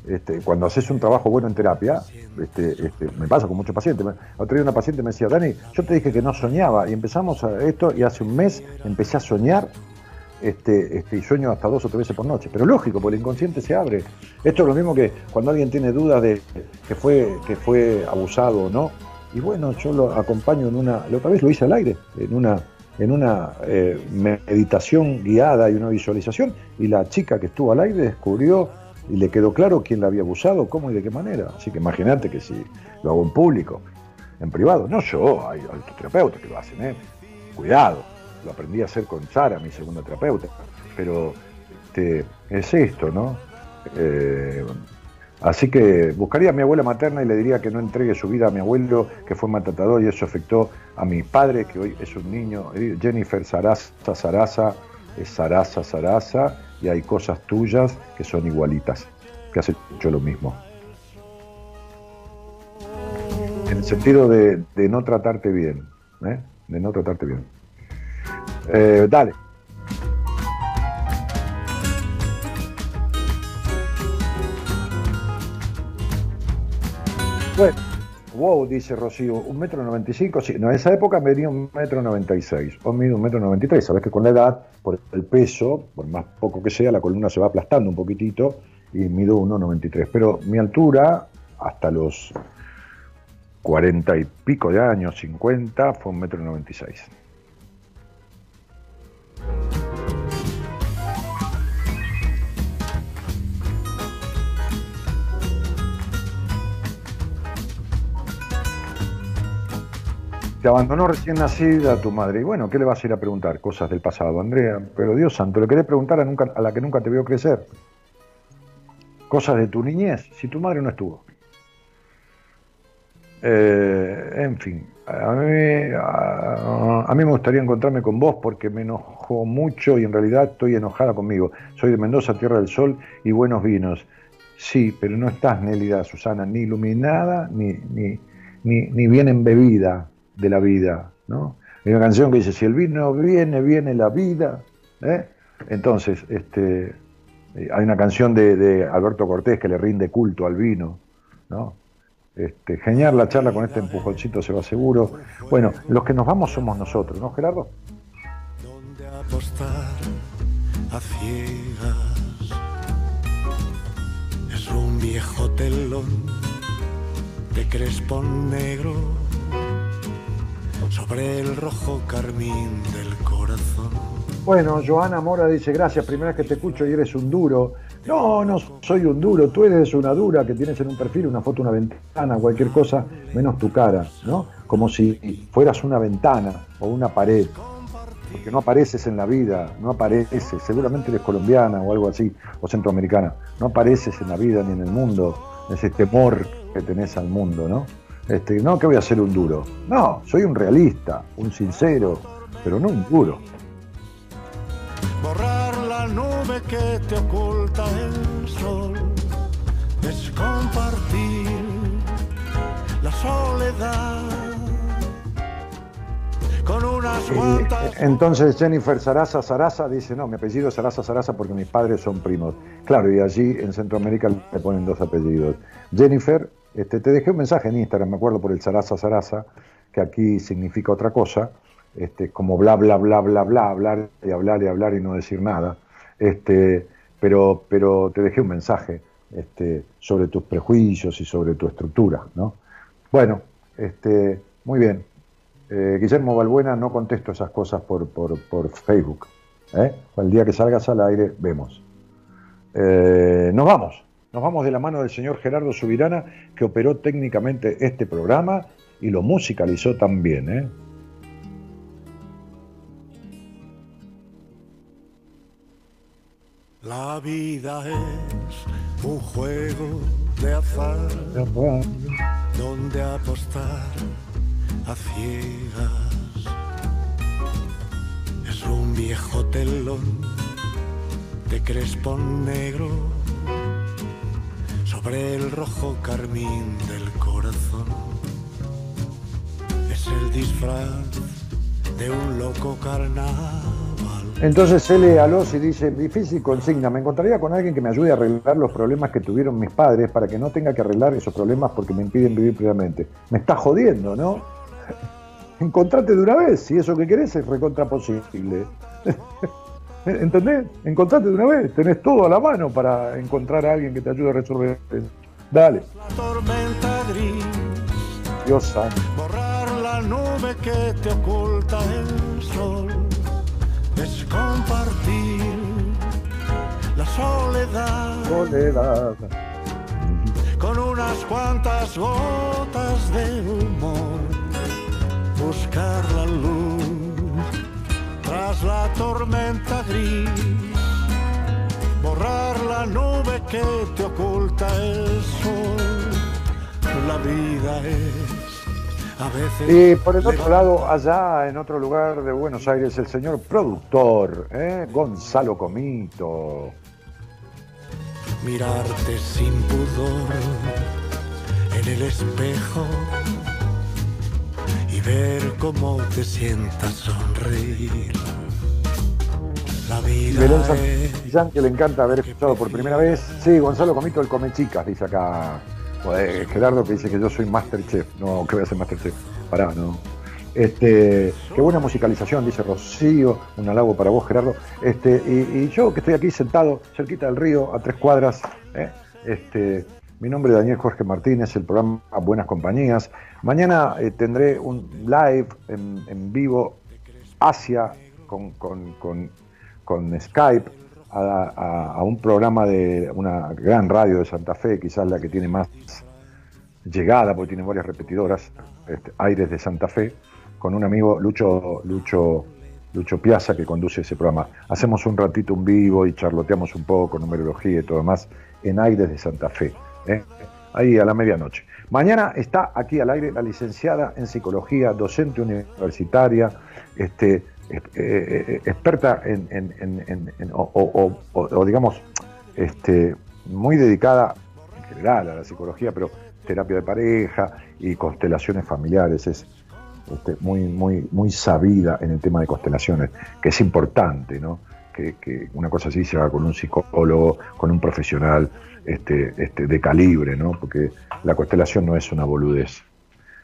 D: este, cuando haces un trabajo bueno en terapia, este, este, me pasa con muchos pacientes. Otro día una paciente me decía, Dani, yo te dije que no soñaba y empezamos a esto y hace un mes empecé a soñar este, este, y sueño hasta dos o tres veces por noche. Pero lógico, porque el inconsciente se abre. Esto es lo mismo que cuando alguien tiene dudas de que fue, que fue abusado o no. Y bueno, yo lo acompaño en una, la otra vez lo hice al aire, en una, en una eh, meditación guiada y una visualización, y la chica que estuvo al aire descubrió y le quedó claro quién la había abusado, cómo y de qué manera. Así que imagínate que si lo hago en público, en privado, no yo, hay, hay terapeutas que lo hacen, ¿eh? cuidado, lo aprendí a hacer con Sara, mi segunda terapeuta, pero este, es esto, ¿no? Eh, así que buscaría a mi abuela materna y le diría que no entregue su vida a mi abuelo, que fue maltratador y eso afectó a mi padre, que hoy es un niño, eh, Jennifer Sarasa, Sarasa, es Sarasa, Sarasa, y hay cosas tuyas que son igualitas, que has hecho lo mismo. En el sentido de, no tratarte bien, ¿eh? de no tratarte bien. Eh, dale. Wow, dice Rocío, un metro noventa y cinco, sí, no, en esa época medía un metro noventa y seis, o mido un metro noventa y tres, sabes que con la edad, por el peso, por más poco que sea, la columna se va aplastando un poquitito y mido 1,93, pero mi altura, hasta los cuarenta y pico de años, 50, fue un metro noventa y seis. Te abandonó recién nacida tu madre. Y bueno, ¿qué le vas a ir a preguntar? Cosas del pasado, Andrea. Pero Dios santo, le querés preguntar a, la que nunca te vio crecer. Cosas de tu niñez, si tu madre no estuvo. Eh, en fin, a mí, a mí me gustaría encontrarme con vos porque me enojó mucho y en realidad estoy enojada conmigo. Soy de Mendoza, Tierra del Sol y buenos vinos. Sí, pero no estás, Nélida Susana, ni iluminada ni, ni, ni, ni bien embebida de la vida, ¿no? Hay una canción que dice, si el vino viene, viene la vida, ¿eh? Entonces, este, eh, hay una canción de, de Alberto Cortés que le rinde culto al vino, ¿no? Este, genial la charla con este empujoncito, se va seguro. Bueno, los que nos vamos somos nosotros, ¿no, Gerardo?
O: donde apostar a ciegas. Es un viejo telón de crespón negro sobre el rojo carmín del corazón.
D: Bueno, Joana Mora dice, gracias, primera vez que te escucho y eres un duro. No, no soy un duro, tú eres una dura que tienes en un perfil una foto, una ventana, cualquier cosa, menos tu cara, ¿no? Como si fueras una ventana o una pared. Porque no apareces en la vida, no apareces, seguramente eres colombiana o algo así, o centroamericana, no apareces en la vida ni en el mundo, ese temor que tenés al mundo, ¿no? Este, no, que voy a ser un duro. No, soy un realista, un sincero, pero no un duro.
O: Borrar la nube que te oculta el sol es compartir la soledad con unas
D: Y, entonces Jennifer Sarasa Sarasa dice, no, mi apellido es Sarasa Sarasa porque mis padres son primos. Claro, y allí en Centroamérica le ponen dos apellidos. Jennifer, este, te dejé un mensaje en Instagram, me acuerdo por el Sarasa Sarasa, que aquí significa otra cosa, este, como bla, bla, bla, bla, bla, hablar y hablar y hablar y no decir nada. Este, pero, pero te dejé un mensaje este, sobre tus prejuicios y sobre tu estructura, ¿no? Bueno, este, muy bien. Eh, Guillermo Balbuena, no contesto esas cosas por, por, por Facebook. ¿eh? El día que salgas al aire, vemos. Eh, nos vamos. Nos vamos de la mano del señor Gerardo Subirana, que operó técnicamente este programa y lo musicalizó también. ¿eh?
O: La vida es un juego de azar donde apostar a ciegas es un viejo telón de crespón negro sobre el rojo carmín del corazón. Es el disfraz de un loco carnaval.
D: Entonces él Alos y dice, difícil consigna, me encontraría con alguien que me ayude a arreglar los problemas que tuvieron mis padres para que no tenga que arreglar esos problemas porque me impiden vivir plenamente. Me está jodiendo, ¿no? [LAUGHS] Encontrate de una vez, si eso que querés es recontra posible. [LAUGHS] ¿Entendés? Encontrate de una vez, tenés todo a la mano para encontrar a alguien que te ayude a resolver eso. Dale.
O: La tormenta gris,
D: Dios santo.
O: borrar la nube que te oculta el sol, es compartir la soledad
D: Soledad.
O: con unas cuantas gotas de humor, buscar la luz tras la tormenta gris, borrar la nube que te oculta el sol. La vida es a veces.
D: Y por el otro lado, allá en otro lugar de Buenos Aires, el señor productor, ¿eh? Gonzalo Comito.
O: mirarte sin pudor en el espejo y ver cómo te sientas sonreír. La vida
D: Belén Santillán, que le encanta haber escuchado por primera vez. Sí, Gonzalo Comito, el Come Chicas, dice acá. Joder, Gerardo que dice que yo soy Masterchef. No, que voy a ser Masterchef. Pará, no. Este, qué buena musicalización, dice Rocío. Un halago para vos, Gerardo. Este, y, y yo que estoy aquí sentado cerquita del río, a tres cuadras. ¿eh? Este, mi nombre es Daniel Jorge Martínez, el programa Buenas Compañías. Mañana eh, tendré un live en, vivo hacia con, con- con- con Skype a, un programa de una gran radio de Santa Fe, quizás la que tiene más llegada, porque tiene varias repetidoras, este, Aires de Santa Fe, con un amigo Lucho, Lucho, Lucho Piazza que conduce ese programa. Hacemos un ratito un vivo y charloteamos un poco, numerología y todo demás, en Aires de Santa Fe, ¿eh? ahí a la medianoche. Mañana está aquí al aire la licenciada en psicología, docente universitaria, este, eh, eh, experta en, o, digamos, este, muy dedicada en general a la psicología, pero terapia de pareja y constelaciones familiares. Es este, muy, muy, muy sabida en el tema de constelaciones, que es importante, ¿no? Que, que una cosa así se haga con un psicólogo, con un profesional este, este, de calibre, ¿no? Porque la constelación no es una boludez.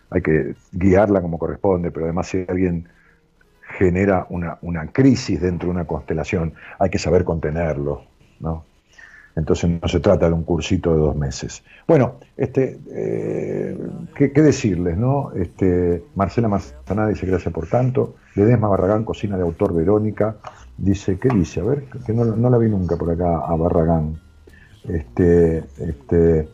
D: Hay que guiarla como corresponde, pero además si alguien genera una, una crisis dentro de una constelación, hay que saber contenerlo, ¿no? Entonces no se trata de un cursito de dos meses. Bueno, este, eh, ¿qué, decirles, no? Este, Marcela Manzana dice gracias por tanto. Ledesma Barragán, cocina de autor Verónica, dice, ¿qué dice? A ver, que no la vi nunca por acá a Barragán. Este, este,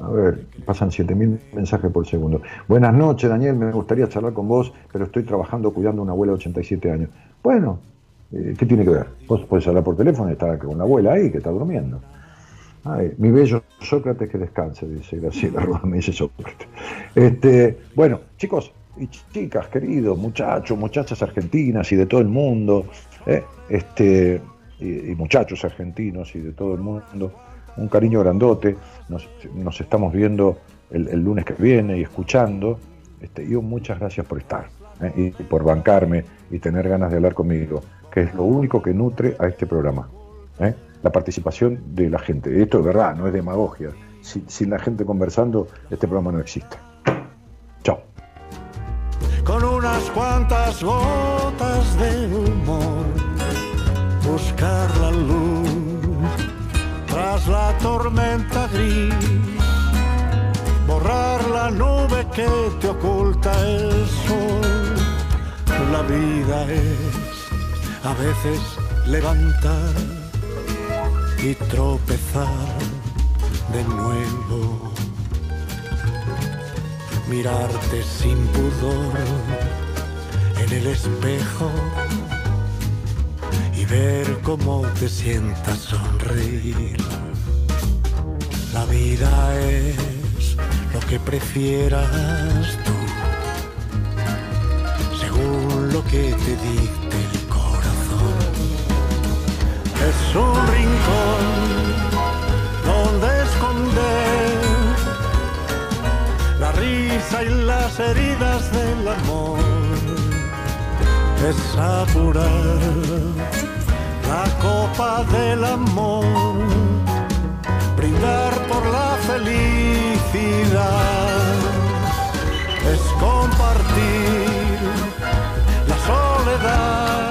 D: a ver, pasan 7.000 mensajes por segundo. Buenas noches, Daniel, me gustaría charlar con vos, pero estoy trabajando cuidando a una abuela de 87 años. Bueno, eh, ¿qué tiene que ver? Vos podés hablar por teléfono y estar con la abuela ahí, que está durmiendo. Mi bello Sócrates que descanse, dice Graciela me dice Sócrates. Este, bueno, chicos y ch- chicas, queridos, muchachos, muchachas argentinas y de todo el mundo, ¿eh? este, y, muchachos argentinos y de todo el mundo, un cariño grandote, nos, nos estamos viendo el, lunes que viene y escuchando, este, y muchas gracias por estar ¿eh? y por bancarme y tener ganas de hablar conmigo, que es lo único que nutre a este programa. ¿eh? La participación de la gente. Esto es verdad, no es demagogia. Sin, sin la gente conversando, este programa no existe. Chao.
O: con unas cuantas gotas de humor, buscar la luz tras la tormenta gris, borrar la nube que te oculta el sol. La vida es a veces levantar y tropezar de nuevo mirarte sin pudor en el espejo y ver cómo te sientas sonreír. La vida es lo que prefieras tú, según lo que te dicte el corazón. Es un rincón donde esconder la risa y las heridas del amor es apurar la copa del amor, brindar por la felicidad, es compartir la soledad.